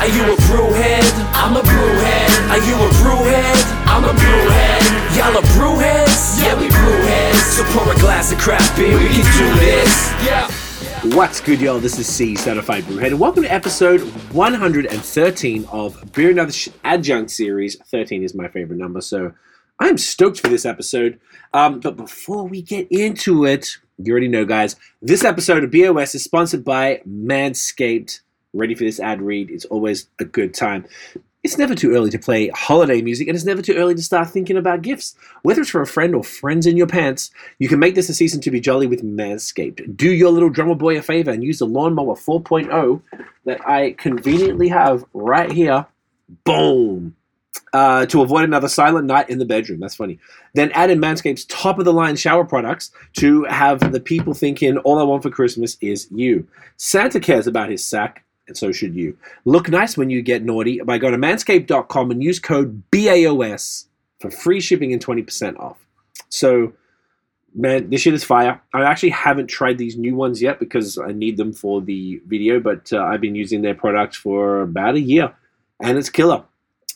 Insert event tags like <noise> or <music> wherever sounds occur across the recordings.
Are you a brewhead? I'm a brewhead. Are you a brewhead? I'm a brewhead. Y'all are brewheads? Yeah, we brewheads. So pour a glass of craft beer, we can do this. Yeah. What's good, y'all? This is C, Certified Brewhead, and welcome to episode 113 of Beer and Other Sh- Adjunct Series. 13 is my favorite number, so I'm stoked for this episode. Um, but before we get into it, you already know, guys, this episode of BOS is sponsored by Manscaped. Ready for this ad read? It's always a good time. It's never too early to play holiday music, and it's never too early to start thinking about gifts. Whether it's for a friend or friends in your pants, you can make this a season to be jolly with Manscaped. Do your little drummer boy a favor and use the Lawnmower 4.0 that I conveniently have right here. Boom! Uh, to avoid another silent night in the bedroom. That's funny. Then add in Manscaped's top of the line shower products to have the people thinking all I want for Christmas is you. Santa cares about his sack, and so should you. Look nice when you get naughty by going to manscaped.com and use code BAOS for free shipping and 20% off. So, man, this shit is fire. I actually haven't tried these new ones yet because I need them for the video, but uh, I've been using their products for about a year, and it's killer.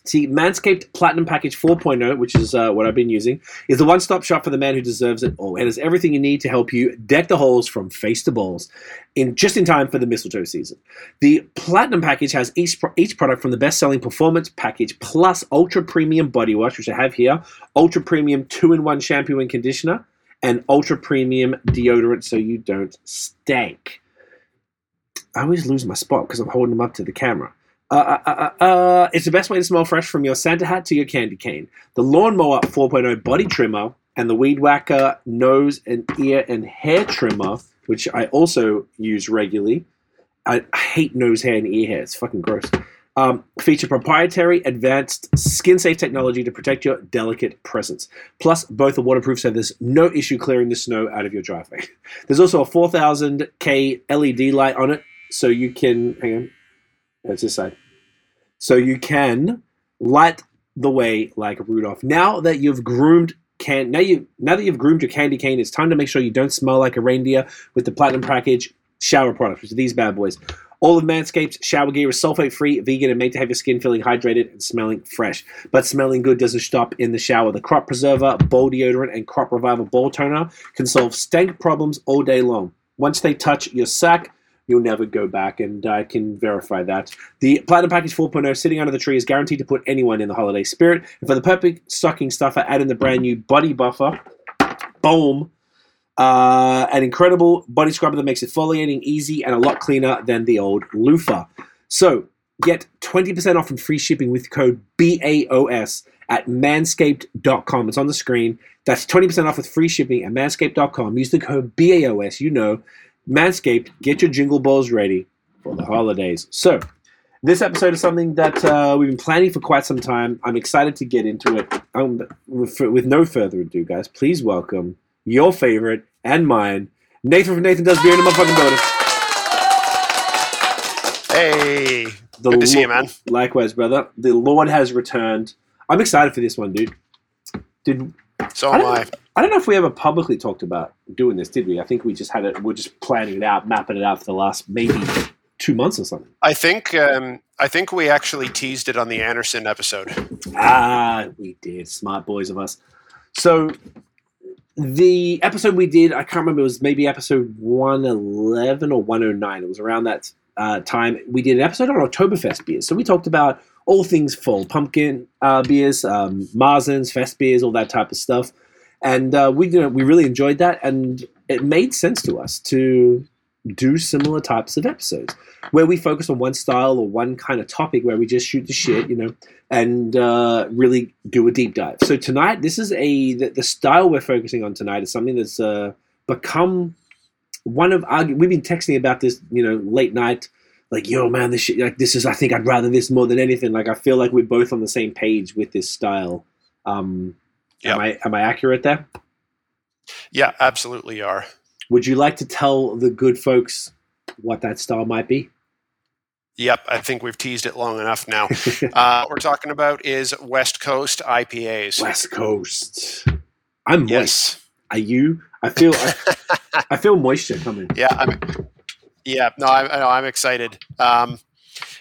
See, Manscaped Platinum Package 4.0, which is uh, what I've been using, is the one stop shop for the man who deserves it all. It has everything you need to help you deck the holes from face to balls in just in time for the mistletoe season. The Platinum Package has each, pro- each product from the best selling Performance Package plus Ultra Premium Body Wash, which I have here, Ultra Premium 2 in 1 shampoo and conditioner, and Ultra Premium deodorant so you don't stank. I always lose my spot because I'm holding them up to the camera. Uh, uh, uh, uh, it's the best way to smell fresh from your Santa hat to your candy cane. The Lawnmower 4.0 body trimmer and the Weed Whacker nose and ear and hair trimmer, which I also use regularly. I hate nose hair and ear hair. It's fucking gross. Um, feature proprietary advanced skin safe technology to protect your delicate presence. Plus, both are waterproof, so there's no issue clearing the snow out of your driveway. <laughs> There's also a 4000K LED light on it, so you can. Hang on. That's this side. So you can light the way like Rudolph. Now that you've groomed can now you now that you've groomed your candy cane, it's time to make sure you don't smell like a reindeer with the platinum package shower products, which are these bad boys. All of Manscaped's shower gear is sulfate free, vegan, and made to have your skin feeling hydrated and smelling fresh. But smelling good doesn't stop in the shower. The Crop Preserver, Ball Deodorant, and Crop Reviver Ball Toner can solve stank problems all day long. Once they touch your sack, you'll never go back, and I can verify that. The Platinum Package 4.0 sitting under the tree is guaranteed to put anyone in the holiday spirit. And for the perfect stocking stuffer, add in the brand new Body Buffer. Boom. Uh, an incredible body scrubber that makes exfoliating easy and a lot cleaner than the old loofah. So get 20% off and free shipping with code BAOS at manscaped.com. It's on the screen. That's 20% off with free shipping at manscaped.com. Use the code BAOS. You know, Manscaped, get your jingle balls ready for the holidays. So, this episode is something that uh, we've been planning for quite some time. I'm excited to get into it. Um, with, with no further ado, guys, please welcome your favorite and mine, Nathan from Nathan Does Beer in the motherfucking building. Hey, The good to see you, man. Likewise, brother. The Lord has returned. I'm excited for this one, dude. Did So I am I. I don't know if we ever publicly talked about doing this, did we? I think we just had it. We're just planning it out, mapping it out for the last maybe two months or something. I think um, I think we actually teased it on the Anderson episode. Ah, we did. Smart boys of us. So the episode we did, I can't remember. It was maybe episode one eleven or one oh nine. It was around that uh, time. We did an episode on Oktoberfest beers. So we talked about all things fall, pumpkin uh, beers, um, Marzens, fest beers, all that type of stuff. And uh, we, you know, we really enjoyed that, and it made sense to us to do similar types of episodes where we focus on one style or one kind of topic where we just shoot the shit, you know, and uh, really do a deep dive. So tonight, this is a the, the style we're focusing on tonight is something that's uh, become one of our. We've been texting about this, you know, late night. Like, yo, man, this shit, like this is. I think I'd rather this more than anything. Like, I feel like we're both on the same page with this style. Um, Am I am I accurate there? Yeah, absolutely are. Would you like to tell the good folks what that style might be? Yep, I think we've teased it long enough now. <laughs> uh, what we're talking about is West Coast IPAs. West Coast. I'm moist. yes. Are you? I feel I, <laughs> I feel moisture coming. Yeah, I'm. Yeah, no, I'm, no, I'm excited. Um,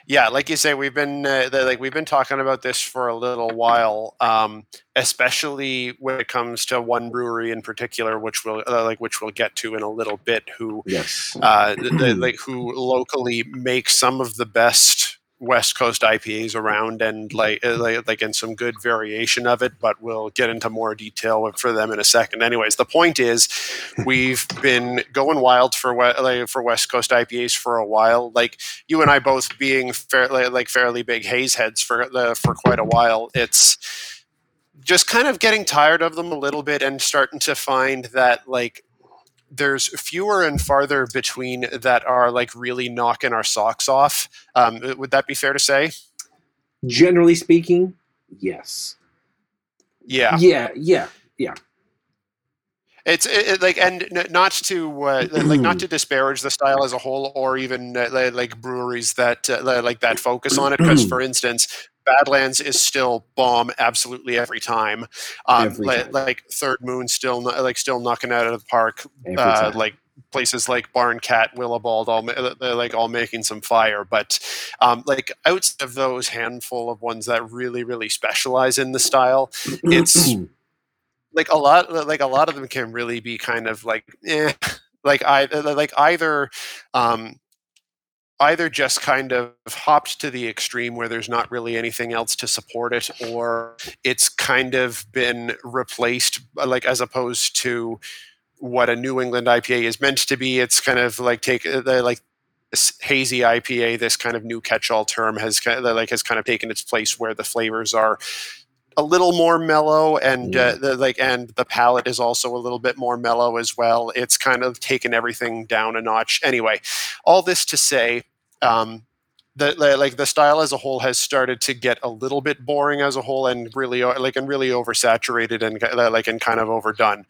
yeah, like you say, we've been uh, the, like we've been talking about this for a little while, um, especially when it comes to one brewery in particular, which we'll uh, like which we'll get to in a little bit. Who, yes, uh, the, the, <clears throat> like who locally makes some of the best West Coast IPAs around, and like uh, like in some good variation of it. But we'll get into more detail for them in a second. Anyways, the point is, we've been going wild for like, for West Coast IPAs for a while. Like you and I both being fairly like fairly big haze heads for the for quite a while. It's just kind of getting tired of them a little bit and starting to find that like there's fewer and farther between that are like really knocking our socks off. Um, would that be fair to say? Generally speaking, yes. Yeah. Yeah. Yeah. Yeah. It's it, it, like, and not to uh, like not to <clears throat> disparage the style as a whole, or even uh, like breweries that uh, like that focus on it. Because, for <clears throat> instance, Badlands is still bomb absolutely every time. Um, every time. Like, like, Third Moon still like still knocking out of the park. Uh, like places like Barn Barncat, Willibald, all they're like all making some fire. But um, like outside of those handful of ones that really really specialize in the style, it's <clears throat> like a lot like a lot of them can really be kind of like eh, like I like either um, either just kind of hopped to the extreme where there's not really anything else to support it, or it's kind of been replaced, uh, like as opposed to what a New England IPA is meant to be. It's kind of like take uh, like hazy IPA, this kind of new catch-all term has kind of like has kind of taken its place where the flavors are a little more mellow and uh, the, like and the palette is also a little bit more mellow as well. It's kind of taken everything down a notch. Anyway all this to say um, the, like the style as a whole has started to get a little bit boring as a whole and really like and really oversaturated and like and kind of overdone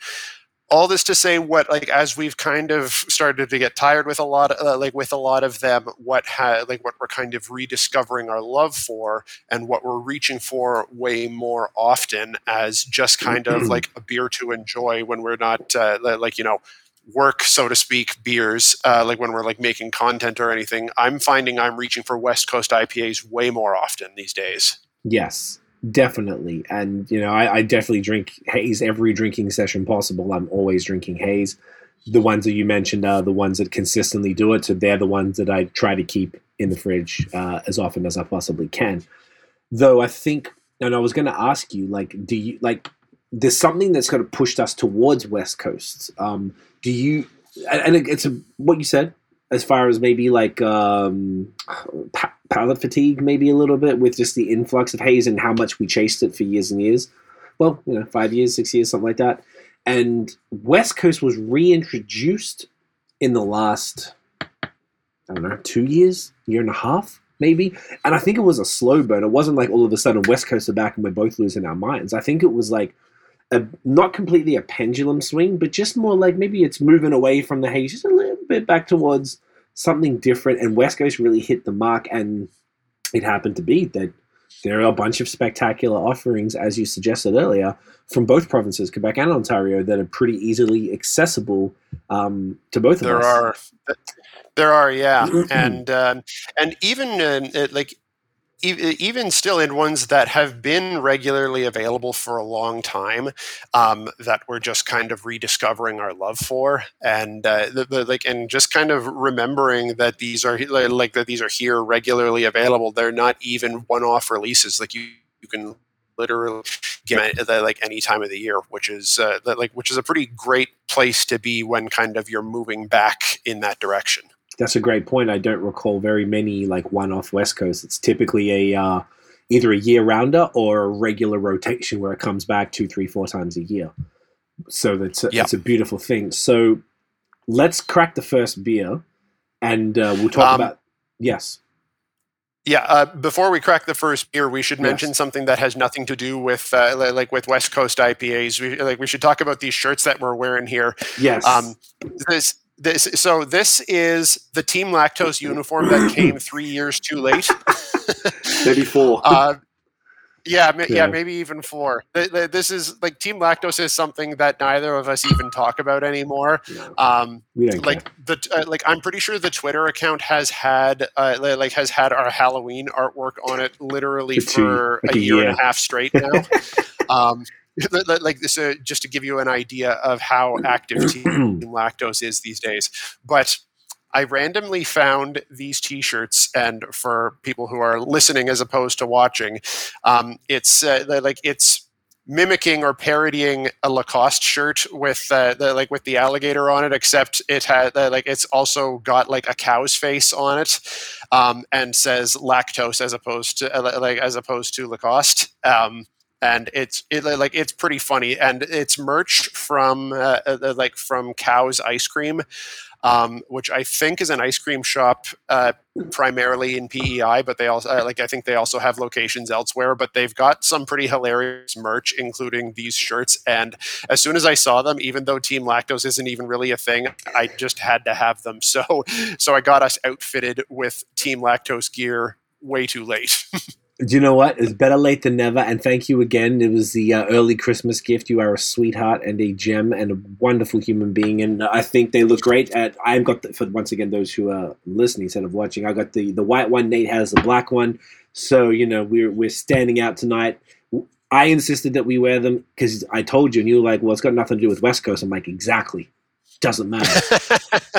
all this to say what like as we've kind of started to get tired with a lot of uh, like with a lot of them what ha- like what we're kind of rediscovering our love for and what we're reaching for way more often as just kind of like a beer to enjoy when we're not uh, like you know work, so to speak, beers, uh, like when we're like making content or anything, I'm finding I'm reaching for West Coast IPAs way more often these days. Yes, definitely. And, you know, I, I definitely drink haze every drinking session possible. I'm always drinking haze. The ones that you mentioned are the ones that consistently do it. So they're the ones that I try to keep in the fridge uh, as often as I possibly can. Though I think, and I was going to ask you, like, do you, like, there's something that's kind of pushed us towards West Coast. Um, do you and it's a, what you said as far as maybe like um, pa- palate fatigue, maybe a little bit with just the influx of haze and how much we chased it for years and years. Well, you know, five years, six years, something like that. And West Coast was reintroduced in the last, I don't know, two years, year and a half, maybe. And I think it was a slow burn. It wasn't like all of a sudden West Coast are back and we're both losing our minds. I think it was like a, not completely a pendulum swing, but just more like maybe it's moving away from the haze just a little bit back towards something different. And West Coast really hit the mark, and it happened to be that there are a bunch of spectacular offerings, as you suggested earlier, from both provinces, Quebec and Ontario, that are pretty easily accessible um, to both of us. There are, there are, yeah, and um, and even uh, like even still in ones that have been regularly available for a long time um, that we're just kind of rediscovering our love for. And uh, the, the, like and just kind of remembering that these are like that these are here regularly available. They're not even one-off releases. Like you you can literally get it like any time of the year which is uh, like which is a pretty great place to be when kind of you're moving back in that direction that's a great point. I don't recall very many like one-off West Coast. It's typically a uh, either a year-rounder or a regular rotation where it comes back two, three, four times a year. So that's a, yep. a beautiful thing. So let's crack the first beer, and uh, we'll talk um, about yes. Yeah, uh, before we crack the first beer, we should mention yes. something that has nothing to do with uh, like with West Coast IPAs. We like we should talk about these shirts that we're wearing here. Yes. Um, this this so this is the team lactose uniform that came three years too late <laughs> maybe four uh, Yeah, ma- yeah, Yeah. maybe even four. Th- th- This is like Team Lactose is something that neither of us even talk about anymore. Um, like the uh, like I'm pretty sure the Twitter account has had uh, like has had our Halloween artwork on it literally For two- like a a year and a half straight now. <laughs> um, like this, uh, just to give you an idea of how <clears throat> active Team Lactose is these days. But I randomly found these T-shirts, and for people who are listening as opposed to watching, um, it's uh, like it's mimicking or parodying a Lacoste shirt with uh, the like with the alligator on it, except it had uh, like it's also got like a cow's face on it, um, and says lactose as opposed to uh, like as opposed to Lacoste. Um, and it's it, like it's pretty funny, and it's merch from uh, uh, like from Cow's Ice Cream, um, which I think is an ice cream shop uh, primarily in PEI, but they also uh, like I think they also have locations elsewhere. But they've got some pretty hilarious merch, including these shirts. And as soon as I saw them, even though Team Lactose isn't even really a thing, I just had to have them. So so I got us outfitted with Team Lactose gear way too late. <laughs> Do you know what? It's better late than never. And thank you again. It was the uh, early Christmas gift. You are a sweetheart and a gem and a wonderful human being. And I think they look great. At I've got the, for once again those who are listening instead of watching. I got the the white one. Nate has the black one. So you know we're we're standing out tonight. I insisted that we wear them because I told you, and you were like, "Well, it's got nothing to do with West Coast." I'm like, "Exactly, doesn't matter."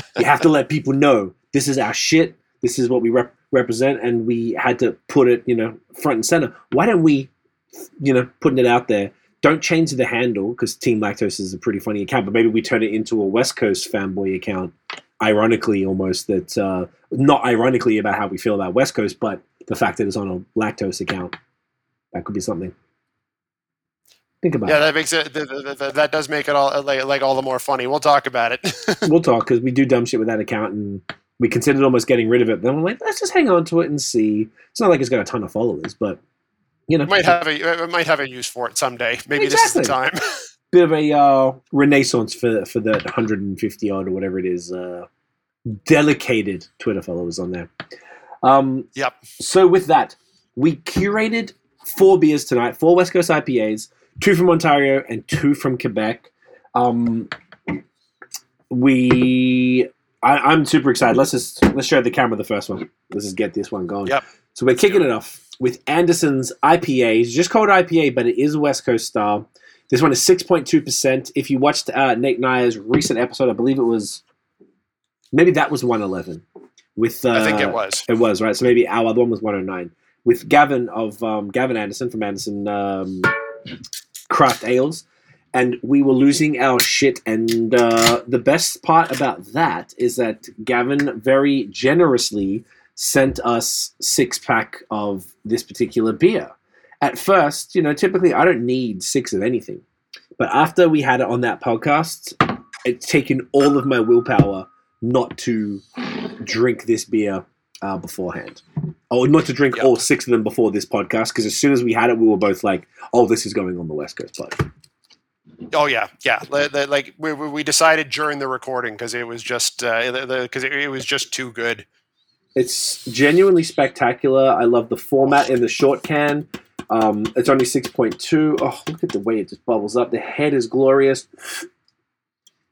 <laughs> you have to let people know this is our shit. This is what we rep- represent, and we had to put it, you know, front and center. Why don't we, you know, putting it out there? Don't change the handle because Team Lactose is a pretty funny account, but maybe we turn it into a West Coast fanboy account. Ironically, almost that uh, not ironically about how we feel about West Coast, but the fact that it's on a lactose account. That could be something. Think about yeah, it. that makes it th- th- th- that does make it all like, like all the more funny. We'll talk about it. <laughs> we'll talk because we do dumb shit with that account and we considered almost getting rid of it. Then we're like, let's just hang on to it and see. It's not like it's got a ton of followers, but you know, It might have a it might have a use for it someday. Maybe this is the time. <laughs> bit of a uh, renaissance for for the 150 odd or whatever it is uh, delicated Twitter followers on there. Um, Yep. So with that, we curated four beers tonight, four West Coast IPAs, two from Ontario and two from Quebec. Um, we, I, I'm super excited. Let's just let's show the camera the first one. Let's just get this one going. Yep. So we're kicking it off with Anderson's IPA. It's just called IPA, but it is West Coast style. This one is 6.2%. If you watched uh, Nate Nyer's recent episode, I believe it was, maybe that was 111. With uh, I think it was. it was right. So maybe our other one was 109 with Gavin of um, Gavin Anderson from Anderson um, Craft Ales, and we were losing our shit. And uh, the best part about that is that Gavin very generously sent us six pack of this particular beer. At first, you know, typically I don't need six of anything, but after we had it on that podcast, it's taken all of my willpower not to drink this beer uh, beforehand. Oh, not to drink Yep. all six of them before this podcast, because as soon as we had it, we were both like, "Oh, this is going on the West Coast pod." Oh yeah, yeah. Li- li- Like we, we decided during the recording because it was just because it, it was just too good. It's genuinely spectacular. I love the format in the short can. Um, it's only six point two. Oh, look at the way it just bubbles up. The head is glorious.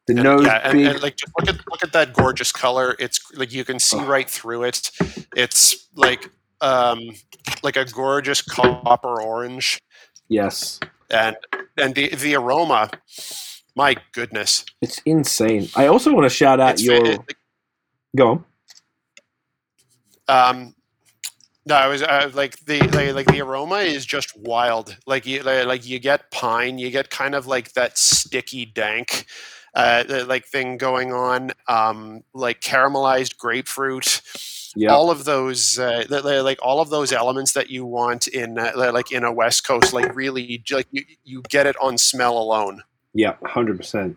The And, nose yeah, and, big. and like just look at look at that gorgeous color. It's like you can see Oh. right through it. It's like um like a gorgeous copper orange, yes, and and the the aroma. My goodness, it's insane. I also want to shout out it's your. it- Go on. um no i was uh, like the like, like the aroma is just wild like you like, like you get pine you get kind of like that sticky dank uh like thing going on um like caramelized grapefruit Yeah. all of those uh, li- li- like all of those elements that you want in uh, li- like in a west coast like really like you, you get it on smell alone Yeah, hundred percent.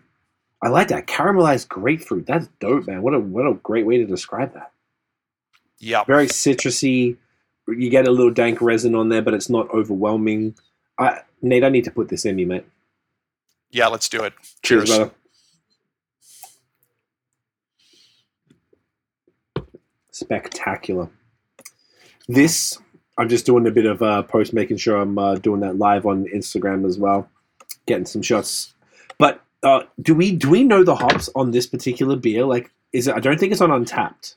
I like that caramelized grapefruit. That's dope, man. What a what a great way to describe that. Yeah, Very citrusy. You get a little dank resin on there, but it's not overwhelming. I, Nate, I need to put this in you, mate. yeah let's do it Cheers, cheers brother. Spectacular. This I'm just doing a bit of uh, post, making sure I'm uh, doing that live on Instagram as well, getting some shots. But uh, do we do we know the hops on this particular beer? Like, is it? I don't think it's on Untappd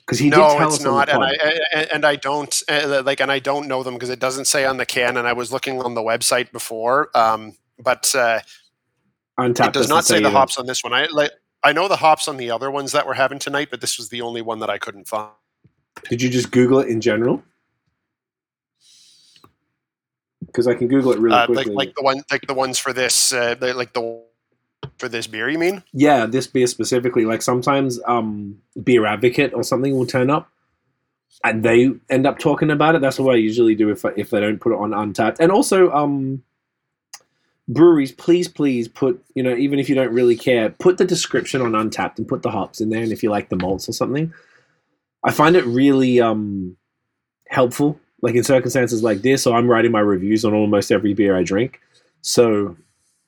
because he no, did tell it's not, and pod. I and- and I don't uh, like, and I don't know them because it doesn't say on the can. And I was looking on the website before, um, but uh, Untappd it does not say the hops on this one. I like, I know the hops on the other ones that we're having tonight, but this was the only one that I couldn't find. Did you just Google it in general? Because I can Google it really Uh, like, quickly. like the one, like the ones for this, uh, like the for this beer. You mean? yeah, this beer specifically. Like sometimes um Beer Advocate or something will turn up and they end up talking about it. That's what I usually do if I, if they don't put it on Untappd. And also um breweries, please please put, you know, even if you don't really care, put the description on Untappd and put the hops in there and if you like the malts or something. I find it really um helpful like in circumstances like this or I'm writing my reviews on almost every beer I drink. So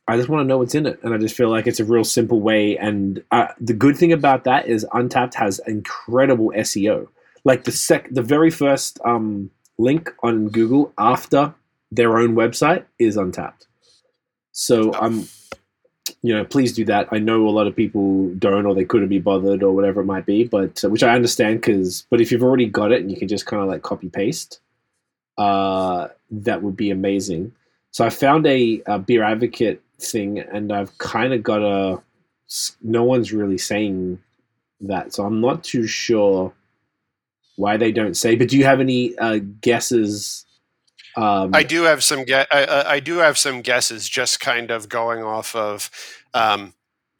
I just want to know what's in it, and I just feel like it's a real simple way. And uh, the good thing about that is Untappd has incredible SEO. Like the sec, the very first um, link on Google after their own website is Untappd. So I'm, you know, please do that. I know a lot of people don't, or they couldn't be bothered, or whatever it might be. But uh, which I understand, because but if you've already got it and you can just kind of like copy paste, uh, that would be amazing. So I found a, a beer advocate thing, and I've kind of got a. No one's really saying that, so I'm not too sure why they don't say. But do you have any uh, guesses? Um, I do have some. Ge- I, I- do have some guesses, just kind of going off of um,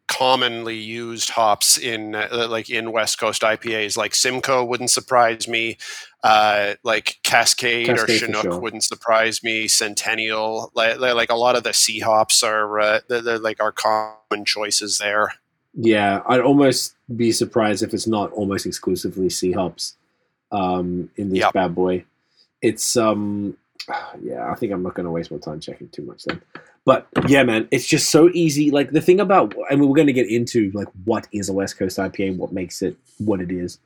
commonly used hops in uh, like in West Coast IPAs. Like Simcoe wouldn't surprise me. Uh, like Cascade, or Cascade for Chinook sure. wouldn't surprise me. Centennial, like, like a lot of the C hops are uh, they're, they're like our common choices there. Yeah, I'd almost be surprised if it's not almost exclusively C hops um, in this Yep. bad boy. It's um, <sighs> yeah, I think I'm not going to waste my time checking too much then. But yeah, man, it's just so easy. Like the thing about, I mean, we're going to get into like what is a West Coast IPA, what makes it what it is.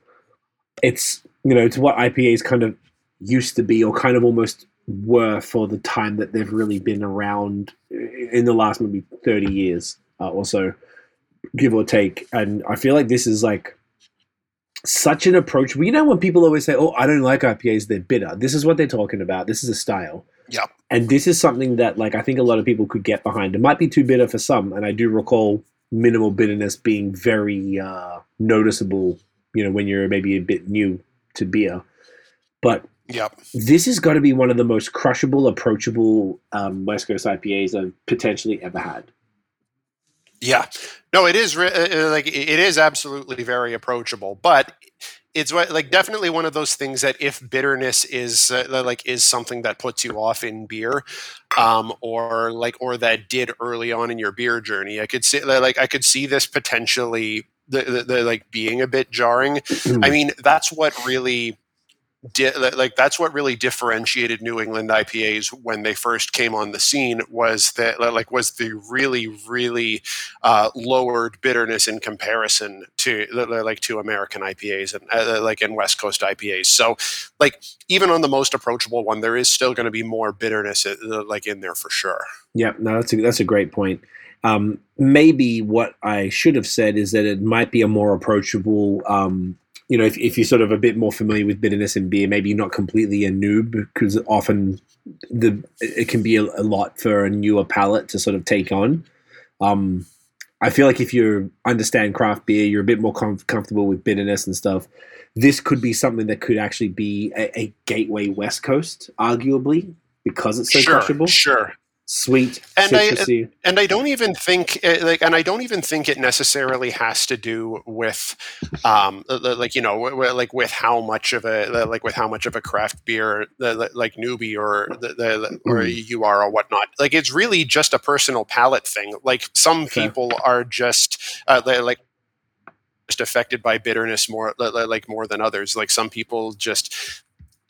It's you know, it's what IPAs kind of used to be, or kind of almost were for the time that they've really been around in the last maybe 30 years uh, or so give or take. And I feel like this is like such an approach. You know, when people always say, "Oh, I don't like IPAs; they're bitter." This is what they're talking about. This is a style. Yep. And this is something that, like, I think a lot of people could get behind. It might be too bitter for some, and I do recall minimal bitterness being very uh, noticeable. You know, when you're maybe a bit new to beer, but Yep. this has got to be one of the most crushable, approachable um, West Coast IPAs I've potentially ever had. Yeah, no, it is uh, uh, like it it is absolutely very approachable, but it's like definitely one of those things that if bitterness is uh, like is something that puts you off in beer, um, or like or that did early on in your beer journey, I could see like I could see this potentially the, the, the like being a bit jarring. I mean, that's what really. Di- like that's what really differentiated New England IPAs when they first came on the scene was that like was the really really uh, lowered bitterness in comparison to like to American IPAs and uh, like in West Coast IPAs. So like even on the most approachable one, there is still going to be more bitterness uh, like in there for sure. Yeah, no, that's a, that's a great point. Um, maybe what I should have said is that it might be a more approachable. Um, you know, if, if you're sort of a bit more familiar with bitterness in beer, maybe you're not completely a noob because often the it can be a, a lot for a newer palate to sort of take on. Um, I feel like if you understand craft beer, you're a bit more com- comfortable with bitterness and stuff. This could be something that could actually be a, a gateway West Coast, arguably, because it's so sure, crushable sure. Sweet, And I- and I don't even think uh, like, and I don't even think it necessarily has to do with, um, like you know, like with how much of a like with how much of a craft beer like newbie or the, the or Mm. you are or whatnot. Like it's really just a personal palate thing. Like some people are just uh, like just affected by bitterness more li- li- like more than others. Like some people just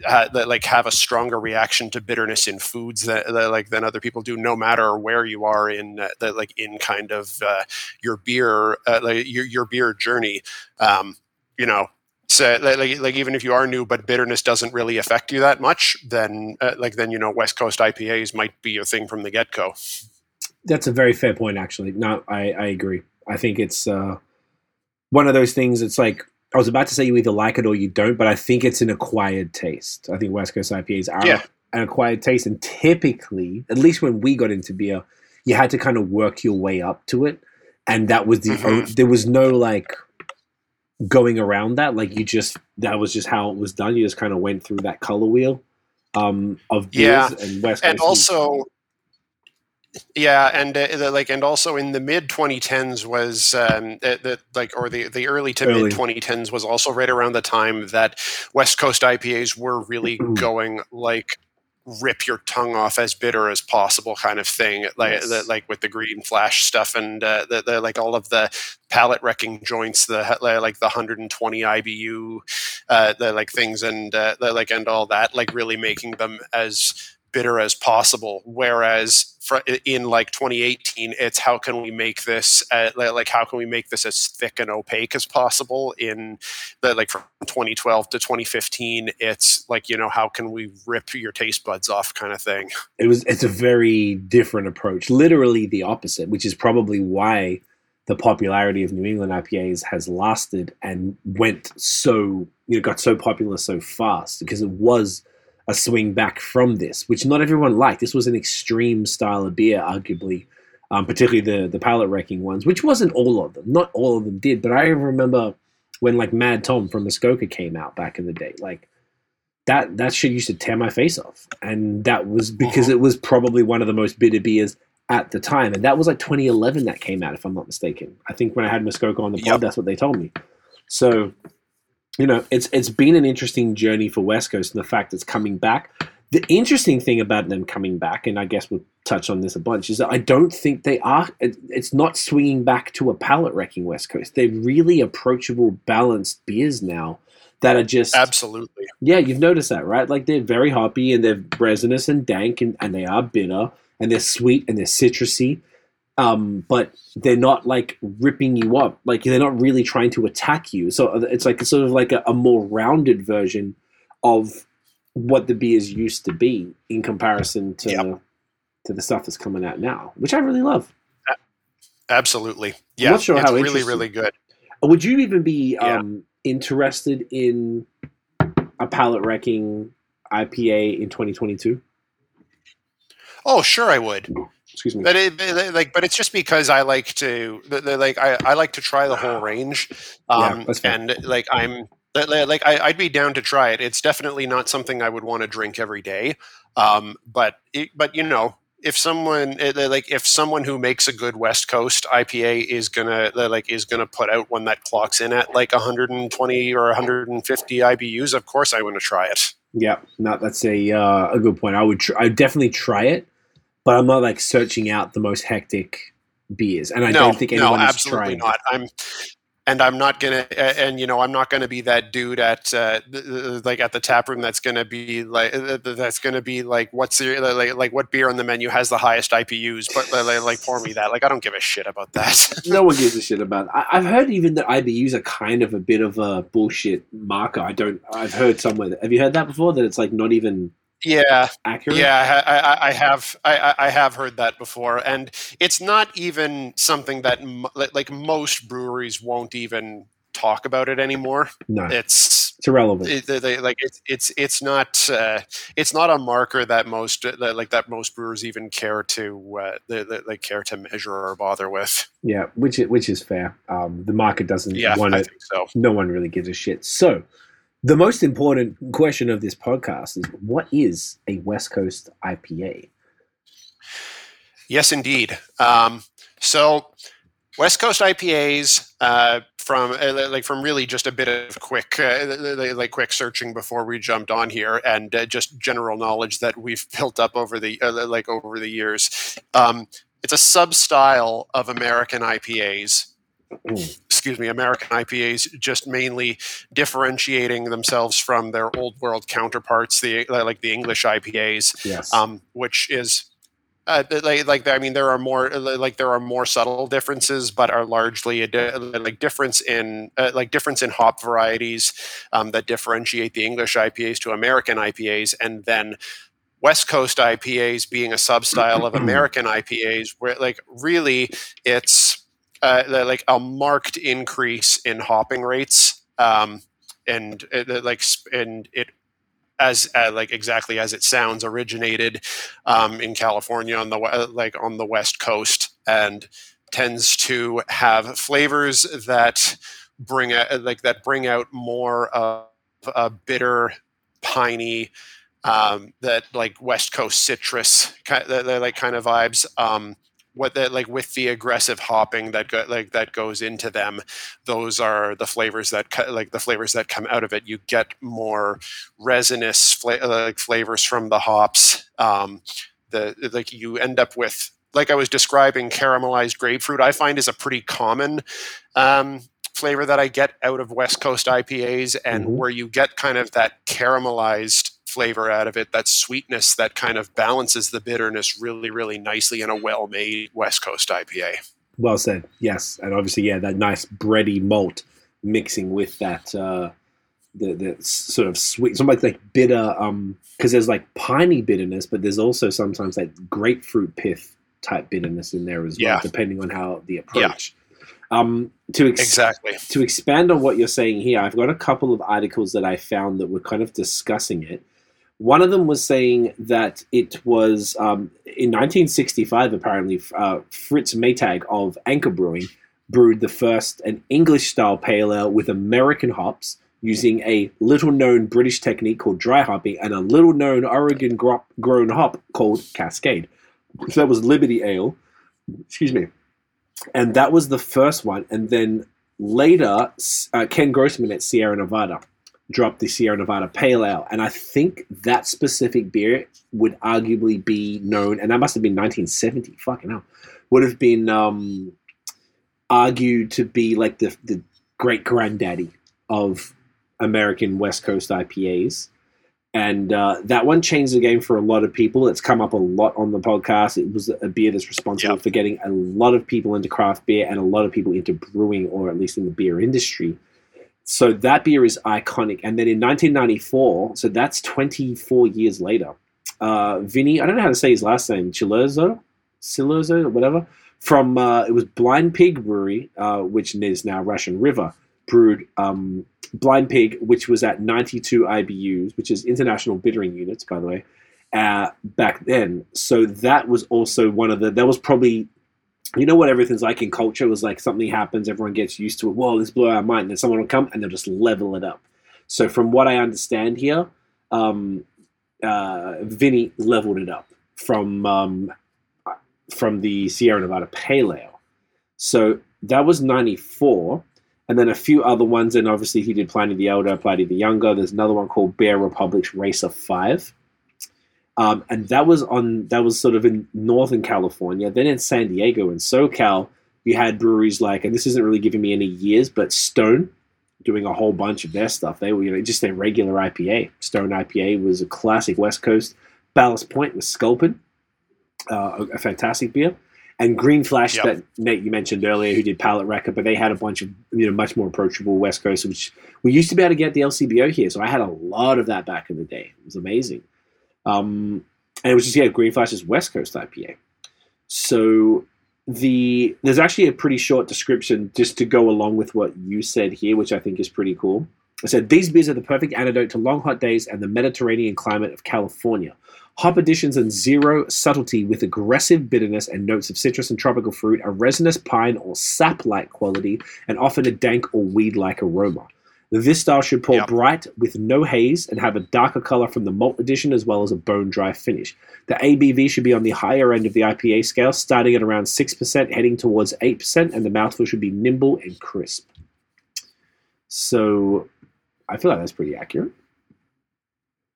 uh, that like have a stronger reaction to bitterness in foods that, that like than other people do no matter where you are in uh, the, like in kind of uh, your beer uh, like your, your beer journey. Um, you know so like, like even if you are new but bitterness doesn't really affect you that much then uh, like then you know west coast ipas might be a thing from the get-go. That's a very fair point actually. No i i agree. I think it's uh one of those things it's like i was about to say you either like it or you don't but i think it's an acquired taste i think west coast ipas are Yeah. an acquired taste and typically at least when we got into beer you had to kind of work your way up to it and that was the Mhm. there was no like going around that like you just that was just how it was done you just kind of went through that color wheel um of beers Yeah. and west and Coast was- also yeah and uh, the, like and also in the mid 2010s was um the, the like or the the early to mid 2010s was also right around the time that west coast ipas were really Mm. going like rip your tongue off as bitter as possible kind of thing like Yes. the, like with the green flash stuff and uh, the, the like all of the palate wrecking joints the like the 120 ibu uh the like things and uh, the, like and all that like really making them as bitter as possible. Whereas in like 2018 it's how can we make this uh, like how can we make this as thick and opaque as possible in the like from 2012 to 2015 it's like you know how can we rip your taste buds off kind of thing. It was it's a very different approach. Literally the opposite which is probably why the popularity of new england ipas has lasted and went so you know got so popular so fast because it was a swing back from this which not everyone liked this was an extreme style of beer arguably um, particularly the the palate wrecking ones which wasn't all of them not all of them did but i remember when like mad tom from muskoka came out back in the day like that that shit used to tear my face off, and that was because it was probably one of the most bitter beers at the time, and that was like 2011 that came out, if I'm not mistaken. I think when I had Muskoka on the pod, Yep. that's what they told me. So, you know, it's it's been an interesting journey for West Coast, and the fact it's coming back. The interesting thing about them coming back, and I guess we'll touch on this a bunch, is that I don't think they are. It's not swinging back to a palate wrecking West Coast. They're really approachable, balanced beers now that are just absolutely yeah, you've noticed that, right? Like they're very hoppy and they're resinous and dank and, and they are bitter and they're sweet and they're citrusy. Um, but they're not like ripping you up. Like they're not really trying to attack you. So it's like sort of like a, a more rounded version of what the beers used to be in comparison to Yep. to the stuff that's coming out now, which I really love. absolutely yeah not sure it's how really really good Would you even be Yeah. um, interested in a palate wrecking IPA in 2022? oh sure i would Excuse me. But it, like, but it's just because I like to, like, I, I like to try the whole range, um, Yeah, and like, I'm, li- li- like, I, I'd be down to try it. It's definitely not something I would want to drink every day, um, but, it, but you know, if someone, eh, like, if someone who makes a good West Coast IPA is gonna, like, is gonna put out one that clocks in at like 120 or 150 IBUs, of course I want to try it. Yeah, no, that's a uh, a good point. I would tr- I would definitely try it, but I'm not like searching out the most hectic beers, and I no, don't think anyone no, is absolutely trying. not. I'm, and I'm not gonna, and you know, I'm not gonna be that dude at uh, like at the tap room that's gonna be like that's gonna be like what's the like like what beer on the menu has the highest IBUs, but like, like pour me that. Like I don't give a shit about that. <laughs> No one gives a shit about. I, I've heard even that IBUs are kind of a bit of a bullshit marker. I don't. I've heard somewhere. That, have you heard that before? That it's like not even yeah, accurate. yeah, I, I, I have I, I- have heard that before, and it's not even something that m- like most breweries won't even talk about it anymore. No, It's it's irrelevant. it, they, they- like it's it's it's not uh, it's not a marker that most that, like that most brewers even care to uh, they, they, care to measure or bother with. yeah, which is, which is fair. Um, the market doesn't Yeah, want I it. so. No one really gives a shit. So, the most important question of this podcast is: What is a West Coast IPA? Yes, indeed. Um, so West Coast IPAs uh, from uh, like from really just a bit of quick uh, like quick searching before we jumped on here, and uh, just general knowledge that we've <laughs> built up over the uh, like over the years. Um, it's a sub style of American IPAs. Excuse me, American IPAs, just mainly differentiating themselves from their old world counterparts, the like the English IPAs Yes. um, which is Uh, like, like I mean, there are more like there are more subtle differences, but are largely a di- like difference in uh, like difference in hop varieties um, that differentiate the English IPAs to American IPAs, and then West Coast IPAs being a substyle of <clears throat> American IPAs, where like really it's uh, like a marked increase in hopping rates, um, and uh, like and it as uh, like exactly as it sounds originated um, in California on the like on the west coast and tends to have flavors that bring a, like that bring out more of a bitter piney um, that like west coast citrus kind of, like kind of vibes um, what that like with the aggressive hopping that go, like that goes into them those are the flavors that like the flavors that come out of it you get more resinous fla- like flavors from the hops um, the like you end up with like i was describing caramelized grapefruit i find is a pretty common um, flavor that i get out of west coast ipas and mm-hmm. where you get kind of that caramelized flavor out of it, that sweetness that kind of balances the bitterness really, really nicely in a well made West Coast IPA. Well said. Yes. And obviously, yeah, that nice bready malt mixing with that. Uh, the, the sort of sweet, something like bitter, um, because there's like piney bitterness, but there's also sometimes that grapefruit pith type bitterness in there as well, yeah. depending on how the approach. Yeah. Um, to ex- exactly to expand on what you're saying here, I've got a couple of articles that I found that were kind of discussing it. One of them was saying that it was um, in 1965, apparently, uh, Fritz Maytag of Anchor Brewing brewed the first an English style pale ale with American hops using a little known British technique called dry hopping and a little known Oregon grown hop called Cascade. So that was Liberty Ale. Excuse me. And that was the first one. And then later, uh, Ken Grossman at Sierra Nevada dropped the Sierra Nevada Pale Ale, and I think that specific beer would arguably be known, and that must have been 1970. Fucking hell, would have been um, argued to be like the the great granddaddy of American West Coast IPAs. And uh, that one changed the game for a lot of people. It's come up a lot on the podcast. It was a beer that's responsible yep. for getting a lot of people into craft beer and a lot of people into brewing, or at least in the beer industry. So that beer is iconic. And then in 1994, so that's 24 years later, uh, Vinny, I don't know how to say his last name, Chilozo, Silozo, whatever, from uh, it was Blind Pig Brewery, uh, which is now Russian River, brewed um, Blind Pig, which was at 92 IBUs, which is international bittering units, by the way, uh, back then. So that was also one of the, that was probably you know what everything's like in culture was like something happens everyone gets used to it. Whoa this blew our mind. And then someone will come and they'll just level it up. So from what i understand here um, uh, vinny leveled it up from um, from the sierra nevada pale ale. So that was 94 and then a few other ones and obviously he did pliny the elder pliny the younger. There's another one called bear republic's racer 5 um, and that was on that was sort of in Northern California. Then in San Diego and SoCal, you had breweries like, and this isn't really giving me any years, but Stone doing a whole bunch of their stuff. They were you know just their regular IPA. Stone IPA was a classic West Coast. Ballast Point was Sculpin, uh, a, a, fantastic beer. And Green Flash yep. that Nate you mentioned earlier, who did Palate Wrecker, but they had a bunch of you know much more approachable West Coast, which we used to be able to get the LCBO here. So I had a lot of that back in the day. It was amazing. Um, and it was just yeah, Green Flash's West Coast IPA. So the there's actually a pretty short description just to go along with what you said here, which I think is pretty cool. I said these beers are the perfect antidote to long hot days and the Mediterranean climate of California. Hop additions and zero subtlety with aggressive bitterness and notes of citrus and tropical fruit, a resinous pine or sap-like quality, and often a dank or weed-like aroma. This style should pour yep. bright with no haze and have a darker color from the malt addition as well as a bone dry finish. The ABV should be on the higher end of the IPA scale, starting at around 6%, heading towards 8%, and the mouthfeel should be nimble and crisp. So I feel like that's pretty accurate.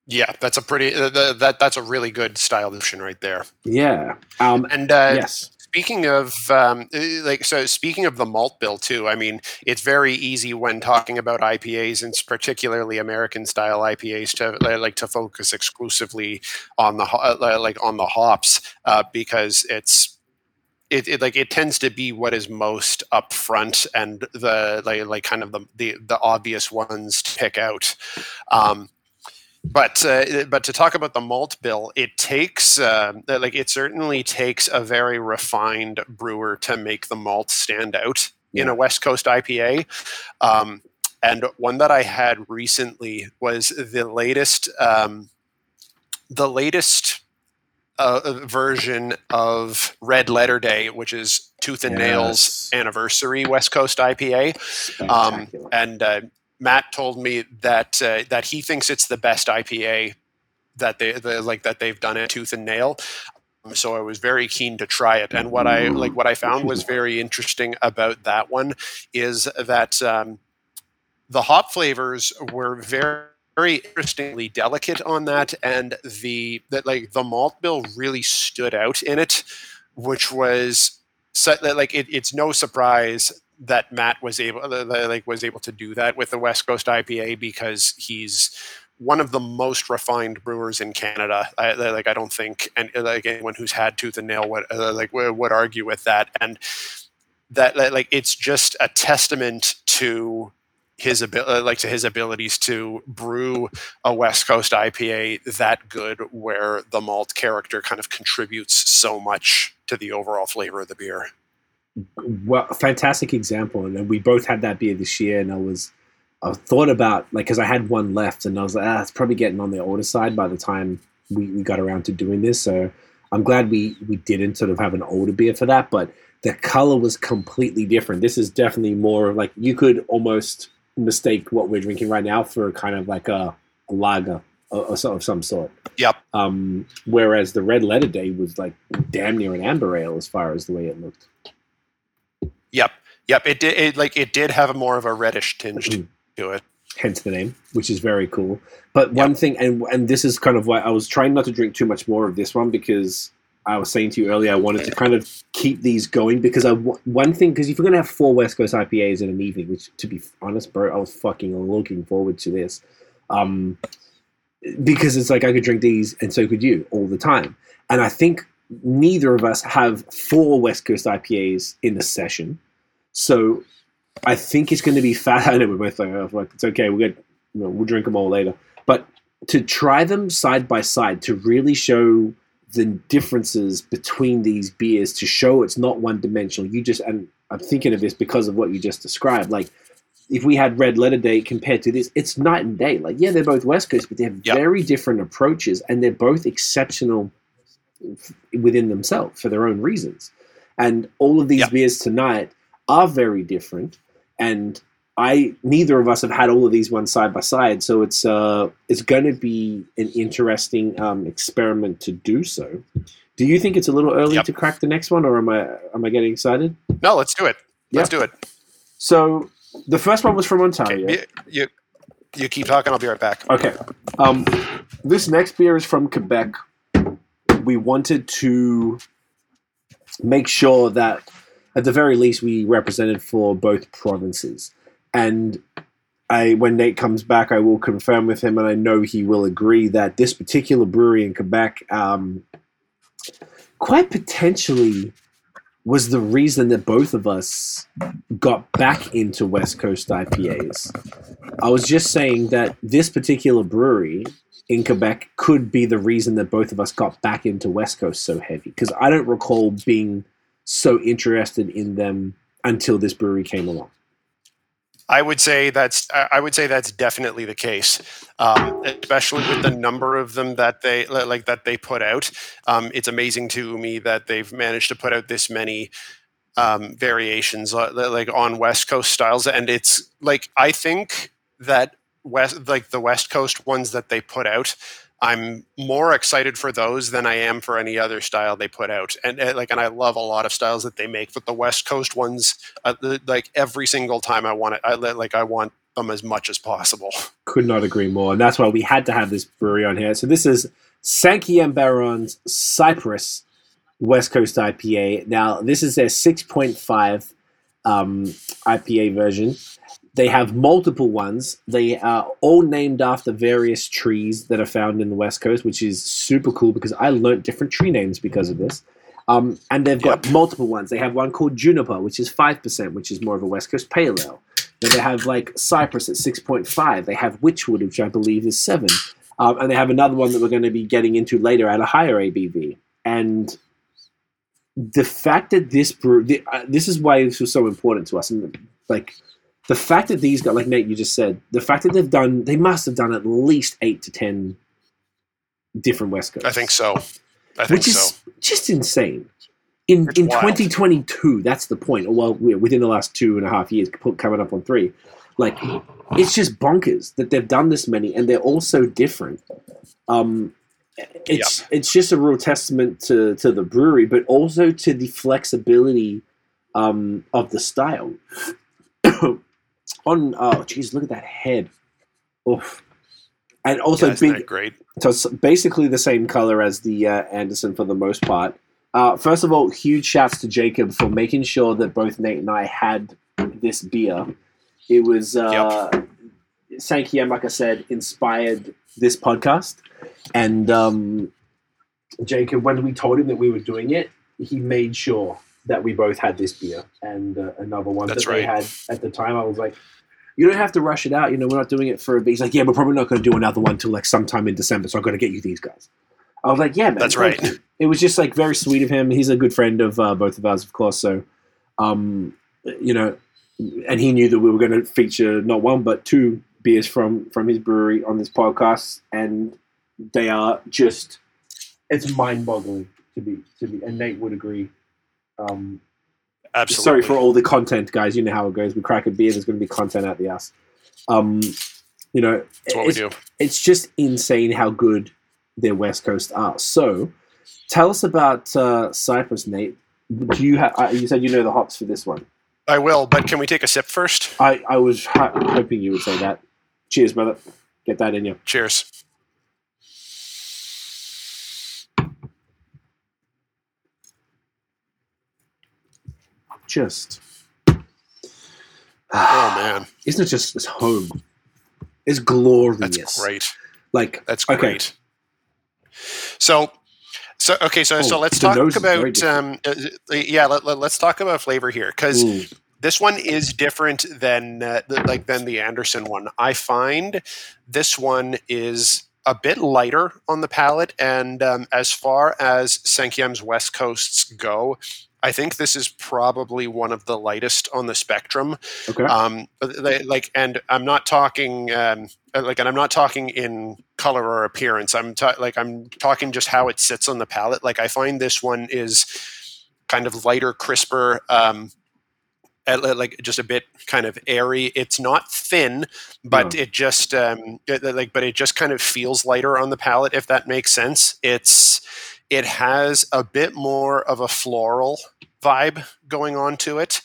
Yeah, that's a pretty uh, that that's a really good style description right there. Yeah, um, and uh, yes, speaking of um, eh, like so speaking of the malt bill too i mean it's very easy when talking about ipas and particularly american style ipas to like to focus exclusively on the uh, like on the hops uh, because it's it, it, like it tends to be what is most upfront and the like like kind of the the, the obvious ones to pick out. Um, but uh, but to talk about the malt bill, it takes uh, like it certainly takes a very refined brewer to make the malt stand out yeah. in a West Coast IPA. Um, and one that I had recently was the latest um, the latest uh, version of Red Letter Day, which is Tooth and yes. Nails anniversary West Coast IPA. Um, and uh, Matt told me that uh, that he thinks it's the best IPA that they the, like that they've done it tooth and nail. Um, so I was very keen to try it, and what I like what I found was very interesting about that one is that um, the hop flavors were very very interestingly delicate on that, and the that like the malt bill really stood out in it, which was so, like it, it's no surprise that Matt was able like was able to do that with the West Coast IPA because he's one of the most refined brewers in Canada. I, like I don't think and like anyone who's had tooth and nail would uh, like would argue with that and that like it's just a testament to his ability uh, like to his abilities to brew a west coast ipa that good where the malt character kind of contributes so much to the overall flavor of the beer well, fantastic example. And we both had that beer this year, and I was, I thought about like because I had one left, and I was like, ah, it's probably getting on the older side by the time we, we got around to doing this. So I'm glad we we didn't sort of have an older beer for that, but the color was completely different. This is definitely more like you could almost mistake what we're drinking right now for kind of like a, a lager of some sort. Yep. Um, whereas the red letter day was like damn near an amber ale as far as the way it looked. Yep, yep. It did. It, like it did have a more of a reddish tinge mm-hmm. to it. Hence the name, which is very cool. But yep. one thing, and and this is kind of why I was trying not to drink too much more of this one because I was saying to you earlier, I wanted to kind of keep these going because I one thing because if you're gonna have four West Coast IPAs in an evening, which to be honest, bro, I was fucking looking forward to this, um, because it's like I could drink these and so could you all the time, and I think neither of us have four West Coast IPAs in the session. So I think it's going to be <laughs> fat. I know we're both like, oh, it's okay. We'll get, you know, we'll drink them all later. But to try them side by side to really show the differences between these beers, to show it's not one dimensional. You just and I'm thinking of this because of what you just described. Like if we had Red Letter Day compared to this, it's night and day. Like yeah, they're both West Coast, but they have yep. very different approaches, and they're both exceptional within themselves for their own reasons. And all of these yep. beers tonight are very different. And I neither of us have had all of these ones side by side, so it's uh it's going to be an interesting um, experiment to do so. Do you think it's a little early yep. to crack the next one, or am I am I getting excited? No, let's do it. Let's do it. So the first one was from Ontario. Okay. You, you keep talking. I'll be right back. Okay. Um, this next beer is from Quebec we wanted to make sure that at the very least we represented for both provinces. And I, when Nate comes back, I will confirm with him, and I know he will agree that this particular brewery in Quebec, um, quite potentially, was the reason that both of us got back into West Coast IPAs. I was just saying that this particular brewery in Quebec could be the reason that both of us got back into West Coast so heavy. Because I don't recall being so interested in them until this brewery came along. I would say that's I would say that's definitely the case, um, especially with the number of them that they like that they put out. Um, it's amazing to me that they've managed to put out this many um, variations uh, like on West Coast styles, and it's like I think that west like the west coast ones that they put out i'm more excited for those than i am for any other style they put out and, and like and i love a lot of styles that they make but the west coast ones uh, like every single time i want it i like i want them as much as possible <laughs> could not agree more and that's why we had to have this brewery on here so this is Saint-Guillaume Baron's cypress West Coast IPA. Now, this is their 6.5 um, IPA version. They have multiple ones. They are all named after various trees that are found in the West Coast, which is super cool because I learned different tree names because of this. Um, and they've got Yep. multiple ones. They have one called Juniper, which is 5%, which is more of a West Coast pale ale. Then they have like Cypress at 6.5. They have Witchwood, which I believe is 7. Um, and they have another one that we're going to be getting into later at a higher ABV. And the fact that this brew, the, uh, this is why this was so important to us. And like the fact that these guys, like Nate, you just said, the fact that they've done, they must have done at least eight to 10 different West Coast I think so. I think which is so. just insane. In It's in wild. 2022, that's the point. Well, we're within the last two and a half years, coming up on three, like it's just bonkers that they've done this many, and they're all so different. Um, it's it's just a real testament to to the brewery, but also to the flexibility um, of the style. On oh, geez, look at that head. Oof. And also yeah, big great? so it's basically the same color as the uh, Anderson for the most part. Uh, first of all, huge shouts to Jacob for making sure that both Nate and I had this beer. It was uh, Sankiem, like I said, inspired this podcast, and um, Jacob, when we told him that we were doing it, he made sure that we both had this beer and uh, another one That's that they had at the time. I was like, you don't have to rush it out. You know, we're not doing it for a bit. He's like, yeah, we're probably not going to do another one till like sometime in December. So I've got to get you these guys. I was like, yeah, man. That's right. you. It was just like very sweet of him. He's a good friend of uh, both of ours, of course. So, um, you know, and he knew that we were going to feature not one but two beers from from his brewery on this podcast, and they are just it's mind boggling to be to be. And Nate would agree. Um, Absolutely. Sorry for all the content, guys. You know how it goes. We crack a beer. There's going to be content out the ass. Um, you know, That's what we it's, do. it's just insane how good their West Coast are. So, tell us about uh, Cypress, Nate. Do you have? Uh, you said you know the hops for this one. I will, but can we take a sip first? I, I was ho- hoping you would say that. Cheers, brother. Get that in you. Cheers. Just. Oh man, <sighs> Isn't it just it's home? It's glorious. that's great. Like That's Okay. great. So, so okay, so so Oh, let's talk nose is very about um, uh, uh, yeah, let, let, us talk about flavor here because mm, this one is different than uh, the, like than the Anderson one. I find this one is a bit lighter on the palate, and um, as far as Sankyem's West Coasts go, I think this is probably one of the lightest on the spectrum. okay. Um, they, like, and I'm not talking um, like, and I'm not talking in color or appearance. I'm ta- like, I'm talking just how it sits on the palate. Like, I find this one is kind of lighter, crisper. Um, li- like just a bit kind of airy. It's not thin, but No. it just um, it- like, but it just kind of feels lighter on the palate, if that makes sense. It's it has a bit more of a floral vibe going on to it.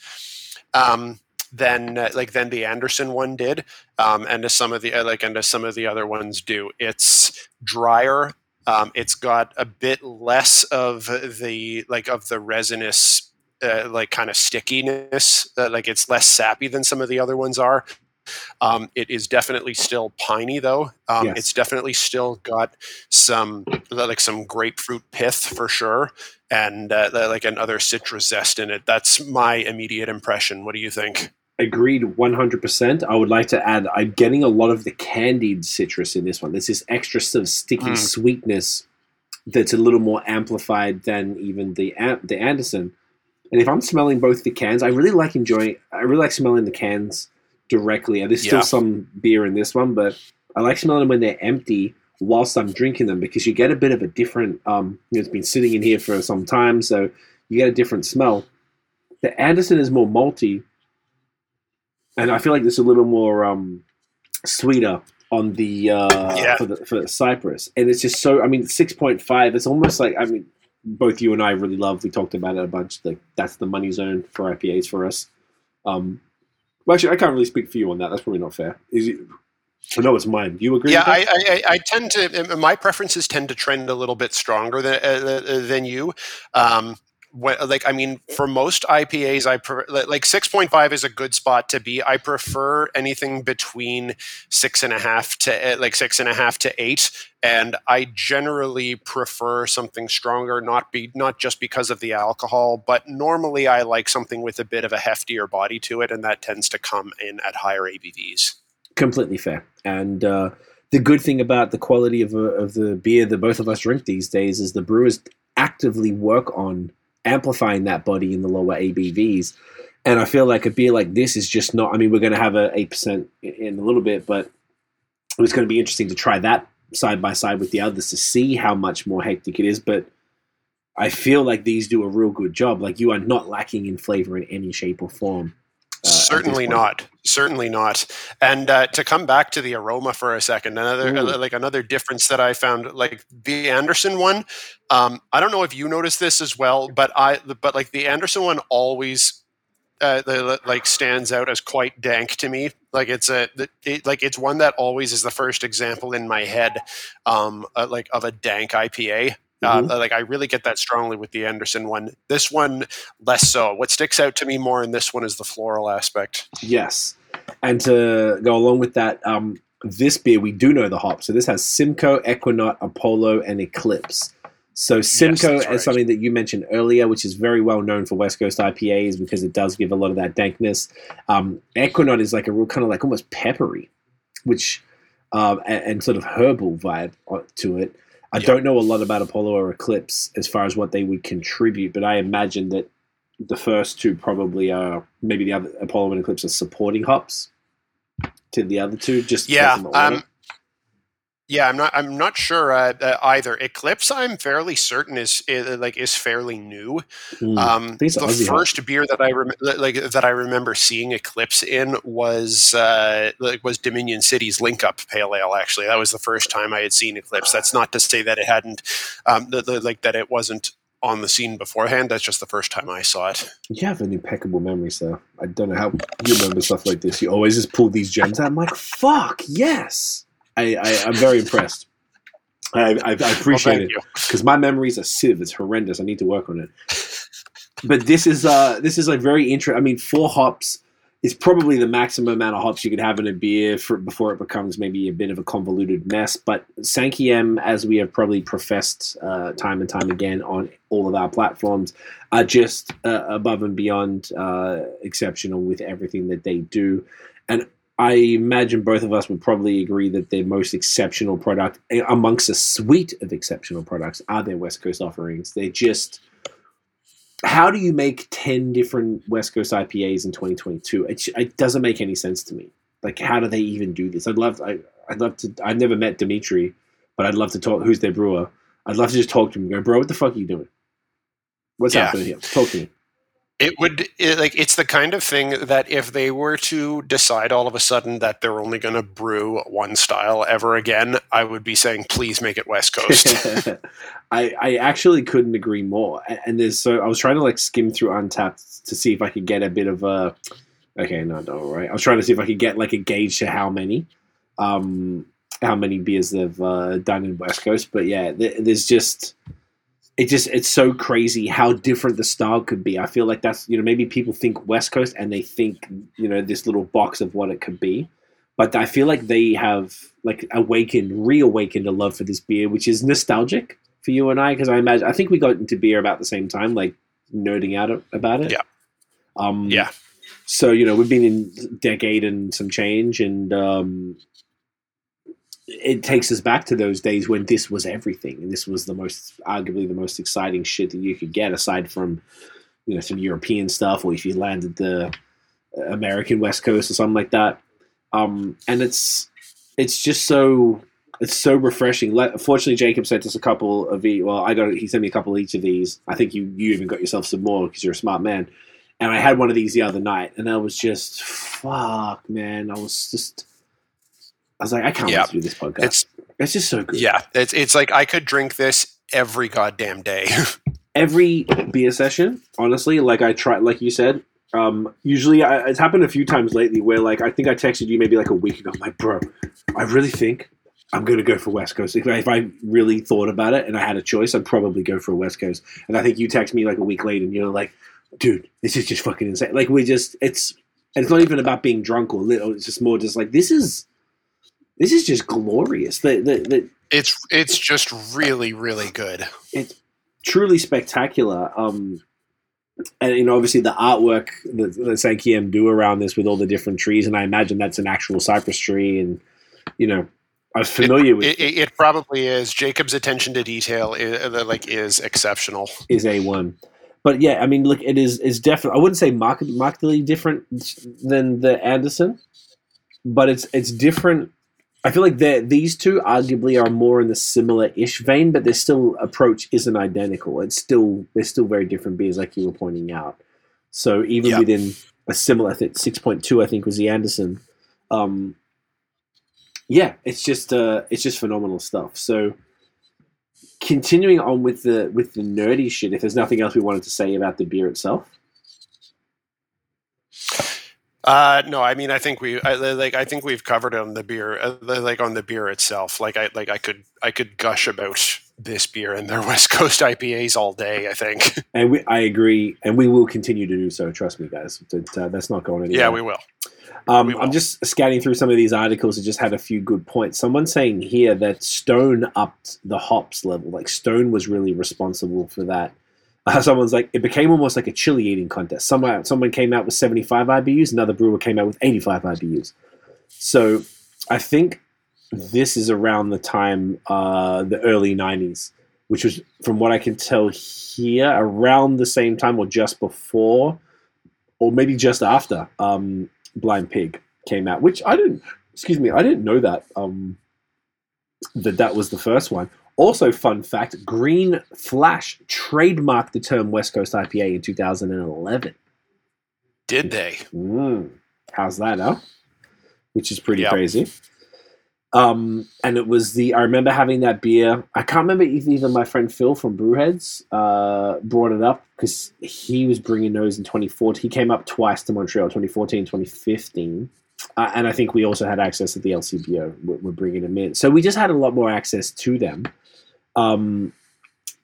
Um, than uh, like than the Anderson one did, um, and as some of the uh, like and as some of the other ones do. It's drier. Um, it's got a bit less of the like of the resinous uh, like kind of stickiness. Uh, like it's less sappy than some of the other ones are. Um, it is definitely still piney though. Um, Yes. It's definitely still got some like some grapefruit pith for sure, and uh, like another citrus zest in it. That's my immediate impression. What do you think? Agreed 100%. I would like to add, I'm getting a lot of the candied citrus in this one. There's this extra sort of sticky Mm. sweetness that's a little more amplified than even the the Anderson. And if I'm smelling both the cans, I really like enjoying. I really like smelling the cans directly. And There's still Yeah. some beer in this one, but I like smelling them when they're empty whilst I'm drinking them because you get a bit of a different. Um, you know, it's been sitting in here for some time, so you get a different smell. The Anderson is more malty, and I feel like there's a little more um, sweeter on the uh, Yeah. for the for the Cypress, and it's just so. I mean, six point five. It's almost like I mean, both you and I really love. We talked about it a bunch. Like that's the money zone for IPAs for us. Um, well, actually, I can't really speak for you on that. That's probably not fair. Is it? I know it's mine. Do you agree? Yeah, with that? I, I, I tend to. My preferences tend to trend a little bit stronger than uh, than you. Um, what, like I mean, for most IPAs, I pre- like six point five is a good spot to be. I prefer anything between six and a half to uh, like six and a half to eight, and I generally prefer something stronger. Not be not just because of the alcohol, but normally I like something with a bit of a heftier body to it, and that tends to come in at higher ABVs. completely fair. And uh, the good thing about the quality of, uh, of the beer that both of us drink these days is the brewers actively work on amplifying that body in the lower ABVs. And I feel like a beer like this is just not. I mean, we're going to have a eight percent in a little bit, but it's going to be interesting to try that side by side with the others to see how much more hectic it is. But I feel like these do a real good job. Like you are not lacking in flavor in any shape or form. Uh, certainly not. Certainly not. And uh, to come back to the aroma for a second another like another difference that i found like the anderson one um, i don't know if you noticed this as well but i but like the anderson one always uh, the, like stands out as quite dank to me. Like it's a it, like it's one that always is the first example in my head um uh, like of a dank ipa uh, Mhm. like I really get that strongly with the Anderson one. This one less so. What sticks out to me more in this one is the floral aspect. Yes. And to go along with that, um, this beer, we do know the hop. So this has Simcoe, Ekuanot, Apollo, and Eclipse. So Simcoe is right. something that you mentioned earlier, which is very well known for West Coast IPAs because it does give a lot of that dankness. Um, Ekuanot is like a real kind of like almost peppery, which um, and, and sort of herbal vibe to it. I Yeah. don't know a lot about Apollo or Eclipse as far as what they would contribute, but I imagine that the first two probably are maybe the other Apollo and Eclipse are supporting hops to the other two. Just Yeah, based on the order. um, yeah. I'm not. I'm not sure uh, uh, either. Eclipse, I'm fairly certain is, is like is fairly new. Mm. Um, the Aussie first beer that I rem- like that I remember seeing Eclipse in was uh, like was Dominion City's Link Up Pale Ale. Actually, that was the first time I had seen Eclipse. That's not to say that it hadn't, um, the, the, like that it wasn't on the scene beforehand. That's just the first time I saw it. you have an impeccable memory, sir. I don't know how you remember stuff like this. You always just pull these gems out. I'm like, fuck, yes. I, I, I'm very impressed. I, I, I appreciate thank it. because my memories are sieve. It's horrendous. I need to work on it. But this is uh this is like very interesting. I mean, four hops is probably the maximum amount of hops you could have in a beer for, before it becomes maybe a bit of a convoluted mess. But Sankiem, as we have probably professed uh, time and time again on all of our platforms, are just uh, above and beyond uh, exceptional with everything that they do. And I imagine both of us would probably agree that their most exceptional product, amongst a suite of exceptional products, are their West Coast offerings. They're just. How do you make 10 different West Coast IPAs in 2022? It, it doesn't make any sense to me. Like, how do they even do this? I'd love, I, I'd love to. I've never met Dimitri, but I'd love to talk. Who's their brewer? I'd love to just talk to him. and Go, bro. What the fuck are you doing? What's Yeah. happening here? Talk to me. It would it, like it's the kind of thing that if they were to decide all of a sudden that they're only going to brew one style ever again, I would be saying, please make it West Coast. <laughs> I, I actually couldn't agree more. And there's so I was trying to like skim through Untappd to see if I could get a bit of a. Okay, no, no, right. I was trying to see if I could get like a gauge to how many, um, how many beers they've uh, done in West Coast. But yeah, th- there's just. It just it's so crazy how different the style could be. I feel like that's you know maybe people think West Coast and they think you know this little box of what it could be, but I feel like they have like awakened, reawakened a love for this beer, which is nostalgic for you and I because I imagine I think we got into beer about the same time, like nerding out about it. Yeah. Um, Yeah. So you know we've been in decade and some change, and um, it takes us back to those days when this was everything, and this was the most, arguably, the most exciting shit that you could get, aside from you know some European stuff, or if you landed the American West Coast or something like that. Um, and it's it's just so it's so refreshing. Like, fortunately, Jacob sent us a couple of the. Well, I got he sent me a couple of each of these. I think you you even got yourself some more because you're a smart man. And I had one of these the other night, and I was just fuck, man. I was just. I was like, I can't Yeah. wait to do this podcast. It's, it's just so good. yeah, it's it's like I could drink this every goddamn day. <laughs> Every beer session, honestly, like I try, like you said, Um, usually, I, it's happened a few times lately where, like, I think I texted you maybe like a week ago. I'm like, bro, I really think I'm going to go for West Coast. If I, if I really thought about it and I had a choice, I'd probably go for West Coast. And I think you text me like a week later, and you're like, dude, this is just fucking insane. Like, we're just, it's, and it's not even about being drunk or little. It's just more just like this is, this is just glorious. The the, the It's it's just really really good. it's truly spectacular. Um, and you know, obviously the artwork that the Sankiam do around this with all the different trees, and I imagine that's an actual cypress tree, and you know, I was familiar with It, it, it probably is. Jacob's attention to detail is, like is exceptional. is a one. But yeah, I mean, look, it is is definitely. I wouldn't say markedly different than the Anderson, but it's it's different. I feel like these two arguably are more in the similar-ish vein, but their still approach isn't identical. It's still they're still very different beers, like you were pointing out. So even Yeah. within a similar, I think six point two, I think was the Anderson. Um, yeah, it's just uh, it's just phenomenal stuff. So continuing on with the with the nerdy shit, if there's nothing else we wanted to say about the beer itself, Uh, no, I mean, I think we, I, like, I think we've covered on the beer, uh, like on the beer itself. Like, I, like, I could, I could gush about this beer and their <laughs> West Coast IPAs all day. I think. <laughs> and we, I agree, and we will continue to do so. Trust me, guys. That, uh, that's not going anywhere. yeah, we will. Um, we will. I'm just scanning through some of these articles that just had a few good points. Someone's saying here that Stone upped the hops level. Like Stone was really responsible for that. <laughs> Someone's like, it became almost like a chili eating contest. Someone, someone came out with 75 IBUs, another brewer came out with 85 IBUs. So I think this is around the time, uh, the early 90s, which was, from what I can tell here, around the same time or just before, or maybe just after um, Blind Pig came out, which I didn't, excuse me, I didn't know that, um, that that was the first one. Also, fun fact Green Flash trademarked the term West Coast IPA in 2011. Did they? Mm, how's that, huh? Which is pretty Yep. crazy. Um, and it was the I remember having that beer. I can't remember if even my friend Phil from Brewheads uh, brought it up because he was bringing those in 2014. He came up twice to Montreal, 2014, 2015. Uh, and I think we also had access to the LCBO. We're, we're bringing them in, so we just had a lot more access to them. Um,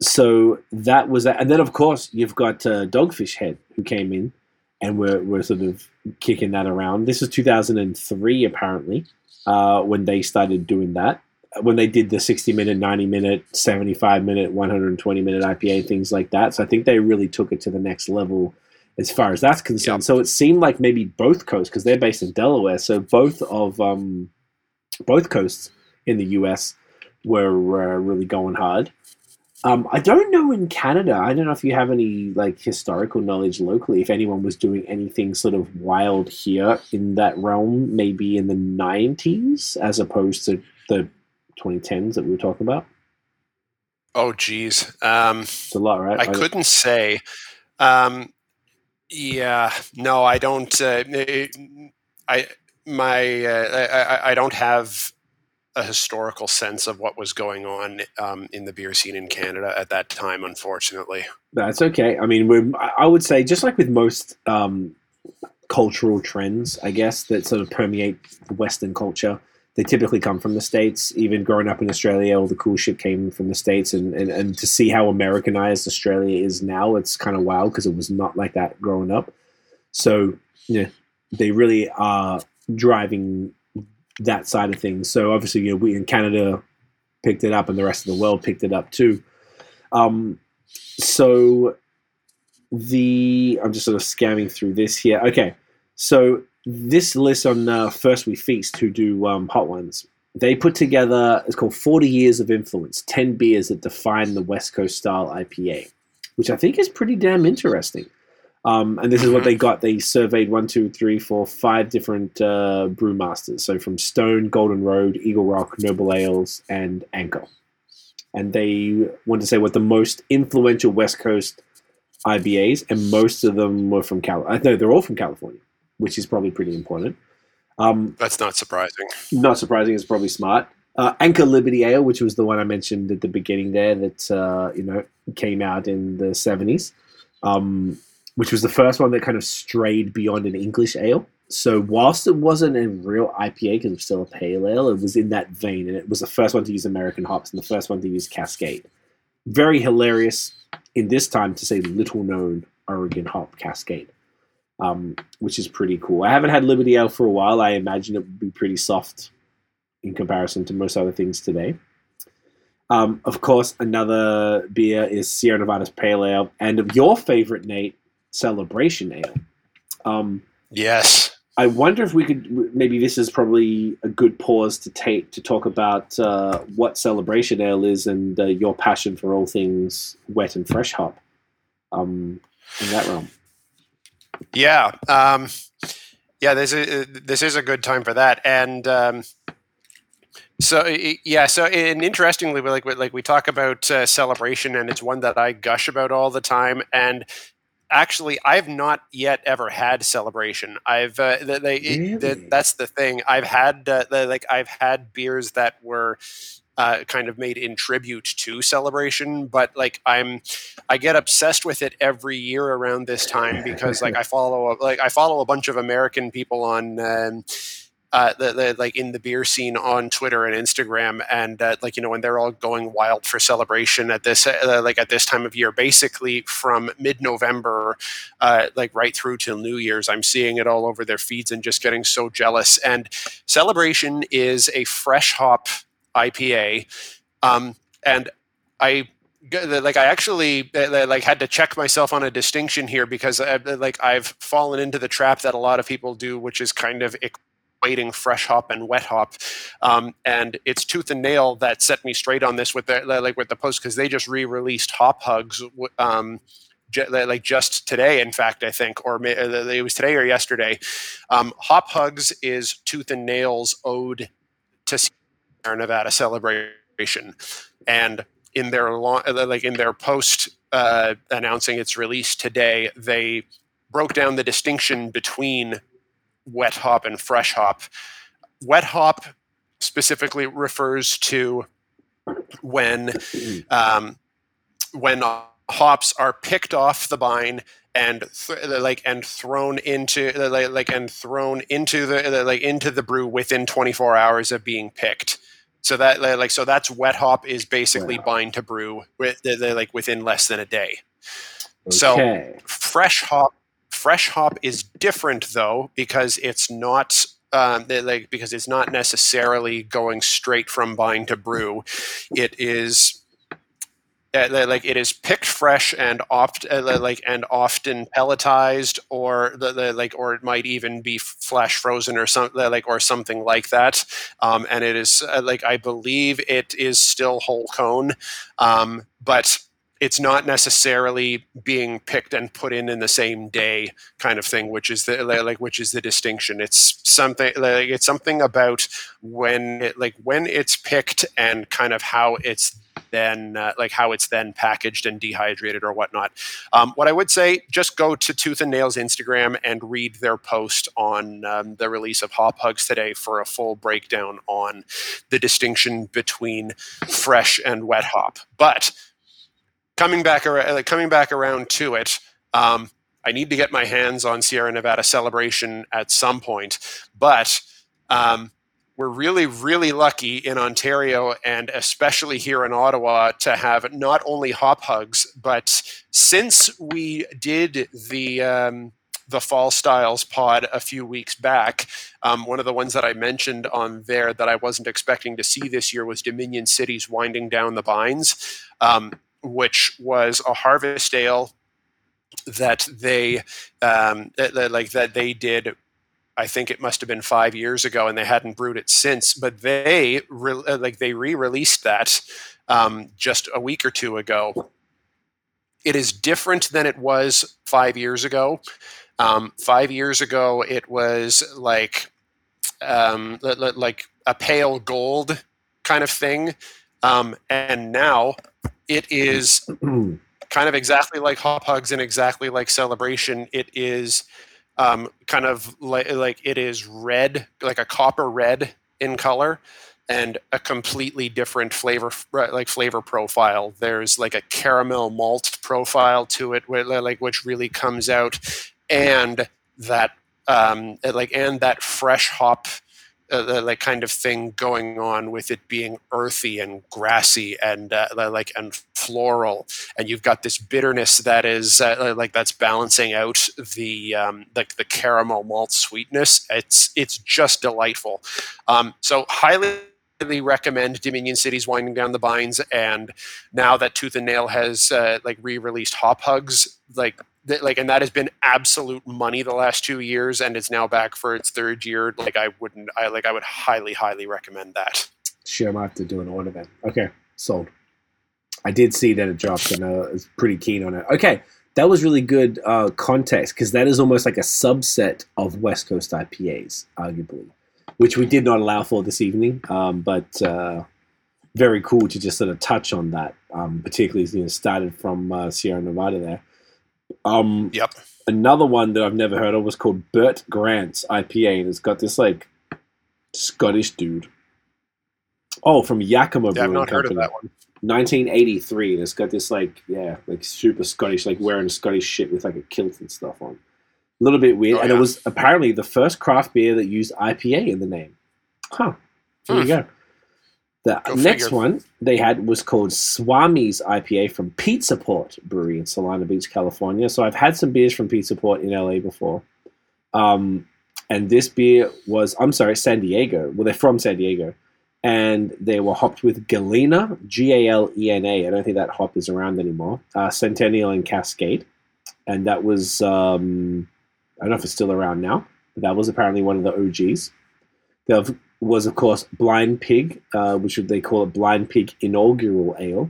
so that was that, and then of course you've got uh, Dogfish Head who came in, and we're we're sort of kicking that around. This is 2003 apparently uh, when they started doing that. When they did the 60 minute, 90 minute, 75 minute, 120 minute IPA, things like that. So I think they really took it to the next level as far as that's concerned. Yep. So it seemed like maybe both coasts, because they're based in Delaware, so both of um, both coasts in the US were uh, really going hard. Um, I don't know in Canada. I don't know if you have any like historical knowledge locally. If anyone was doing anything sort of wild here in that realm, maybe in the '90s, as opposed to the 2010s that we were talking about. Oh, geez. Um, It's a lot, right? I couldn't say. Um, yeah, no, I don't. Uh, I my uh, I, I- I don't have a historical sense of what was going on um, in the beer scene in Canada at that time. Unfortunately, That's okay. I mean, I would say just like with most um, cultural trends, I guess that sort of permeate Western culture, they typically come from the states. Even growing up in Australia, all the cool shit came from the states, and and, and to see how Americanized Australia is now, it's kind of wild because it was not like that growing up. So yeah, they really are driving that side of things. So obviously, you know, we in Canada picked it up, and the rest of the world picked it up too. Um, so the I'm just sort of scamming through this here. Okay, so this list on uh, First We Feast, who do um, hot ones, they put together it's called 40 Years of Influence, 10 beers that define the West Coast style IPA, which I think is pretty damn interesting. Um, and this is what they got. They surveyed one, two, three, four, five different uh, brewmasters. So from Stone, Golden Road, Eagle Rock, Noble Ales, and Anchor. And they wanted to say what the most influential West Coast IPAs, and most of them were from Cal. I know they're all from California, which is probably pretty important. Um, that's not surprising. not surprising, it's probably smart. Uh, Anchor Liberty Ale, which was the one I mentioned at the beginning there, that uh, you know came out in the seventies. Um, which was the first one that kind of strayed beyond an English ale. So whilst it wasn't a real IPA because it was still a pale ale, it was in that vein, and it was the first one to use American hops and the first one to use Cascade. Very hilarious in this time to say little known Oregon hop Cascade, um, which is pretty cool. I haven't had Liberty Ale for a while. I imagine it would be pretty soft in comparison to most other things today. Um, of course, another beer is Sierra Nevada's Pale Ale, and of your favorite, Nate, Celebration Ale. Um, yes. I wonder if we could maybe this is probably a good pause to take to talk about uh, what Celebration Ale is and uh, your passion for all things wet and fresh hop um, in that realm. Yeah, um, yeah. This is this is a good time for that, and um, so yeah. So and interestingly, like like we talk about uh, celebration, and it's one that I gush about all the time, and actually i've not yet ever had celebration i've uh, they, really? that's the thing i've had uh, the, like i've had beers that were uh, kind of made in tribute to celebration but like i'm i get obsessed with it every year around this time because like i follow like i follow a bunch of american people on um, uh, the, the, like in the beer scene on Twitter and Instagram, and uh, like you know when they're all going wild for celebration at this uh, like at this time of year, basically from mid November, uh, like right through till New Year's, I'm seeing it all over their feeds and just getting so jealous. And celebration is a fresh hop IPA, um, and I like I actually uh, like had to check myself on a distinction here because uh, like I've fallen into the trap that a lot of people do, which is kind of equating fresh hop and wet hop. Um, and it's tooth and nail that set me straight on this with the like with the post because they just re-released Hop Hugs. Um, like just today, in fact, I think, or uh, it was today or yesterday. Um, Hop Hugs is Tooth and Nail's ode to Sierra Nevada celebration, and in their long, like in their post uh, announcing its release today, they broke down the distinction between wet hop and fresh hop. Wet hop specifically refers to when <clears throat> um, when hops are picked off the vine and th- like and thrown into like, like and thrown into the like into the brew within 24 hours of being picked so that like so that's wet hop is basically wow. bind to brew with like within less than a day okay. so fresh hop Fresh hop is different though because it's not um, like because it's not necessarily going straight from vine to brew. It is uh, like it is picked fresh and oft uh, like and often pelletized or the, the, like or it might even be flash frozen or something like or something like that um, and it is uh, like i believe it is still whole cone um, but it's not necessarily being picked and put in in the same day kind of thing which is the like which is the distinction it's something like it's something about when it like when it's picked and kind of how it's then uh, like how it's then packaged and dehydrated or whatnot. Um, what I would say, just go to Tooth and Nail's Instagram and read their post on um, the release of Hop Hugs today for a full breakdown on the distinction between fresh and wet hop. But coming back around, coming back around to it, um, I need to get my hands on Sierra Nevada Celebration at some point. But um, we're really, really lucky in Ontario and especially here in Ottawa to have not only hop hugs, but since we did the um, the Fall Styles pod a few weeks back. Um, one of the ones that I mentioned on there that I wasn't expecting to see this year was Dominion City's Winding Down the Vines. Um, which was a harvest ale that they um, that, like that they did I think it must have been five years ago, and they hadn't brewed it since. But they re- uh, like they re-released that um, just a week or two ago. It is different than it was five years ago. Um, five years ago, it was like um, like a pale gold kind of thing, um, and now it is kind of exactly like Hop Hugs and exactly like Celebration. It is um, kind of like like it is red, like a copper red in color, and a completely different flavor like flavor profile there's like a caramel malt profile to it like which really comes out and that um, like and that fresh hop uh, like kind of thing going on with it being earthy and grassy and uh, like and floral. And you've got this bitterness that is uh, like that's balancing out the um, like the caramel malt sweetness. It's it's just delightful. Um, so highly recommend Dominion City's Winding Down the Bines, and now that Tooth and Nail has uh, like re-released Hop Hugs, like like and that has been absolute money the last two years and it's now back for its third year like i wouldn't i like i would highly highly recommend that. Sure i might have to do an order then. Okay sold. I did see that it dropped and i was pretty keen on it. Okay that was really good uh, context because that is almost like a subset of west coast ipas arguably which we did not allow for this evening um, but uh, very cool to just sort of touch on that um, particularly as you know started from uh, sierra nevada there um, yep. Another one that I've never heard of was called Bert Grant's IPA, and it's got this like Scottish dude. Oh, from Yakima yeah, I've not Company. heard of that one. 1983, and it's got this like yeah, like super Scottish, like wearing Scottish shit with like a kilt and stuff on. A little bit weird, oh, and yeah. it was apparently the first craft beer that used IPA in the name. Huh. There hmm. you go. The Go next figure. one they had was called Swami's IPA from Pizza Port Brewery in Solana Beach, California. So I've had some beers from Pizza Port in LA before. Um, and this beer was, I'm sorry, San Diego. Well, they're from San Diego. And they were hopped with Galena, G A L E N A. I don't think that hop is around anymore. Uh, Centennial and Cascade. And that was, um, I don't know if it's still around now, but that was apparently one of the OGs. They've was, of course, Blind Pig, uh, which they call it Blind Pig Inaugural Ale,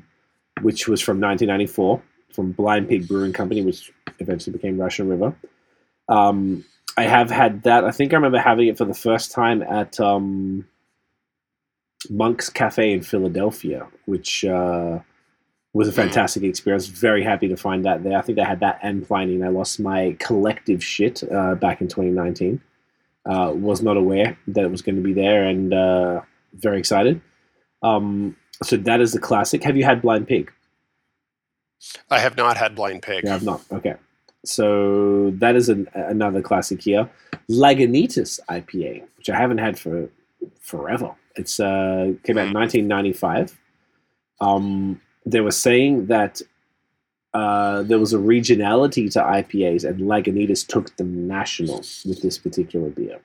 which was from 1994 from Blind Pig Brewing Company, which eventually became Russian River. Um, I have had that. I think I remember having it for the first time at um, Monk's Cafe in Philadelphia, which uh, was a hmm. fantastic experience. Very happy to find that there. I think I had that and Pliny, and I lost my collective shit uh, back in 2019 uh, was not aware that it was going to be there and uh, very excited. Um, so that is the classic. Have you had Blind Pig? I have not had Blind Pig. I have not. Okay. So that is an, another classic here. Lagunitas IPA, which I haven't had for forever. It's uh, came out in 1995. Hmm. Um, they were saying that uh, there was a regionality to IPAs, and Lagunitas took them national with this particular beer.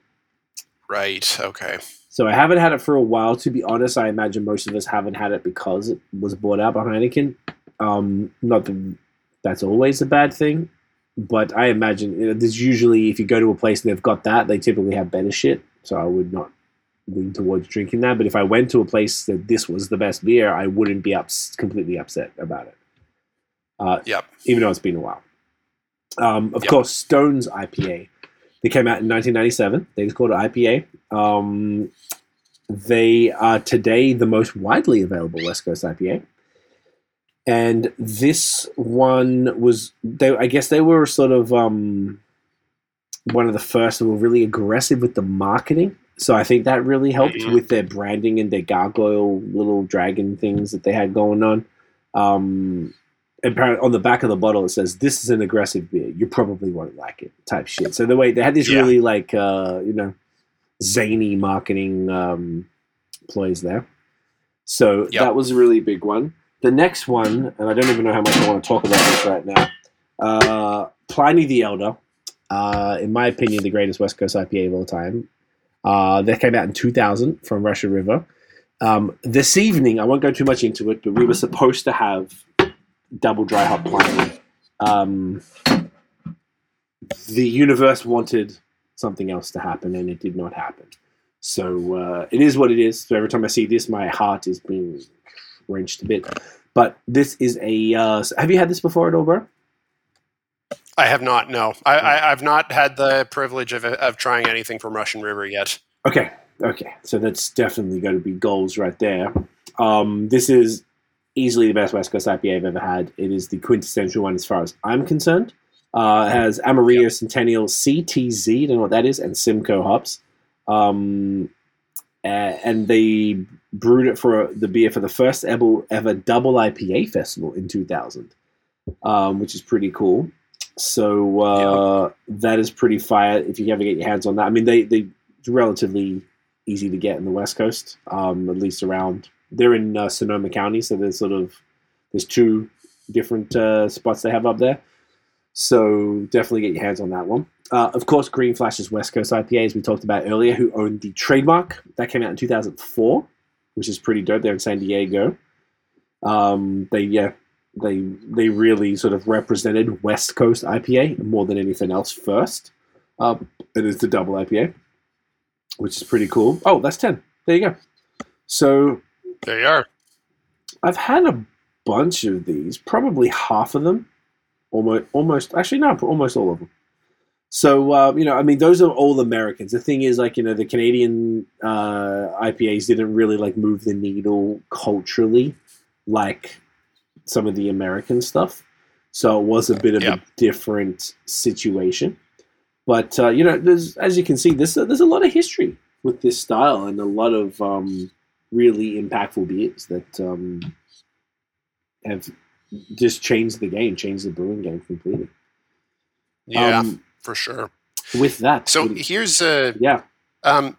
Right. Okay. So I haven't had it for a while. To be honest, I imagine most of us haven't had it because it was bought out by Heineken. Um, not that that's always a bad thing, but I imagine you know, there's usually if you go to a place and they've got that, they typically have better shit. So I would not lean towards drinking that. But if I went to a place that this was the best beer, I wouldn't be ups- completely upset about it. Uh, yep. Even though it's been a while. Um, of yep. course, Stone's IPA. They came out in 1997. They just called it IPA. Um, they are today the most widely available West Coast IPA. And this one was, they, I guess they were sort of um, one of the first that were really aggressive with the marketing. So I think that really helped mm-hmm. with their branding and their gargoyle little dragon things that they had going on. Um, apparently on the back of the bottle it says this is an aggressive beer you probably won't like it type shit so the way they had these yeah. really like uh you know zany marketing um ploys there so yep. that was a really big one the next one and i don't even know how much i want to talk about this right now uh pliny the elder uh in my opinion the greatest west coast ipa of all time uh that came out in 2000 from Russian River um, this evening, I won't go too much into it, but we were supposed to have double dry hop Pliny. Um, the universe wanted something else to happen, and it did not happen. So uh, it is what it is. So every time I see this, my heart is being wrenched a bit. But this is a. Uh, have you had this before at all, bro? I have not. No, I, I, have not had the privilege of, of trying anything from Russian River yet. Okay, okay. So that's definitely going to be goals right there. Um, this is easily the best West Coast IPA I've ever had. It is the quintessential one as far as I'm concerned. Uh, it has Amarillo yep. Centennial CTZ, don't know what that is, and Simcoe hops. Um, and they brewed it for the beer for the first ever ever double IPA festival in 2000, um, which is pretty cool. So uh, that is pretty fire. If you ever get your hands on that, I mean, they they relatively easy to get in the West Coast, um, at least around. They're in uh, Sonoma County, so there's sort of there's two different uh, spots they have up there. So definitely get your hands on that one. Uh, of course, Green Flash's West Coast IPA, as we talked about earlier, who owned the trademark. That came out in 2004, which is pretty dope. They're in San Diego. Um, they yeah, they they really sort of represented West Coast IPA more than anything else first. Um, it is the double IPA, which is pretty cool. Oh, that's ten. There you go. So there you are. I've had a bunch of these, probably half of them, almost almost actually no, almost all of them. So uh, you know, I mean, those are all Americans. The thing is, like you know, the Canadian uh, IPAs didn't really like move the needle culturally, like some of the American stuff. So it was a bit of a different situation. But uh, you know, there's as you can see, there's a, there's a lot of history with this style and a lot of um, really impactful beers that um, have just changed the game, changed the brewing game completely. Yeah. Um, for sure. With that, so here's a yeah. Um,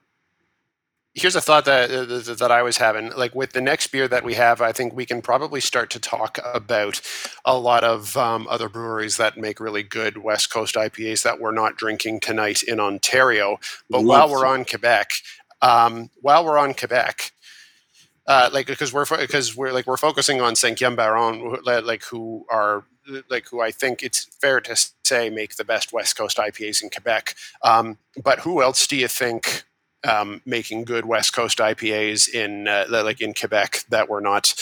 here's a thought that uh, that I was having. Like with the next beer that we have, I think we can probably start to talk about a lot of um, other breweries that make really good West Coast IPAs that we're not drinking tonight in Ontario. But Love while we're on Quebec, um, while we're on Quebec, uh, like because we're because we're like we're focusing on Cinquième Baron, like who are like who I think it's fair to say make the best West Coast IPAs in Quebec. Um, but who else do you think um, making good West Coast IPAs in uh, like in Quebec that we're not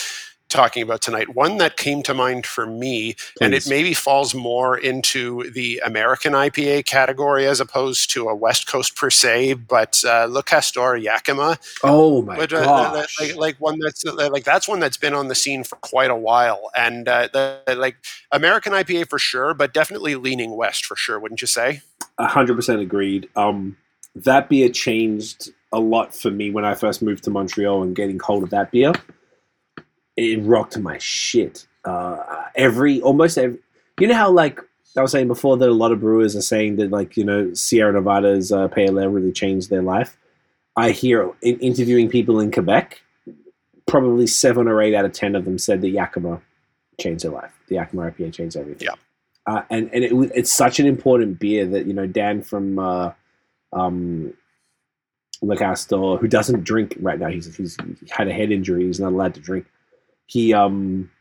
talking about tonight. One that came to mind for me, Please. and it maybe falls more into the American IPA category as opposed to a West Coast per se, but uh, Le Castor Yakima. Oh my but, uh! Like, like, one that's uh, like that's one that's been on the scene for quite a while, and uh, the, like American IPA for sure, but definitely leaning west for sure. Wouldn't you say? hundred percent agreed. Um, that beer changed a lot for me when I first moved to Montreal and getting hold of that beer it rocked my shit. Uh, every almost every, you know how like I was saying before that a lot of brewers are saying that like you know Sierra Nevada's uh, pale ale really changed their life. I hear in interviewing people in Quebec, probably seven or eight out of ten of them said that Yakima changed their life. The Yakima IPA changed everything. Yeah. Uh, and and it, it's such an important beer that you know Dan from uh, um, Le Castor, who doesn't drink right now, he's he's had a head injury, he's not allowed to drink. He um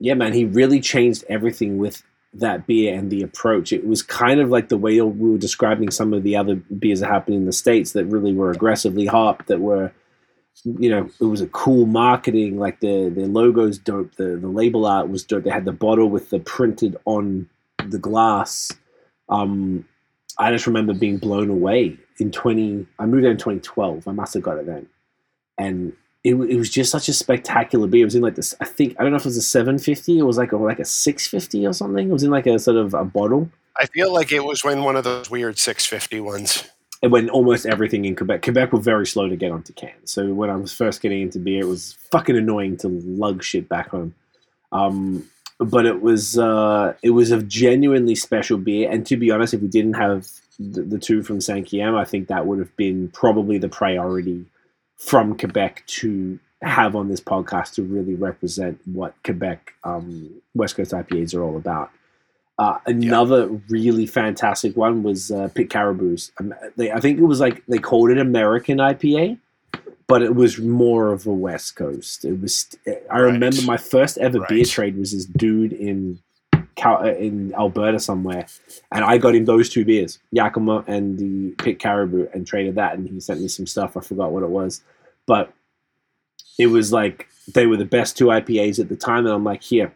yeah man he really changed everything with that beer and the approach. It was kind of like the way we were describing some of the other beers that happened in the states that really were aggressively hopped that were you know it was a cool marketing like the the logos dope the the label art was dope. They had the bottle with the printed on the glass. Um i just remember being blown away in 20 i moved there in 2012 i must have got it then and it, it was just such a spectacular beer. It was in like this. I think I don't know if it was a 750. It was like a like a 650 or something. It was in like a sort of a bottle. I feel like it was when one of those weird 650 ones. And when almost everything in Quebec, Quebec were very slow to get onto cans. So when I was first getting into beer, it was fucking annoying to lug shit back home. Um, but it was uh, it was a genuinely special beer. And to be honest, if we didn't have the, the two from Cinquième, I think that would have been probably the priority from Quebec to have on this podcast to really represent what Quebec um, West Coast IPAs are all about. Uh, another yeah. really fantastic one was uh, Pit Caribou's. Um, they, I think it was like they called it American IPA, but it was more of a West Coast. It was. I remember my first ever right. beer trade was this dude in Cal- in Alberta somewhere, and I got him those two beers, Yakima and the Pit Caribou, and traded that. And he sent me some stuff. I forgot what it was, but it was like they were the best two IPAs at the time. And I'm like, here,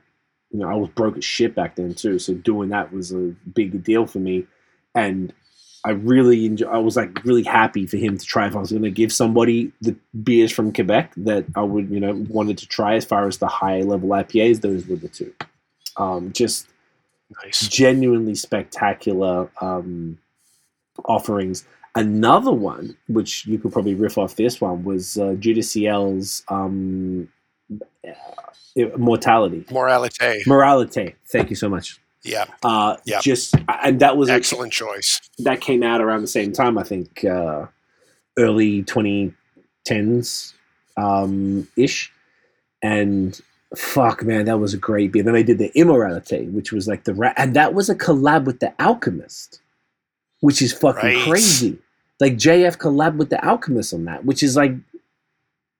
you know, I was broke as shit back then too. So doing that was a big deal for me, and I really enjoy, I was like really happy for him to try. If I was going to give somebody the beers from Quebec that I would, you know, wanted to try as far as the high level IPAs, those were the two. Um, just nice. genuinely spectacular um, offerings. Another one, which you could probably riff off this one, was uh, Dieu du Ciel's um, uh, Mortality. Morality. Morality. Thank you so much. Yeah. Uh, Yeah. Just and that was a- Excellent choice. that came out around the same time. I think uh, early 2010s um, ish, and fuck man, that was a great beer. Then they did the Immorality, which was like the ra- and that was a collab with the Alchemist, which is fucking Right. crazy. Like JF collab with the Alchemist on that, which is like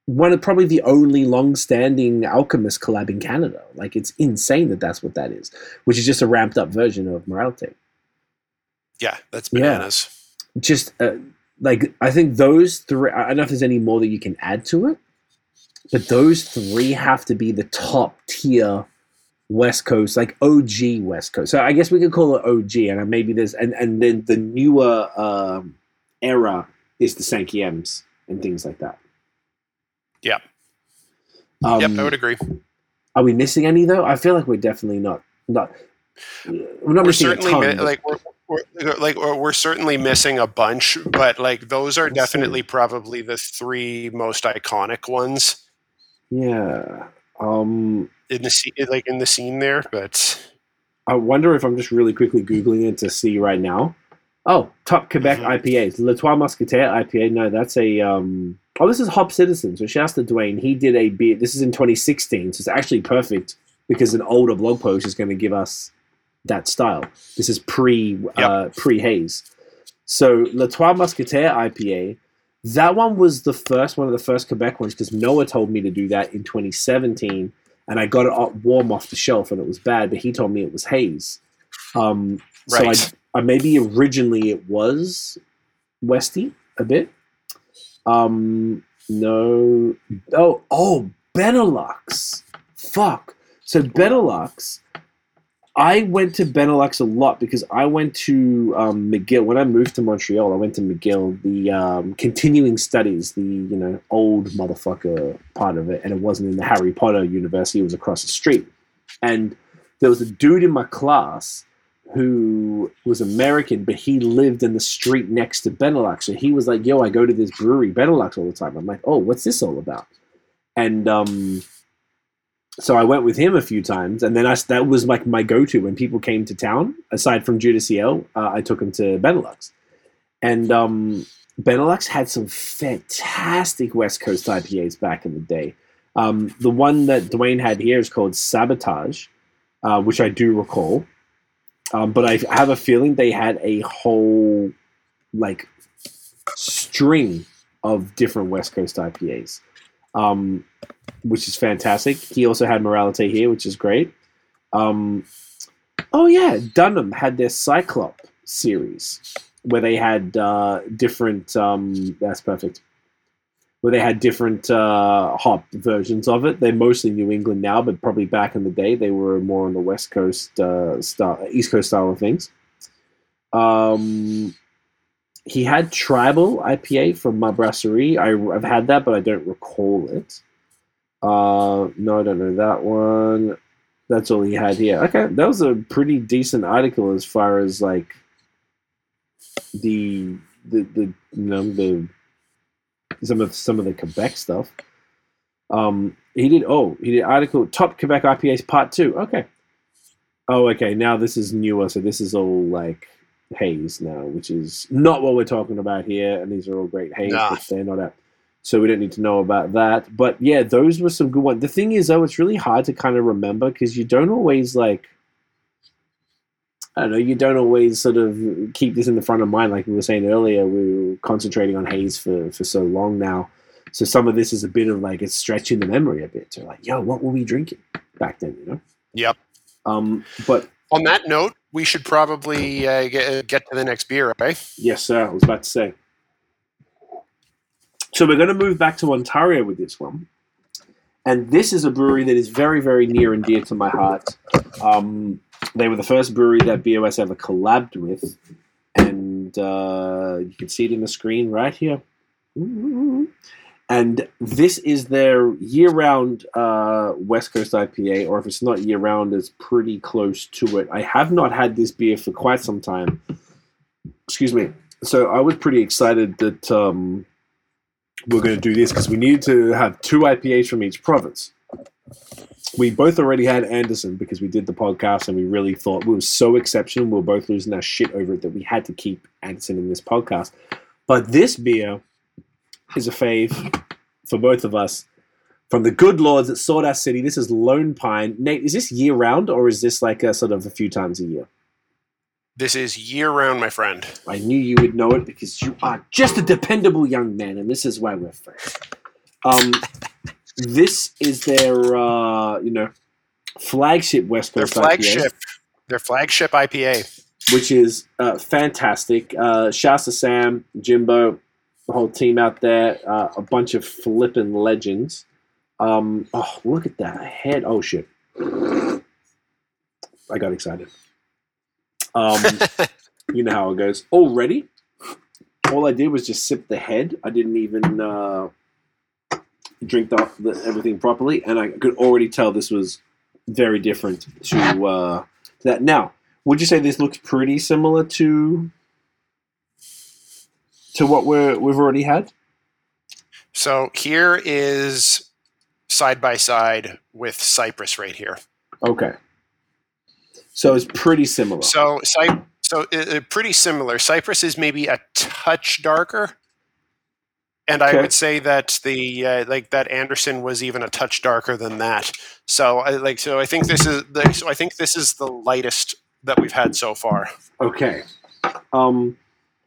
one of probably the only long-standing Alchemist collab in Canada. Like it's insane that that's what that is, which is just a ramped up version of Morality Yeah, that's Yeah. bananas. just uh, like I think those three. I don't know if there's any more that you can add to it, but those three have to be the top tier West Coast, like OG West Coast. So I guess we could call it OG, and maybe there's and and then the newer um, era is the Cinquièmes and things like that. Yeah. Um, yep, I would agree. Are we missing any though? I feel like we're definitely not not. We're not We're missing a certainly ton. mi- like we're, we're like we're certainly missing a bunch, but like those are definitely probably the three most iconic ones yeah. Um, in the scene, like in the scene there. But I wonder if I'm just really quickly googling it to see right now. Oh, top Quebec. IPAs. Le Trois Musketeers IPA. No, that's a. Um, oh, this is Hop Citizen. So shouts to Dwayne. He did a beer. This is in 2016, so it's actually perfect because an older blog post is going to give us that style. This is pre uh, pre haze. So Le Trois Musketeers IPA. That one was the first one of the first Quebec ones because Noah told me to do that in 2017, and I got it up warm off the shelf and it was bad, but he told me it was haze. Um, so Right. I, I maybe originally it was Westy a bit. Um, no. Oh, oh, Benelux. Fuck. So Benelux. I went to Benelux a lot because I went to um, McGill when I moved to Montreal. I went to McGill, the um, continuing studies, the you know old motherfucker part of it, and it wasn't in the Harry Potter university. It was across the street, and there was a dude in my class who was American, but he lived in the street next to Benelux. So he was like, "Yo, I go to this brewery, Benelux, all the time." I'm like, "Oh, what's this all about?" And um, so I went with him a few times, and then I, that was like my go-to when people came to town. Aside from Dieu du Ciel, uh, I took him to Benelux, and um, Benelux had some fantastic West Coast IPAs back in the day. Um, the one that Dwayne had here is called Sabotage, uh, which I do recall. Um, but I have a feeling they had a whole like string of different West Coast IPAs, um, which is fantastic. He also had Morality here, which is great. Um, oh yeah, Dunham had their Cyclop series where they had uh, different. Um, that's perfect. Where they had different uh, hop versions of it. They're mostly New England now, but probably back in the day they were more on the West Coast uh, style, East Coast style of things. Um, he had Tribal IPA from my brasserie. I, I've had that, but I don't recall it. Uh, no, I don't know that one. That's all he had here. Okay, that was a pretty decent article as far as like the the the you know the some of some of the Quebec stuff. Um, he did. Oh, he did article top Quebec IPAs part two. Okay. Oh, okay. Now this is newer, so this is all like haze now, which is not what we're talking about here. And these are all great haze, Nah. but they're not out. So we don't need to know about that. But yeah, those were some good ones. The thing is, though, it's really hard to kind of remember because you don't always like. I don't know. You don't always sort of keep this in the front of mind, like we were saying earlier. We were concentrating on haze for for so long now, so some of this is a bit of like it's stretching the memory a bit. So like, yo, what were we drinking back then? You know. Yep. Um, but on that note, we should probably uh, get, get to the next beer, right? Yes, sir. I was about to say. So we're going to move back to Ontario with this one. And this is a brewery that is very, very near and dear to my heart. Um, they were the first brewery that BOS ever collabed with. And uh, you can see it in the screen right here. And this is their year round uh, West Coast IPA, or if it's not year round, it's pretty close to it. I have not had this beer for quite some time excuse me. so I was pretty excited that um, we are going to do this because we needed to have two IPAs from each province. We both already had Anderson because we did the podcast and we really thought we were so exceptional. We were both losing our shit over it that we had to keep Anderson in this podcast. But this beer is a fave for both of us from the good lords at Sawdust City. This is Lone Pine. Nate, is this year round or is this like a sort of a few times a year? This is year round, my friend. I knew you would know it because you are just a dependable young man, and this is why we're friends. Um, <laughs> this is their, uh, you know, flagship West Coast their flagship, IPA, their flagship IPA, which is uh, fantastic. Uh, Shasta Sam, Jimbo, the whole team out there, uh, a bunch of flipping legends. Um, oh, look at that head! Oh shit! I got excited. Um, <laughs> you know how it goes. Already, all I did was just sip the head. I didn't even uh, drink the, the, everything properly, and I could already tell this was very different to, uh, to that. Now, would you say this looks pretty similar to to what we're we've already had? So here is side by side with Cypress right here. Okay. So it's pretty similar. So, so uh, pretty similar. Cypress is maybe a touch darker, and okay. I would say that the uh, like that Anderson was even a touch darker than that. So, I like so I think this is the, so I think this is the lightest that we've had so far. Okay. Um,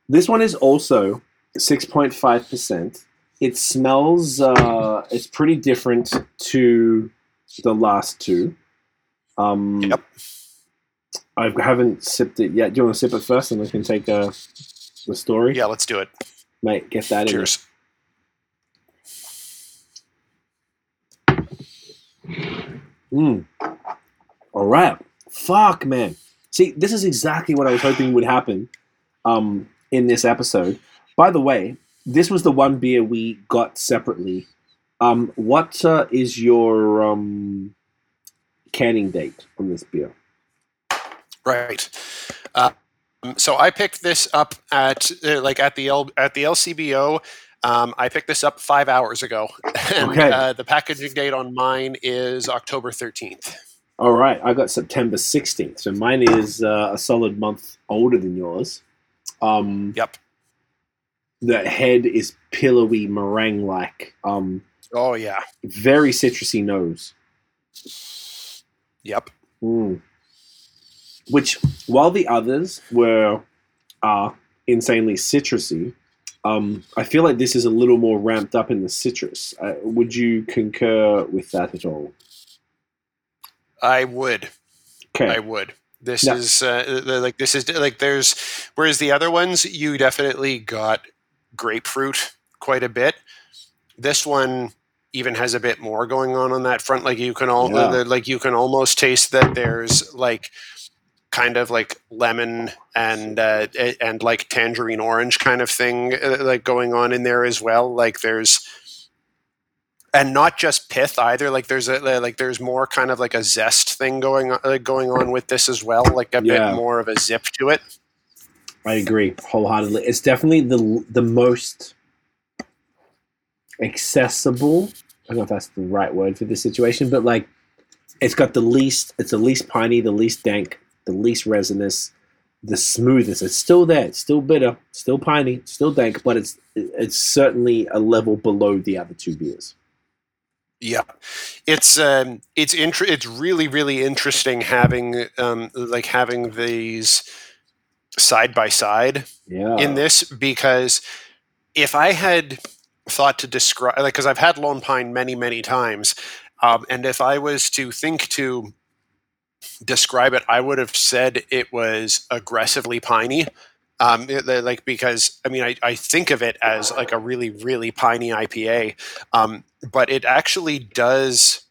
this one is also six point five percent. It smells. Uh, it's pretty different to the last two. Um, yep. I haven't sipped it yet. Do you want to sip it first, and we can take uh, the story? Yeah, let's do it. Mate, get that Cheers. in. Mm. All right. Fuck, man. See, this is exactly what I was hoping would happen um, in this episode. By the way, this was the one beer we got separately. Um, what uh, is your um, canning date on this beer? Right. Uh, so I picked this up at uh, like at the L, at the LCBO. Um, I picked this up five hours ago, <laughs> and okay. uh, the packaging date on mine is October thirteenth. All right, I got September sixteenth, so mine is uh, a solid month older than yours. Um, yep. The head is pillowy meringue like. Um, oh yeah. Very citrusy nose. Yep. Mm which while the others were uh, insanely citrusy, um, I feel like this is a little more ramped up in the citrus. Uh, would you concur with that at all? I would. Okay. I would. This no. is uh, like this is like there's whereas the other ones you definitely got grapefruit quite a bit. This one even has a bit more going on on that front. Like you can all yeah. like you can almost taste that there's like kind of like lemon and uh, and like tangerine orange kind of thing uh, like going on in there as well. Like there's and not just pith either. Like there's a like there's more kind of like a zest thing going on uh, going on with this as well like a yeah. bit more of a zip to it. I agree wholeheartedly. It's definitely the the most accessible i don't know if that's the right word for this situation but like it's got the least it's the least piney the least dank the least resinous, the smoothest. It's still there. It's still bitter, still piney, still dank, but it's it's certainly a level below the other two beers. Yeah, it's um, it's int- it's really really interesting having um, like having these side by side in this because if I had thought to describe like because I've had Lone Pine many many times, um, and if I was to think to describe it, I would have said it was aggressively piney. Um, like because I mean I, I think of it as like a really really piney IPA, um, but it actually does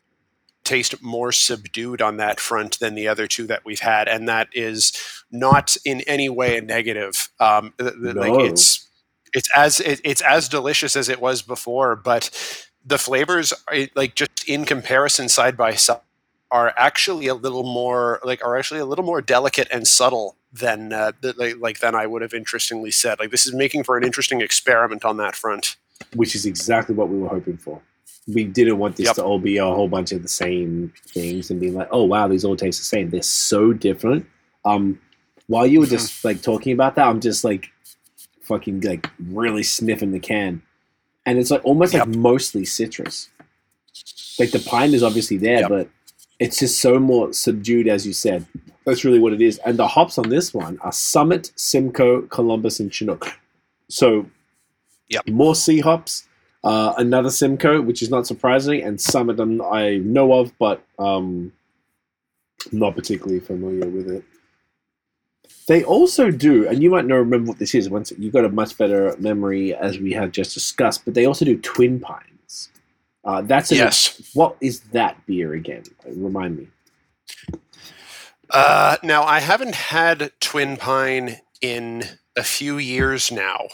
taste more subdued on that front than the other two that we've had, and that is not in any way a negative. Um, no. Like it's it's as it, it's as delicious as it was before, but the flavors are like just in comparison side by side are actually a little more like are actually a little more delicate and subtle than uh, like, like than I would have interestingly said. Like this is making for an interesting experiment on that front. which is exactly what we were hoping for. We didn't want this Yep. to all be a whole bunch of the same things and being like, oh wow, these all taste the same. They're so different. Um, while you were just like talking about that, I'm just like fucking like really sniffing the can, and it's like almost like mostly citrus. Like the pine is obviously there, Yep. but it's just so more subdued, as you said. That's really what it is. And the hops on this one are Summit, Simcoe, Columbus, and Chinook. So Yep. more C hops, uh, another Simcoe, which is not surprising, and Summit I know of, but um, not particularly familiar with it. They also do, and you might not remember what this is. Once you've got a much better memory, as we have just discussed, but they also do Twin Pines. Uh, that's Yes. What is that beer again? Remind me. Uh, now I haven't had Twin Pine in a few years now.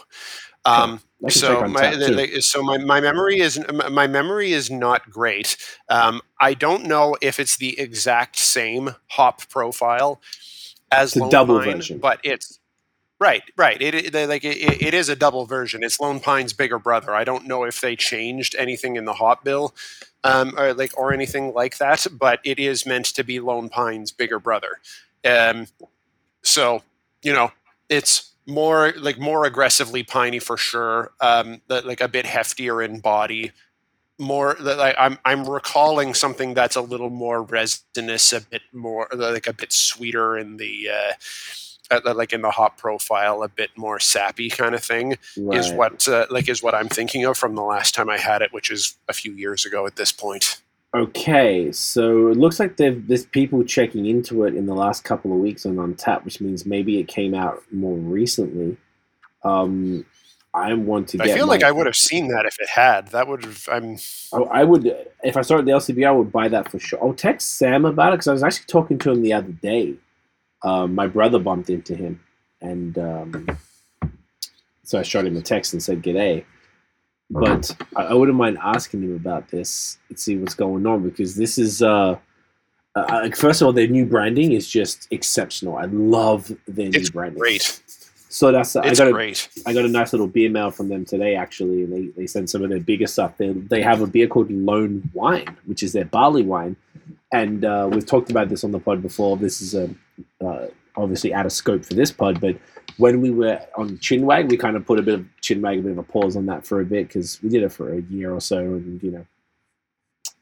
Um, I can check so my so my, my memory is my memory is not great. Um, I don't know if it's the exact same hop profile as Lone double Pine, version. but it's right, right. It, it like it, it is a double version. It's Lone Pine's bigger brother. I don't know if they changed anything in the hop bill, um, or like or anything like that, but it is meant to be Lone Pine's bigger brother. Um, so you know, it's more like more aggressively piney for sure. Um, like a bit heftier in body. More like I'm I'm recalling something that's a little more resinous, a bit more like a bit sweeter in the uh, uh, like in the hop profile, a bit more sappy kind of thing is what uh, like is what I'm thinking of from the last time I had it, which is a few years ago at this point. Okay, so it looks like there's people checking into it in the last couple of weeks on Untappd, which means maybe it came out more recently. Um, I want to I feel like I would have seen that if it had. That would have. I'm I, I would if I saw it at the LCB, I would buy that for sure. I'll text Sam about it because I was actually talking to him the other day. Um, my brother bumped into him, and um, so I shot him a text and said "G'day." But I, I wouldn't mind asking him about this and see what's going on because this is. Uh, uh, first of all, their new branding is just exceptional. I love their It's new branding. great. So that's I got a, great. I got a nice little beer mail from them today, actually, and they, they sent some of their bigger stuff. They, they have a beer called Lone Wine, which is their barley wine. And uh, we've talked about this on the pod before. This is a, uh, obviously out of scope for this pod, but when we were on Chinwag, we kind of put a bit of Chinwag, a bit of a pause on that for a bit because we did it for a year or so, and you know,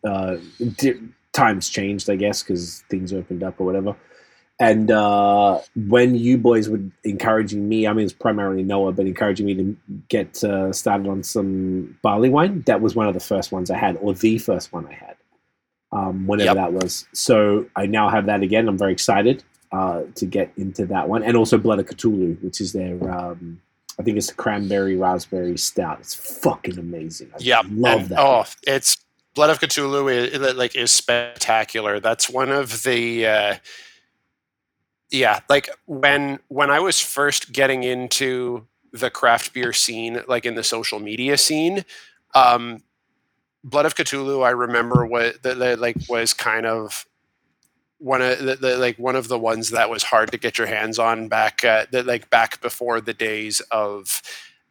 uh, di- times changed, I guess, because things opened up or whatever. And uh, when you boys were encouraging me, I mean, it's primarily Noah, but encouraging me to get uh, started on some barley wine, that was one of the first ones I had, or the first one I had, um, whenever Yep. that was. So I now have that again. I'm very excited uh, to get into that one. And also Blood of Cthulhu, which is their, um, I think it's a cranberry raspberry stout. It's fucking amazing. I Yeah, love and- that. Oh, it's Blood of Cthulhu is like is spectacular. That's one of the uh, yeah, like when when I was first getting into the craft beer scene, like in the social media scene, um, Blood of Cthulhu, I remember what that that, like was kind of one of the, the like one of the ones that was hard to get your hands on back uh, that like back before the days of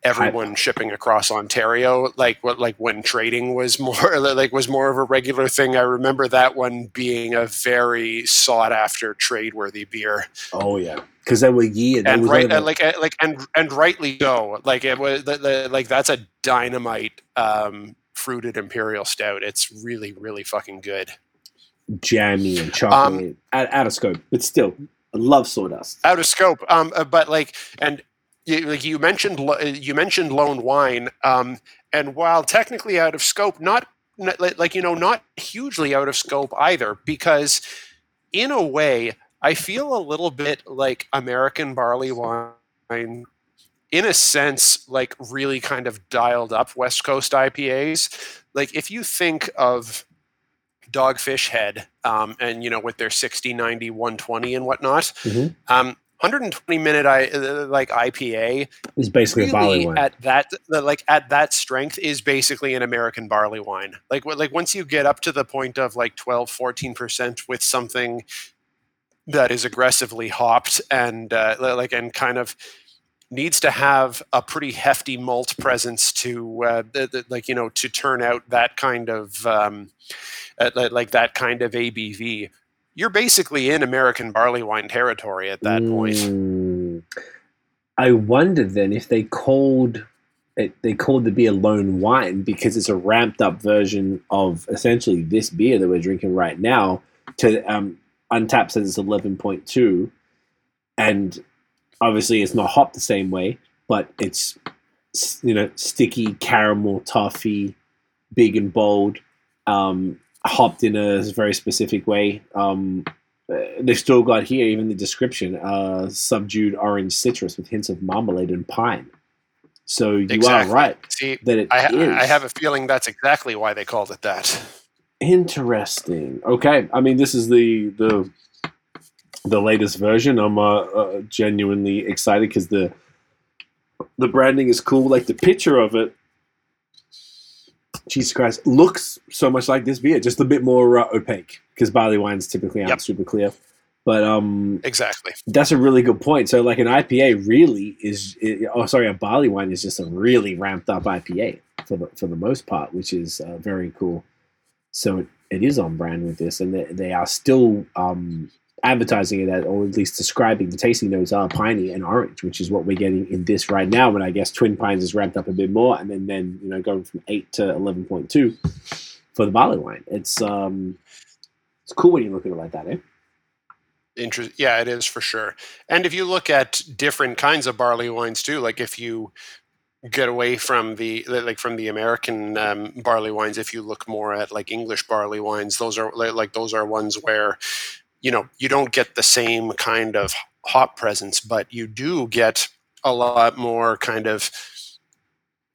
everyone shipping across Ontario like what like when trading was <laughs> more like was more of a regular thing I remember that one being a very sought after trade worthy beer Oh, yeah. Because that year. They and was right one of the- like like and and rightly so like it was like that's a dynamite um fruited imperial stout it's really really fucking good jammy and Um, chocolate out, out of scope, but still, I love sawdust. out of scope. Um, uh, but like, and you, like you mentioned, you mentioned lone wine. Um, and while technically out of scope, not, like, you know, not hugely out of scope either, because in a way, I feel a little bit like American barley wine. In a sense, like really kind of dialed up West Coast IPAs. Like if you think of Dogfish Head, um, and you know with their 60, 90, 120 and whatnot, Mhm. um, 120 minute I uh, like IPA is basically a barley wine. at that like at that strength is basically an American barley wine. Like like once you get up to the point of like 12, 14 percent with something that is aggressively hopped and uh, like and kind of needs to have a pretty hefty malt presence to uh, th- th- like you know to turn out that kind of um, uh, like that kind of ABV. You're basically in American barley wine territory at that point. Mm. I wonder then if they called it, they called the beer lone wine because it's a ramped up version of essentially this beer that we're drinking right now. To um, Untappd says it's eleven point two, and obviously it's not hopped the same way, but it's you know sticky caramel toffee, big and bold, um, hopped in a very specific way. Um, uh, they've still got here even the description: uh, subdued orange citrus with hints of marmalade and pine. So you Exactly. are right See, that it I, ha- is. I have a feeling that's exactly why they called it that. Interesting. Okay, I mean this is the the the latest version. I'm uh, uh, genuinely excited because the the branding is cool. Like the picture of it, Jesus Christ, looks so much like this beer, just a bit more uh, opaque because barley wines typically aren't Yep. super clear. But um, Exactly. that's a really good point. So like an IPA really is, i oh sorry, a barley wine is just a really ramped up IPA for the for the most part, which is uh, very cool. So it, it is on brand with this, and they, they are still um, advertising it as, or at least describing the tasting notes are piney and orange, which is what we're getting in this right now. But I guess Twin Pines is ramped up a bit more, and then then you know going from eight to eleven point two for the barley wine. It's um, it's cool when you look at it like that, eh? Inter- yeah, it is for sure. And if you look at different kinds of barley wines too, like if you get away from the like from the American um, barley wines, if you look more at like English barley wines, those are like those are ones where you know you don't get the same kind of hop presence, but you do get a lot more kind of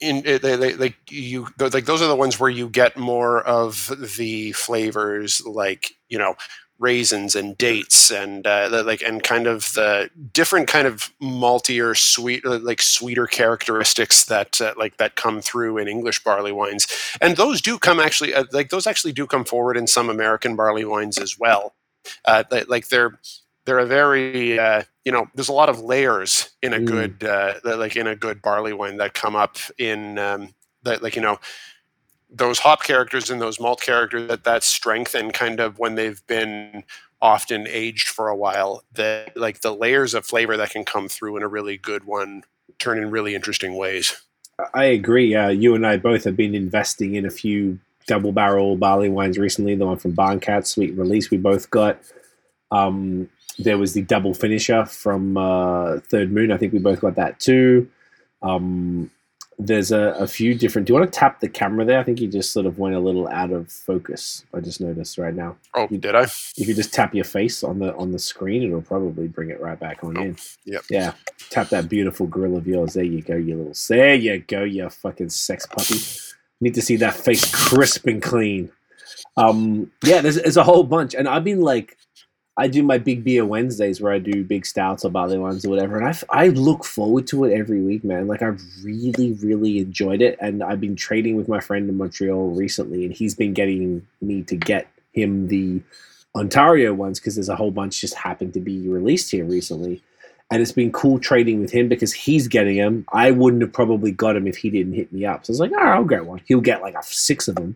in eh, they, they, like you like those are the ones where you get more of the flavors like you know raisins and dates and uh, like and kind of the different kind of maltier sweet uh, like sweeter characteristics that uh, like that come through in English barley wines. And those do come actually uh, like those actually do come forward in some American barley wines as well uh, like they're they're a very uh, you know there's a lot of layers in a Mm. good uh, like in a good barley wine that come up in um, that like you know those hop characters and those malt characters that that strengthen kind of when they've been often aged for a while that like the layers of flavor that can come through in a really good one turn in really interesting ways I agree. Uh, you and I both have been investing in a few double barrel barley wines recently. The one from Barncat, Sweet Release, we both got. Um, there was the double finisher from uh, Third Moon. I think we both got that too. Um, there's a, a few different. Do you want to tap the camera there? I think you just sort of went a little out of focus. I just noticed right now. oh you, did i If you just tap your face on the on the screen, it'll probably bring it right back on in. yep. Yeah. Tap that beautiful grill of yours. There you go, you little. There you go, you fucking sex puppy. Need to see that face crisp and clean. Um, yeah, there's, there's a whole bunch, and I've been like, I do my big beer Wednesdays where I do big stouts or barley ones or whatever, and I I look forward to it every week, man. Like I've really, really enjoyed it, and I've been trading with my friend in Montreal recently, and he's been getting me to get him the Ontario ones because there's a whole bunch just happened to be released here recently. And it's been cool trading with him because he's getting them. I wouldn't have probably got him if he didn't hit me up. So I was like, all right, I'll get one. He'll get like a six of them.